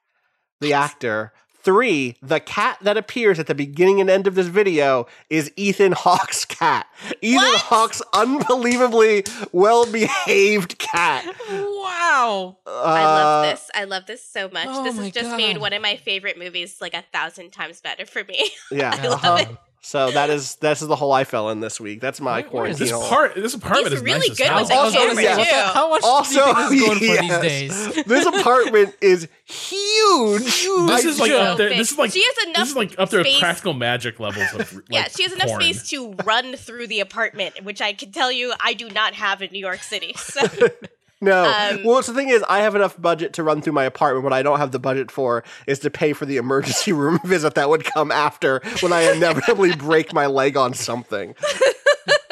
the actor. Three, the cat that appears at the beginning and end of this video is Ethan Hawke's cat. Ethan What? Hawke's unbelievably well behaved cat. Wow. I Uh, love this. I love this so much. Oh this has just made one of my favorite movies like a thousand times better for me. Yeah. I love uh-huh. it. So that is that's the hole I fell in this week. That's my Where- where is quarantine This hole. part, this apartment He's is really nice as good with the Also, camera yeah. Too. How much also, do you think this is going for these days? this apartment is huge. This is like so up there. big. This is like She has this enough is like up there with practical magic levels of like, yeah, she has enough porn. space to run through the apartment, which I can tell you I do not have in New York City. So No. Um, well, the thing is, I have enough budget to run through my apartment. What I don't have the budget for is to pay for the emergency room visit that would come after when I inevitably break my leg on something.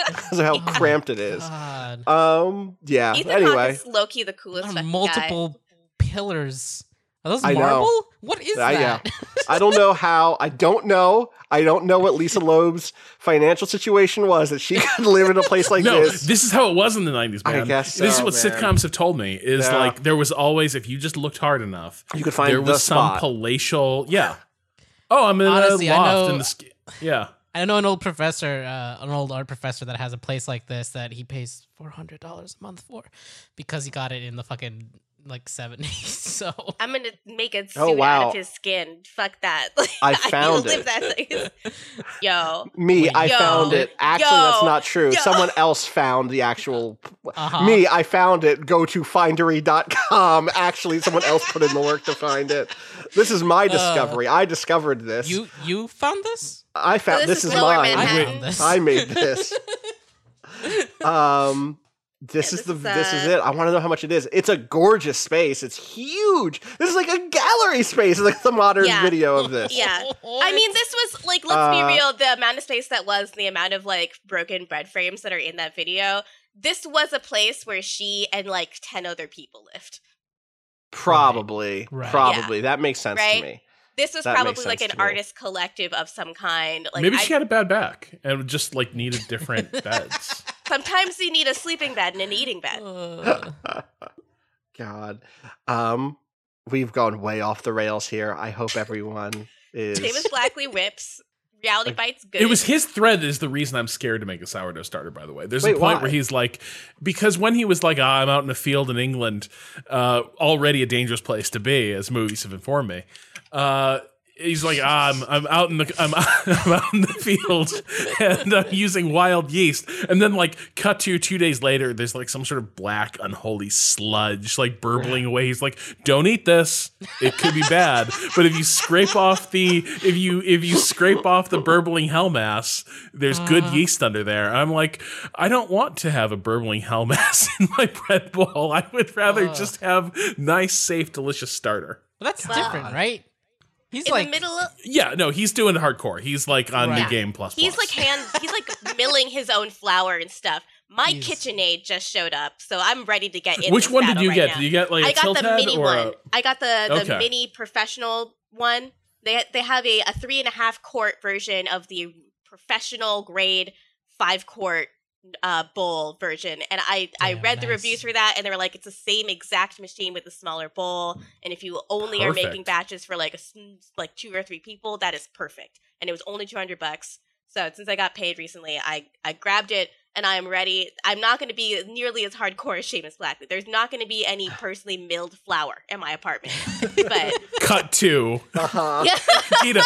Because of how cramped it is. God. Um. Yeah. Ethan Hawke anyway, is Loki the coolest There are fucking multiple pillars. Are those I know. marble? What is I- yeah. that? I don't know how. I don't know. I don't know what Lisa Loeb's financial situation was that she could live in a place like No, this. this is how it was in the nineties, I man. guess this is what man. sitcoms have told me. Is Yeah. like there was always, if you just looked hard enough, You could find there the was some spot. palatial. Yeah. Oh, I'm in Honestly, a I loft know- in the. sk- Yeah. I know an old professor, uh, an old art professor that has a place like this that he pays four hundred dollars a month for because he got it in the fucking like seventies. So I'm gonna make a suit Oh, wow. out of his skin. Fuck that. Like, I need found to live it. That life. Yo, Me, Wait, I yo, found it. Actually, that's not true. yo. Someone else found the actual. Uh-huh. Me, I found it. Go to findery.com. Actually, someone else put in the work to find it. This is my discovery. I discovered this. you you found this? I found So this, this is is mine. I Manhattan. found this. I made this. um this Yeah, is the this is, this is uh, it. I want to know how much it is. It's a gorgeous space. It's huge. This is like a gallery space. It's like the modern Yeah. video of this. yeah. I mean, this was like, let's Uh, be real. The amount of space that was, the amount of like broken bread frames that are in that video. This was a place where she and like ten other people lived. Probably. Right. Probably. That makes sense Right? to me. This was That probably like an to me. artist collective of some kind. Like Maybe I- she had a bad back and just like needed different beds. Sometimes you need a sleeping bed and an eating bed. God. Um we've gone way off the rails here. I hope everyone is Davis Blackley rips. Reality bites good. It was his thread is the reason I'm scared to make a sourdough starter. By the way, there's Wait, a point why? where he's like, because when he was like, ah, I'm out in a field in England, uh, already a dangerous place to be, as movies have informed me. Uh, he's like, ah, I'm I'm out in the I'm, I'm out in the field and I'm using wild yeast. And then like cut to two days later, there's like some sort of black unholy sludge like burbling away. He's like, don't eat this. It could be bad. But if you scrape off the if you if you scrape off the burbling hell mass, there's good yeast under there. I'm like, I don't want to have a burbling hell mass in my bread bowl. I would rather just have nice, safe, delicious starter. But that's different, right? He's in like the middle of Yeah, no, he's doing hardcore. He's like on Right. the game plus. he's plus. like hand he's like milling his own flour and stuff. My He's- KitchenAid just showed up, so I'm ready to get in. Which this one did you right get? now. Did you get like a I got tilt the mini or one. a? I got the the Okay. mini professional one. They they have a, a three and a half quart version of the professional grade five quart uh, bowl version, and I I Damn, read the reviews for that, and they were like it's the same exact machine with a smaller bowl, and if you only are making batches for like a s- like two or three people, that is perfect. And it was only two hundred bucks. So since I got paid recently, I I grabbed it and I am ready. I'm not going to be nearly as hardcore as Seamus Blackley. There's not going to be any personally milled flour in my apartment. but Cut two. Uh-huh. yeah, Kita,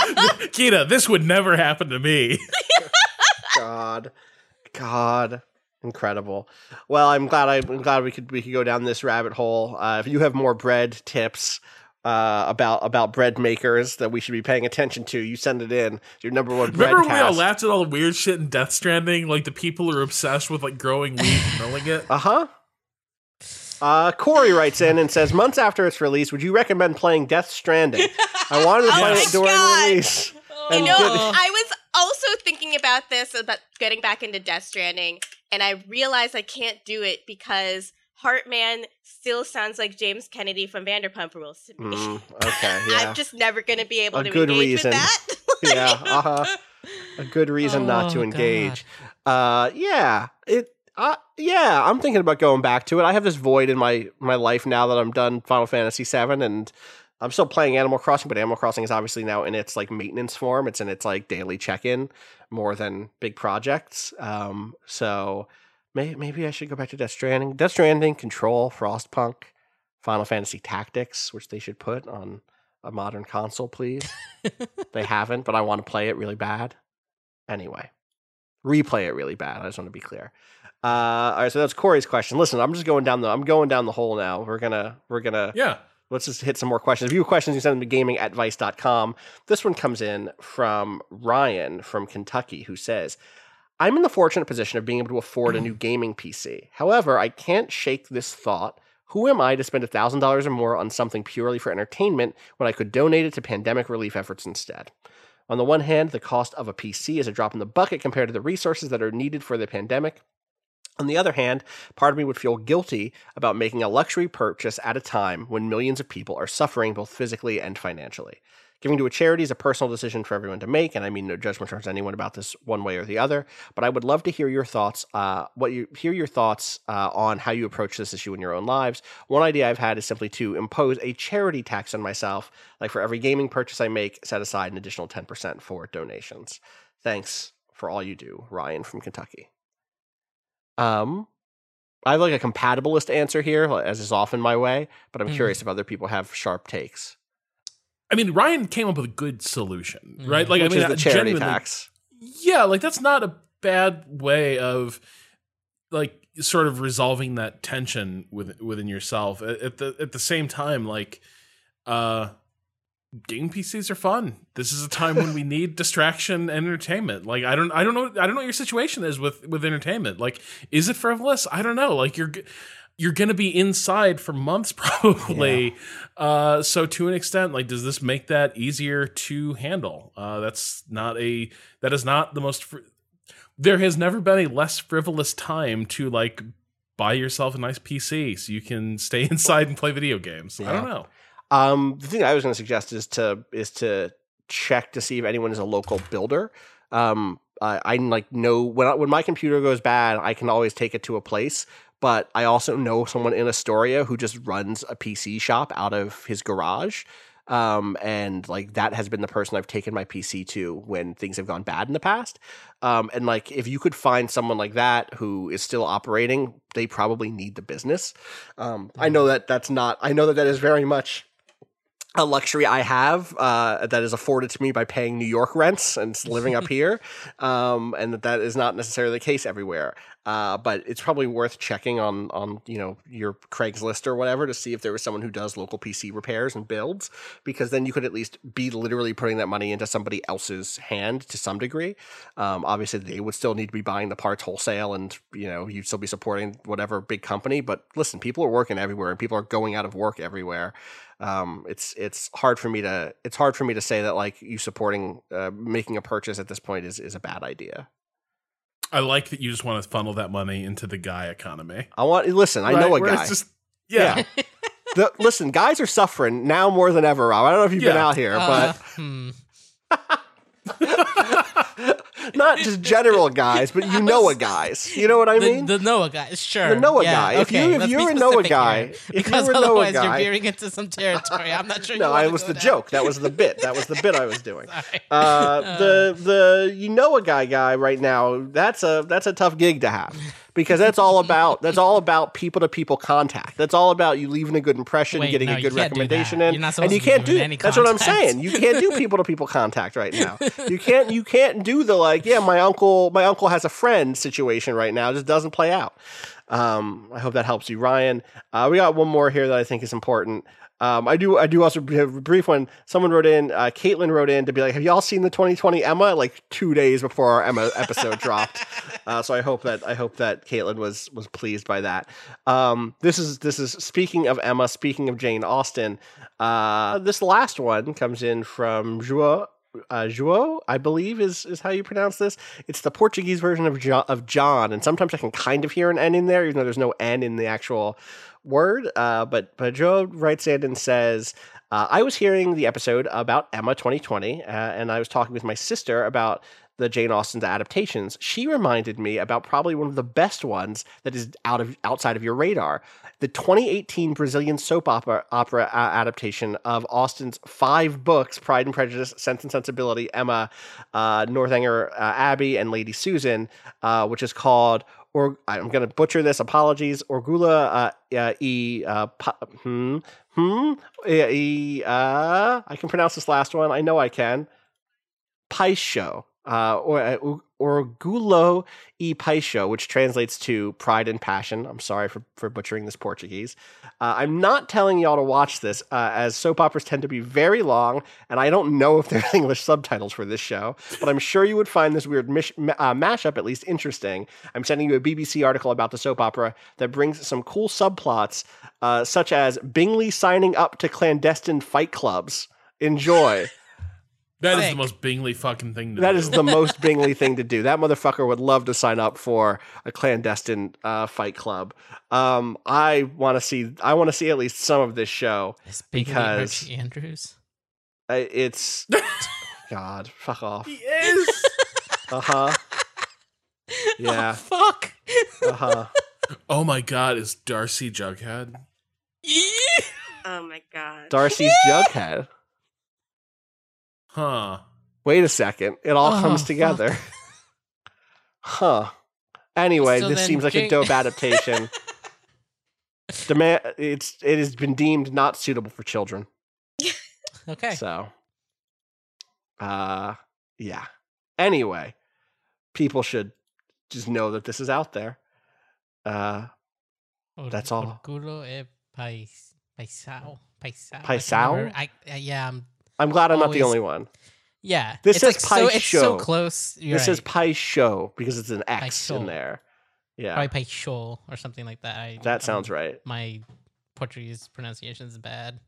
Kita, this would never happen to me. God, God, incredible. Well, I'm glad I, I'm glad we could we could go down this rabbit hole. Uh, if you have more bread tips uh, about about bread makers that we should be paying attention to, you send it in. Your number one bread Remember when we all laughed at all the weird shit in Death Stranding? Like the people are obsessed with like growing wheat and milling it. Uh huh. Uh, Corey writes in and says, months after its release, would you recommend playing Death Stranding? I wanted to Oh play my it during God. release. you know, I was also thinking about this about getting back into Death Stranding, and I realized I can't do it because Heartman still sounds like James Kennedy from Vanderpump Rules to me. Mm, okay, yeah. I'm just never going to be able A to good engage reason. with that. yeah, uh huh. A good reason not to Oh, engage. Uh, yeah, it. Uh, yeah, I'm thinking about going back to it. I have this void in my my life now that I'm done Final Fantasy VII, and I'm still playing Animal Crossing. But Animal Crossing is obviously now in its like maintenance form. It's in its like daily check in more than big projects. Um, so may, maybe I should go back to Death Stranding. Death Stranding, Control, Frostpunk, Final Fantasy Tactics, which they should put on a modern console, please. they haven't, but I want to play it really bad. Anyway, replay it really bad. I just want to be clear. Uh, all right, so that's Corey's question. Listen, I'm just going down the I'm going down the hole now. We're gonna we're gonna Yeah. Let's just hit some more questions. If you have questions, you send them to gaming at vice.com. This one comes in from Ryan from Kentucky, who says, I'm in the fortunate position of being able to afford a new gaming PC. However, I can't shake this thought. Who am I to spend $1,000 or more on something purely for entertainment when I could donate it to pandemic relief efforts instead? On the one hand, the cost of a PC is a drop in the bucket compared to the resources that are needed for the pandemic. On the other hand, part of me would feel guilty about making a luxury purchase at a time when millions of people are suffering both physically and financially. Giving to a charity is a personal decision for everyone to make, and I mean no judgment towards anyone about this one way or the other. But I would love to hear your thoughts. Uh, what you hear your thoughts uh, on how you approach this issue in your own lives. One idea I've had is simply to impose a charity tax on myself, like for every gaming purchase I make, set aside an additional ten percent for donations. Thanks for all you do, Ryan from Kentucky. Um, I have like a compatibilist answer here, as is often my way, but I'm Mhm. curious if other people have sharp takes. I mean, Ryan came up with a good solution, right? Mhm. Like, which I mean, is the charity genuinely- tax. Yeah, like that's not a bad way of like sort of resolving that tension with, within yourself. At, at the at the same time, like uh game PCs are fun. This is a time when we need distraction and entertainment. Like I don't I don't know I don't know what your situation is with with entertainment. Like is it frivolous? I don't know. Like you're you're going to be inside for months probably. Uh so to an extent like does this make that easier to handle? Uh that's not a that is not the most fr- there has never been a less frivolous time to like buy yourself a nice PC so you can stay inside and play video games. I don't know. Um, the thing I was going to suggest is to is to check to see if anyone is a local builder. Um, I, I like know when I, when my computer goes bad, I can always take it to a place. But I also know someone in Astoria who just runs a PC shop out of his garage. Um, and like that has been the person I've taken my PC to when things have gone bad in the past. Um, and like if you could find someone like that who is still operating, they probably need the business. Um, I know that that's not. I know that that is very much a luxury I have uh, that is afforded to me by paying New York rents and living up here, um, and that that is not necessarily the case everywhere. Uh, but it's probably worth checking on on you know your Craigslist or whatever to see if there was someone who does local PC repairs and builds, because then you could at least be literally putting that money into somebody else's hand to some degree. Um, obviously, they would still need to be buying the parts wholesale, and you know you'd still be supporting whatever big company. But listen, people are working everywhere, and people are going out of work everywhere um, it's it's hard for me to it's hard for me to say that like you supporting uh, making a purchase at this point is is a bad idea. I like that you just want to funnel that money into the guy economy. I want listen. I know a Where guy. it's just- yeah. The, listen, guys are suffering now more than ever. Rob. I don't know if you've been out here, Uh, hmm. not just general guys, but you know a guys. You know what I mean? the Noah guy, sure. The Noah yeah, guy. If Okay, you if you're a Noah guy, here, if you because were a Noah otherwise guy- you're veering into some territory. I'm not sure. no, I was the down. joke. That was the bit. That was the bit I was doing. Uh, the the you know a guy guy right now that's a that's a tough gig to have because that's all about that's all about people to people contact. That's all about you leaving a good impression Wait, getting no, a good recommendation in. And you can't do that's what i'm saying. You can't do people to people contact right now. You can't you can't do the like yeah my uncle my uncle has a friend situation right now. It just doesn't play out. Um, I hope that helps you, Ryan. Uh, we got one more here that I think is important. Um, I do. I do also have a brief one. Someone wrote in. Uh, Caitlin wrote in to be like, "Have y'all seen the 2020 Emma?" Like two days before our Emma episode dropped. Uh, so I hope that I hope that Caitlin was was pleased by that. Um, this is this is speaking of Emma. Speaking of Jane Austen. Uh, this last one comes in from João uh, João, I believe is is how you pronounce this. It's the Portuguese version of jo- of John, and sometimes I can kind of hear an N in there, even though there's no N in the actual word. Uh, but but Joe writes in and says. Uh, I was hearing the episode about Emma 2020, uh, and I was talking with my sister about the Jane Austen's adaptations. She reminded me about probably one of the best ones that is out of outside of your radar, the 2018 Brazilian soap opera opera uh, adaptation of Austen's five books: Pride and Prejudice, Sense and Sensibility, Emma, uh, Northanger uh, Abbey, and Lady Susan, uh, which is called. Or I'm going to butcher this. Apologies. Orgula uh, e pa, hmm hmm I can pronounce this last one. I know I can. Paisho, uh, or uh, U- e Paixão, which translates to pride and passion. I'm sorry for, for butchering this Portuguese. Uh, I'm not telling y'all to watch this, uh, as soap operas tend to be very long, and I don't know if there's English subtitles for this show, but I'm sure you would find this weird mish- uh, mashup at least interesting. I'm sending you a BBC article about the soap opera that brings some cool subplots, uh, such as Bingley signing up to clandestine fight clubs. Enjoy. That is Sick. the most Bingley fucking thing to That do. is the most Bingley thing to do. That motherfucker would love to sign up for a clandestine uh, fight club. Um, I want to see. I want to see at least some of this show. It's Bingley Because- Archie Andrews. I- It's God, fuck off. He is. Uh huh. Yeah. Fuck. Uh huh. oh my god, is Darcy Jughead? Oh my god. Darcy's Jughead. Huh. Wait a second. It all Oh, comes fuck. together. Huh. Anyway, So this seems like a dope adaptation. Demand. It's it has been deemed not suitable for children. okay. So, uh, yeah. Anyway, people should just know that this is out there. Uh, that's all. Orgullo e pais, paisao. Paisao. Paisao? I, I, yeah. I'm, I'm glad I'm not the only one. yeah. This says like so, Pai It's so Show. close. You're this is right. Pai Show because it's an X in there. Yeah, Probably paisho or something like that. I, that sounds right. My Portuguese pronunciation is bad.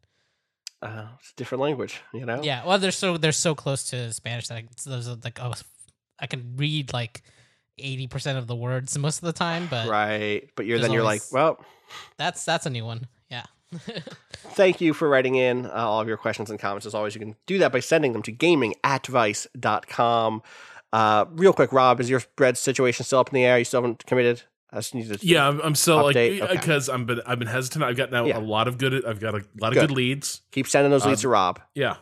Uh, it's a different language, you know. Yeah, well, they're so they're so close to Spanish that I, those are like oh, I can read like eighty percent of the words most of the time, but Right, but you're then you're like, well, that's that's a new one. Thank you for writing in uh, all of your questions and comments. As always, you can do that by sending them to gaming at vice.com. Uh, real quick, Rob, is your bread situation still up in the air? You still haven't committed? I just need to. Yeah, I'm, I'm still Update, like okay. because I'm been I've been hesitant. I've got now Yeah. a lot of good. I've got a lot of Good. good, leads. Keep sending those leads Um, to Rob. Yeah.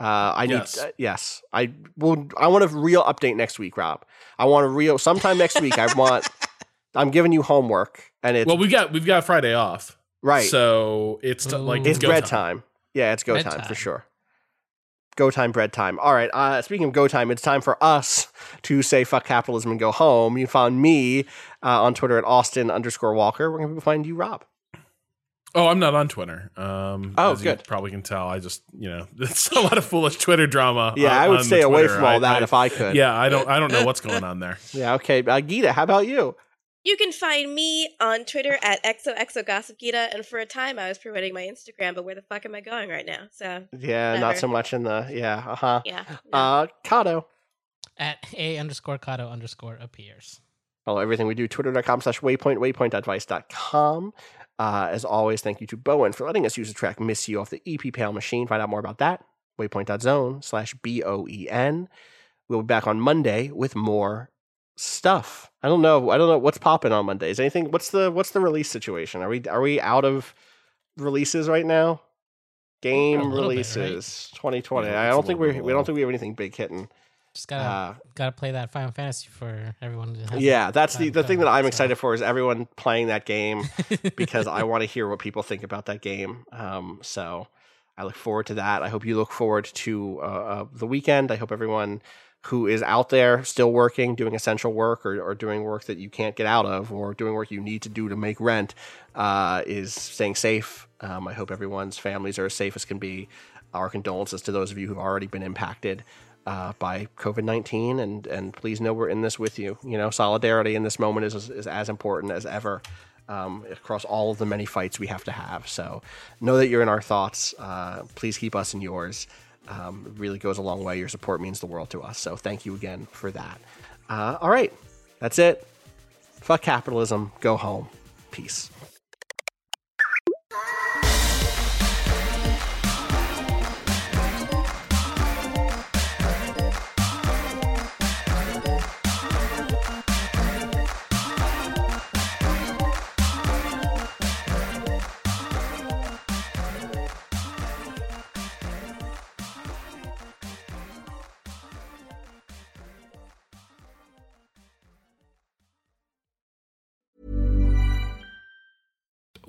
Uh, I need, Yes. uh, yes, I will. I want a real update next week, Rob. I want a real sometime next week. I want. I'm giving you homework, and it's Well, we got we've got Friday off, right. So it's t- like Ooh. it's go bread time. Yeah, it's go Bread time, for sure. Go time, bread time. All right. Uh, speaking of go time, it's time for us to say fuck capitalism and go home. You found me uh, on Twitter at Austin underscore Walker. We're going to find you, Rob. Oh, I'm not on Twitter. Um, Oh, as you good. probably can tell. I just, you know, it's a lot of foolish Twitter drama. Yeah, on- I would stay away from all I- that I- if I could. Yeah, I don't. I don't know what's going on there. Yeah. Okay. Uh, Gita, how about you? You can find me on Twitter at XOXOGossipGita, and for a time I was promoting my Instagram, but where the fuck am I going right now? So, Yeah, not so much in the. Yeah. Uh huh. yeah. no. Uh, Cado. At a underscore Kato underscore appears. Follow everything we do, twitter.com slash waypoint, waypoint.vice.com. Uh, as always, thank you to Boen for letting us use the track Miss You off the EP Pale Machine. Find out more about that, waypoint.zone slash B O E N. We'll be back on Monday with more stuff. I don't know. I don't know what's popping on Mondays. Anything? What's the what's the release situation? Are we are we out of releases right now? Game little bit, releases 2020. Yeah, I don't think we we don't think we have anything big hitting. Just gotta Uh, gotta play that Final Fantasy for everyone. To have yeah, that's the the thing that I'm so. excited for is everyone playing that game because I want to hear what people think about that game. Um, so I look forward to that. I hope you look forward to uh, uh, the weekend. I hope everyone who is out there still working, doing essential work, or, or doing work that you can't get out of, or doing work you need to do to make rent, uh, is staying safe. Um, I hope everyone's families are as safe as can be. Our condolences to those of you who've already been impacted uh, by COVID nineteen, and and please know we're in this with you. You know, solidarity in this moment is is as important as ever um, across all of the many fights we have to have. So know that you're in our thoughts. Uh, please keep us in yours. Um, really goes a long way. Your support means the world to us. So thank you again for that. Uh, all right, that's it. Fuck capitalism. Go home. Peace.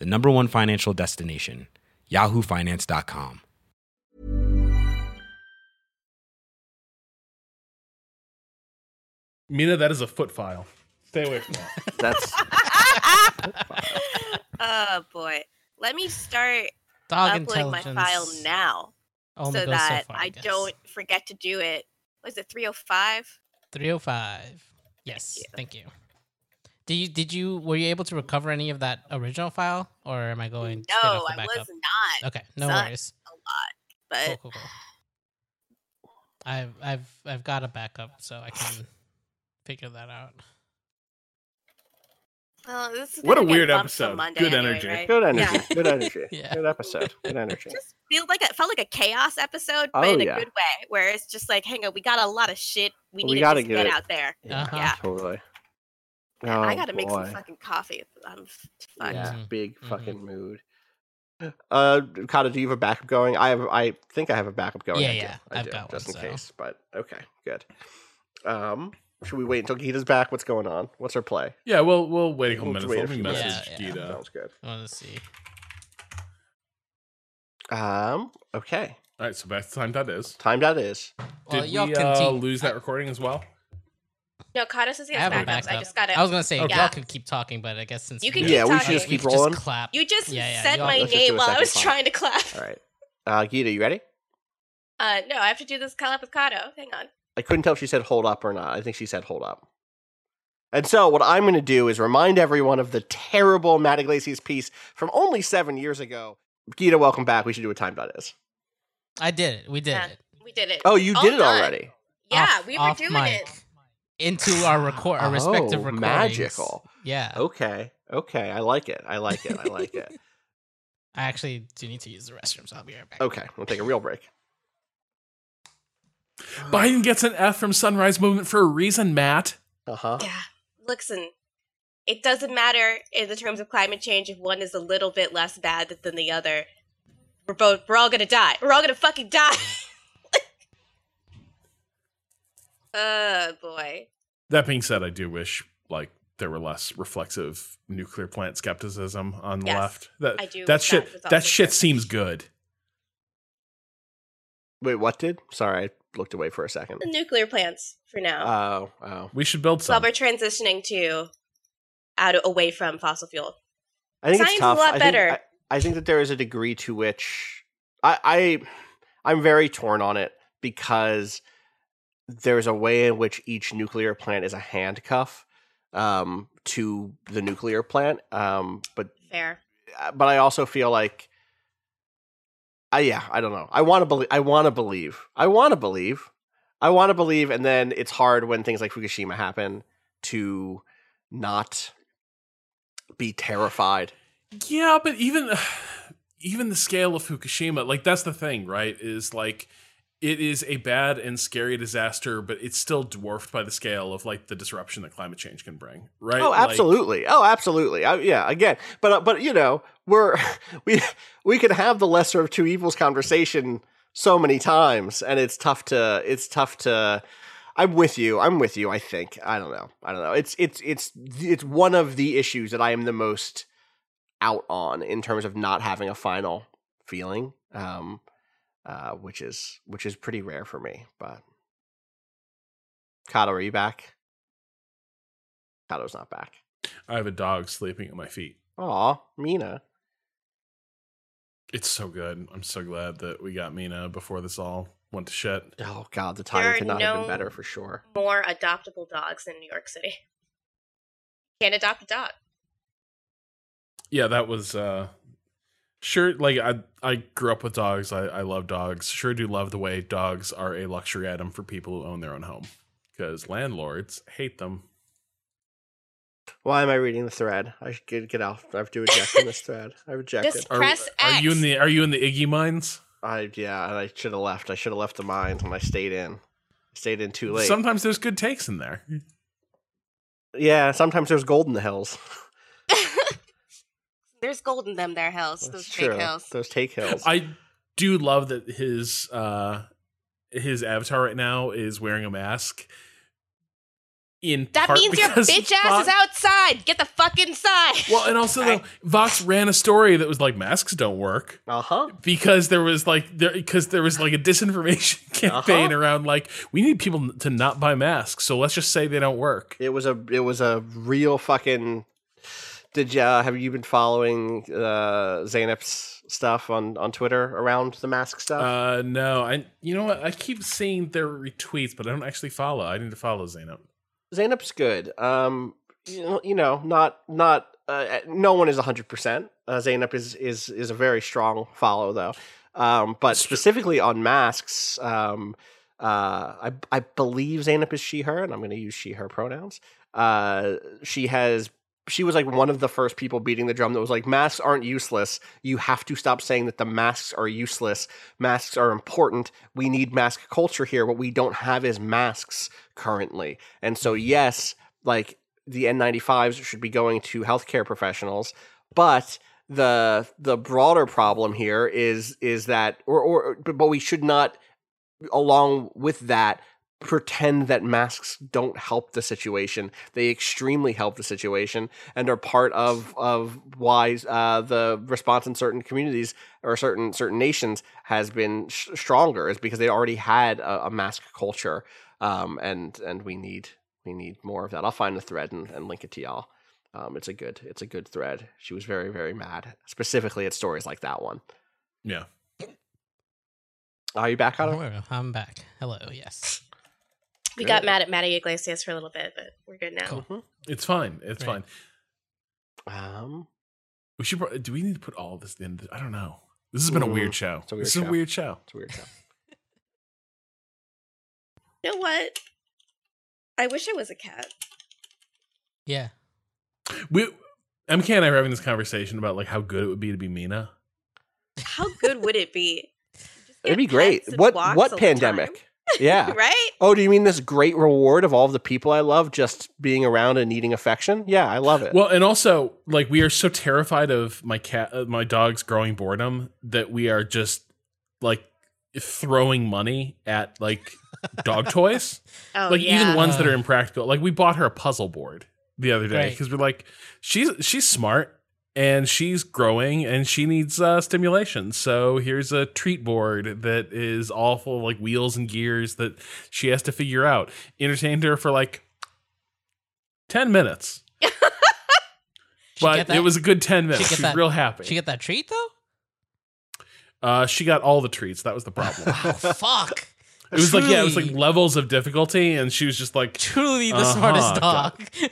the number one financial destination, yahoofinance.com. Mina, that is a foot file. Stay away from that. That's oh boy. Let me start Dog uploading my file now oh only so goes that far, I guess. don't forget to do it. Was it 305? 305. Yes, you. thank you. Did you did you were you able to recover any of that original file, or am I going? straight No, off the I was not. Okay, no Sucked worries. A lot. But cool, cool. I've I've I've got a backup, so I can figure that out. well, this is What a gonna get weird episode. Monday Good anyway, energy. right? good energy. Yeah. Good energy. Yeah. Good episode. Good energy. just feel like it felt like a chaos episode, but Oh, in a yeah. good way, where it's just like, hang on, we got a lot of shit we We need gotta just get get out there. Uh-huh. Yeah. Totally. Man, Oh, I gotta make some fucking coffee. I'm f- fucked. Yeah, Mhm. big Mhm. fucking mood. Uh, Cado, do you have a backup going? I have. I think I have a backup going. Yeah, I do. yeah, I I've do, got just one, in so. case. But okay, good. Um, should we wait until Gita's back? What's going on? What's her play? Yeah, we'll we'll wait a couple We'll minutes. wait a Let me message Yeah, yeah. Gita. Sounds good. I want to see. Um, okay. All right, so back to time that is. Time that is. Well, Did y'all we can uh, lose that recording as well? No, Cado says he I has have a backups. I just gotta. I was gonna say Okay. y'all Yeah. can keep talking, but I guess since You can keep Yeah, we should talking. just keep rolling. Just clap. You just Yeah, yeah, said my Let's just do name while I was clap. trying to clap. All right. Uh, Gita, you ready? Uh, no, I have to do this clap with Cado. Hang on. I couldn't tell if she said hold up or not. I think she said hold up. And so, what I'm going to do is remind everyone of the terrible Matt Yglesias piece from only seven years ago. Gita, welcome back. We should do a time that is. I did it. We did Yeah. it. We did it. Oh, you All did it done. already. Yeah, Off- we were doing mic. it. Into our record, our respective Oh, recordings. magical. Yeah. Okay. Okay. I like it. I like it. I like it. I actually do need to use the restroom, so I'll be right back. Okay, we'll take a real break. Biden gets an F from Sunrise Movement for a reason, Matt. Uh huh. Yeah. Listen, it doesn't matter in the terms of climate change if one is a little bit less bad than the other. We're both we're all gonna die. We're all gonna fucking die. oh boy. That being said, I do wish like there were less reflexive nuclear plant skepticism on the Yes, left. That I do that shit that that shit seems good. Wait, what did? Sorry, I looked away for a second. The nuclear plants for now. Oh, oh. We should build While some. we're transitioning to out away from fossil fuel. I think Science it's is a lot I think- better. I, I think that there is a degree to which I, I I'm very torn on it because there's a way in which each nuclear plant is a handcuff um, to the nuclear plant. Um, but Fair. but I also feel like I yeah, I don't know. I want to believe I want to believe. I want to believe. I want to believe and then it's hard when things like Fukushima happen to not be terrified. Yeah, but even even the scale of Fukushima, like that's the thing, right? Is like it is a bad and scary disaster, but it's still dwarfed by the scale of like the disruption that climate change can bring, right? Oh, Like, absolutely. oh, absolutely. I, yeah. Again, but uh, but you know, we're we we can have the lesser of two evils conversation so many times, and it's tough to it's tough to. I'm with you. I'm with you. I think. I don't know. I don't know. It's it's it's it's one of the issues that I am the most out on in terms of not having a final feeling. Um, uh, which is which is pretty rare for me. But Cado, are you back? Cado's not back. I have a dog sleeping at my feet. Aw, Mina. It's so good. I'm so glad that we got Mina before this all went to shit. Oh God, the There timing are could not have been better for sure. More adoptable dogs in New York City. Can't adopt a dog. Yeah, that was uh sure like I I grew up with dogs. I, I love dogs. Sure do love the way dogs are a luxury item for people who own their own home. Because landlords hate them. Why am I reading the thread? I should get, get out. I have to eject from this thread. I rejected. This- Are, Press are you in the are you in the Iggy mines? I yeah, and I should have left. I should have left the mines, and I stayed in. I stayed in too late. Sometimes there's good takes in there. yeah, sometimes there's gold in the hills. There's gold in them there hills. That's those true. fake hills. Those take hills. I do love that his uh his avatar right now is wearing a mask. In That means your bitch ass Vox- is outside. Get the fuck inside. Well, and also though, Vox ran a story that was like masks don't work Uh huh. because there was like there because there was like a disinformation campaign Uh-huh. around like we need people to not buy masks, so let's just say they don't work. It was a it was a real fucking. Did you have you been following uh, Zeynep's stuff on on Twitter around the mask stuff? Uh no, I you know what I keep seeing their retweets, but I don't actually follow. I need to follow Zainab. Zeynep's good. Um, you know, you know, not not uh, no one is hundred percent. Uh, Zeynep is is is a very strong follow though. Um, but specifically on masks, um, uh, I I believe Zeynep is she her, and I'm going to use she her pronouns. Uh, she has. She was like one of the first people beating the drum that was like, masks aren't useless. You have to stop saying that the masks are useless. Masks are important. We need mask culture here. What we don't have is masks currently. And so, mm-hmm. yes, like the N95s should be going to healthcare professionals, but the the broader problem here is is that or or but but we should not along with that pretend that masks don't help the situation. They extremely help the situation and are part of of why uh, the response in certain communities or certain certain nations has been sh- stronger is because they already had a, a mask culture um, and and we need we need more of that. I'll find the thread and, and link it to y'all. Um, it's a good it's a good thread. She was very very mad, specifically at stories like that one. Yeah. Are you back, Otto? I'm back. Hello, yes. We got mad at Matty Yglesias for a little bit, but we're good now. Cool. It's fine. It's Right. fine. Um, We should. pro- Do we need to put all this in? I don't know. This has been a Mm, weird show. it's a weird this is show. a weird show. it's a weird show. You know what? I wish I was a cat. Yeah. We MK and I were having this conversation about like how good it would be to be Mina. How good would it be? It'd be great. What what all time. pandemic? Yeah. right? Oh, do you mean this great reward of all of the people I love just being around and needing affection? Yeah, I love it. Well, and also like we are so terrified of my cat, uh, my dog's growing boredom that we are just like throwing money at like dog toys, Oh, like yeah. even ones that are impractical. Like we bought her a puzzle board the other day Right. because we're like, she's she's smart and she's growing and she needs uh, stimulation. So here's a treat board that is all full of like wheels and gears that she has to figure out. Entertained her for like ten minutes. But it was a good 10 minutes. She was that- real happy. She get that treat though? uh, she got all the treats. That was the problem. Oh fuck! it was like, yeah, it was like levels of difficulty. And she was just like, truly the Uh-huh, smartest dog.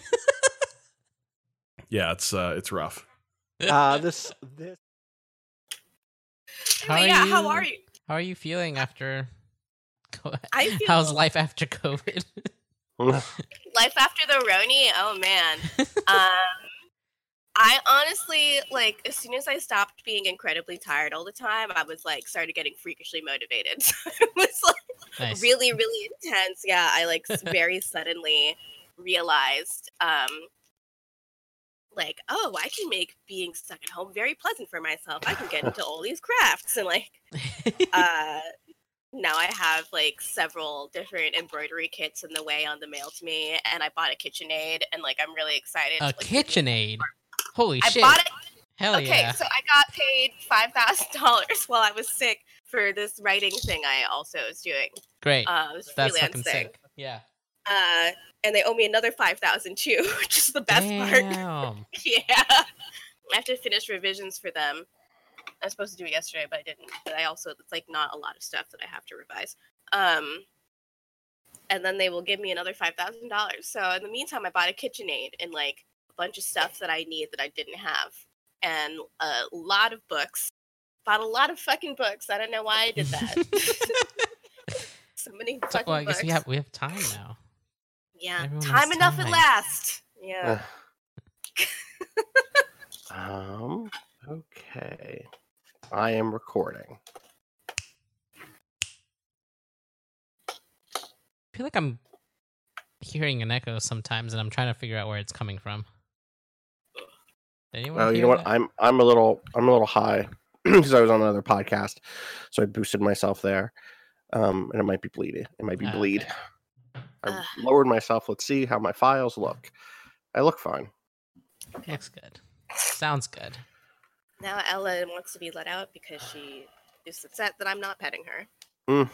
yeah, it's uh, it's rough. Uh, this this How are yeah, you- how are you? How are you feeling after? I feel How's life after COVID? life after the Roni. Oh man. um, I honestly like as soon as I stopped being incredibly tired all the time, I was like started getting freakishly motivated. So it was like nice. really, really intense. Yeah, I like very suddenly realized, um, like, oh, I can make being stuck at home very pleasant for myself. I can get into all these crafts and like uh now I have like several different embroidery kits in the way on the mail to me, and I bought a KitchenAid, and like I'm really excited. a like. KitchenAid. Holy shit. I shit! bought it. Hell okay, yeah! so I got paid five thousand dollars while I was sick for this writing thing I also was doing. Great. Uh, was That's fucking freelancing. sick. Yeah. Uh, and they owe me another five thousand too, which is the best part. Yeah, I have to finish revisions for them. I was supposed to do it yesterday, but I didn't. But I also it's like not a lot of stuff that I have to revise. Um, and then they will give me another five thousand dollars. So in the meantime, I bought a KitchenAid and like a bunch of stuff that I need that I didn't have, and a lot of books. Bought a lot of fucking books. I don't know why I did that. so many fucking well, I guess books. we have we have time now. Yeah, everyone time enough time. at last. Yeah. um okay. I am recording. I feel like I'm hearing an echo sometimes, and I'm trying to figure out where it's coming from. Did anyone Oh, you know what? that? I'm I'm a little I'm a little high because I was on another podcast, so I boosted myself there. Um, and it might be bleeding. It might be Ah, bleed. okay. I Ugh. lowered myself. Let's see how my files look. I look fine. Looks good. Sounds good. Now Ella wants to be let out because she is upset that I'm not petting her. Mm.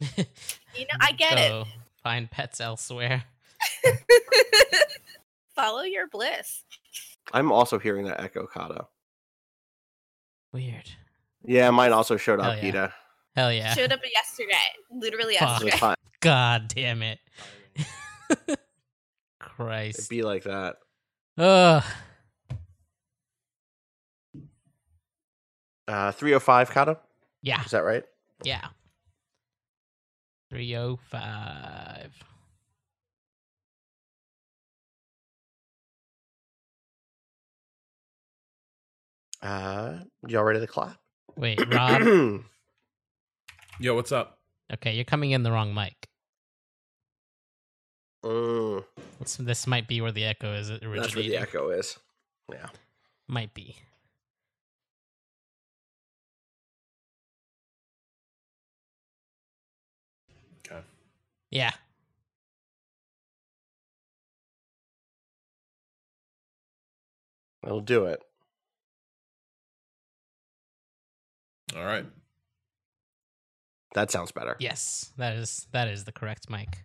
You know, I get Go find pets elsewhere. Follow your bliss. I'm also hearing that echo, Cado. Weird. Yeah, mine also showed up, Hell yeah. Gita. Hell yeah. Showed up yesterday. Literally Fuck. Yesterday. fine. God damn it. Christ. It'd Christ. be like that. Ugh. Uh, 305, Cado. Yeah. Is that right? Yeah. 305. Uh, y'all ready to clap? Wait, Rob. Yo, what's up? okay, you're coming in the wrong mic. Mm, This, this might be where the echo is that's where the echo is. Yeah. Might be. Okay. Yeah. It'll do it. All right. That sounds better. Yes, that is that is the correct mic.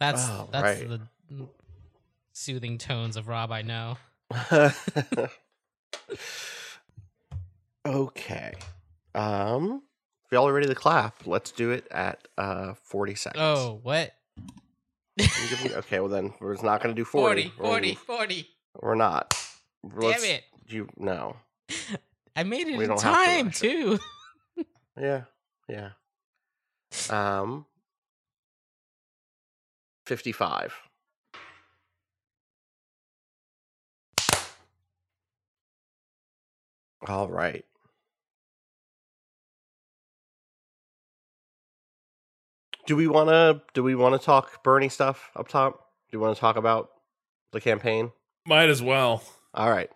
That's Oh, that's right. the soothing tones of Rob I know. okay. Um, if y'all are ready to clap, let's do it at uh 40 seconds. Oh, what? Okay, well then we're not going to do 40. 40, 40, 40. We're, not. Damn it. You no. I made it We in don't to time too. Yeah. Yeah. Um, 55. All right. Do we want to do we want to talk Bernie stuff up top? Do you want to talk about the campaign? Might as well. All right.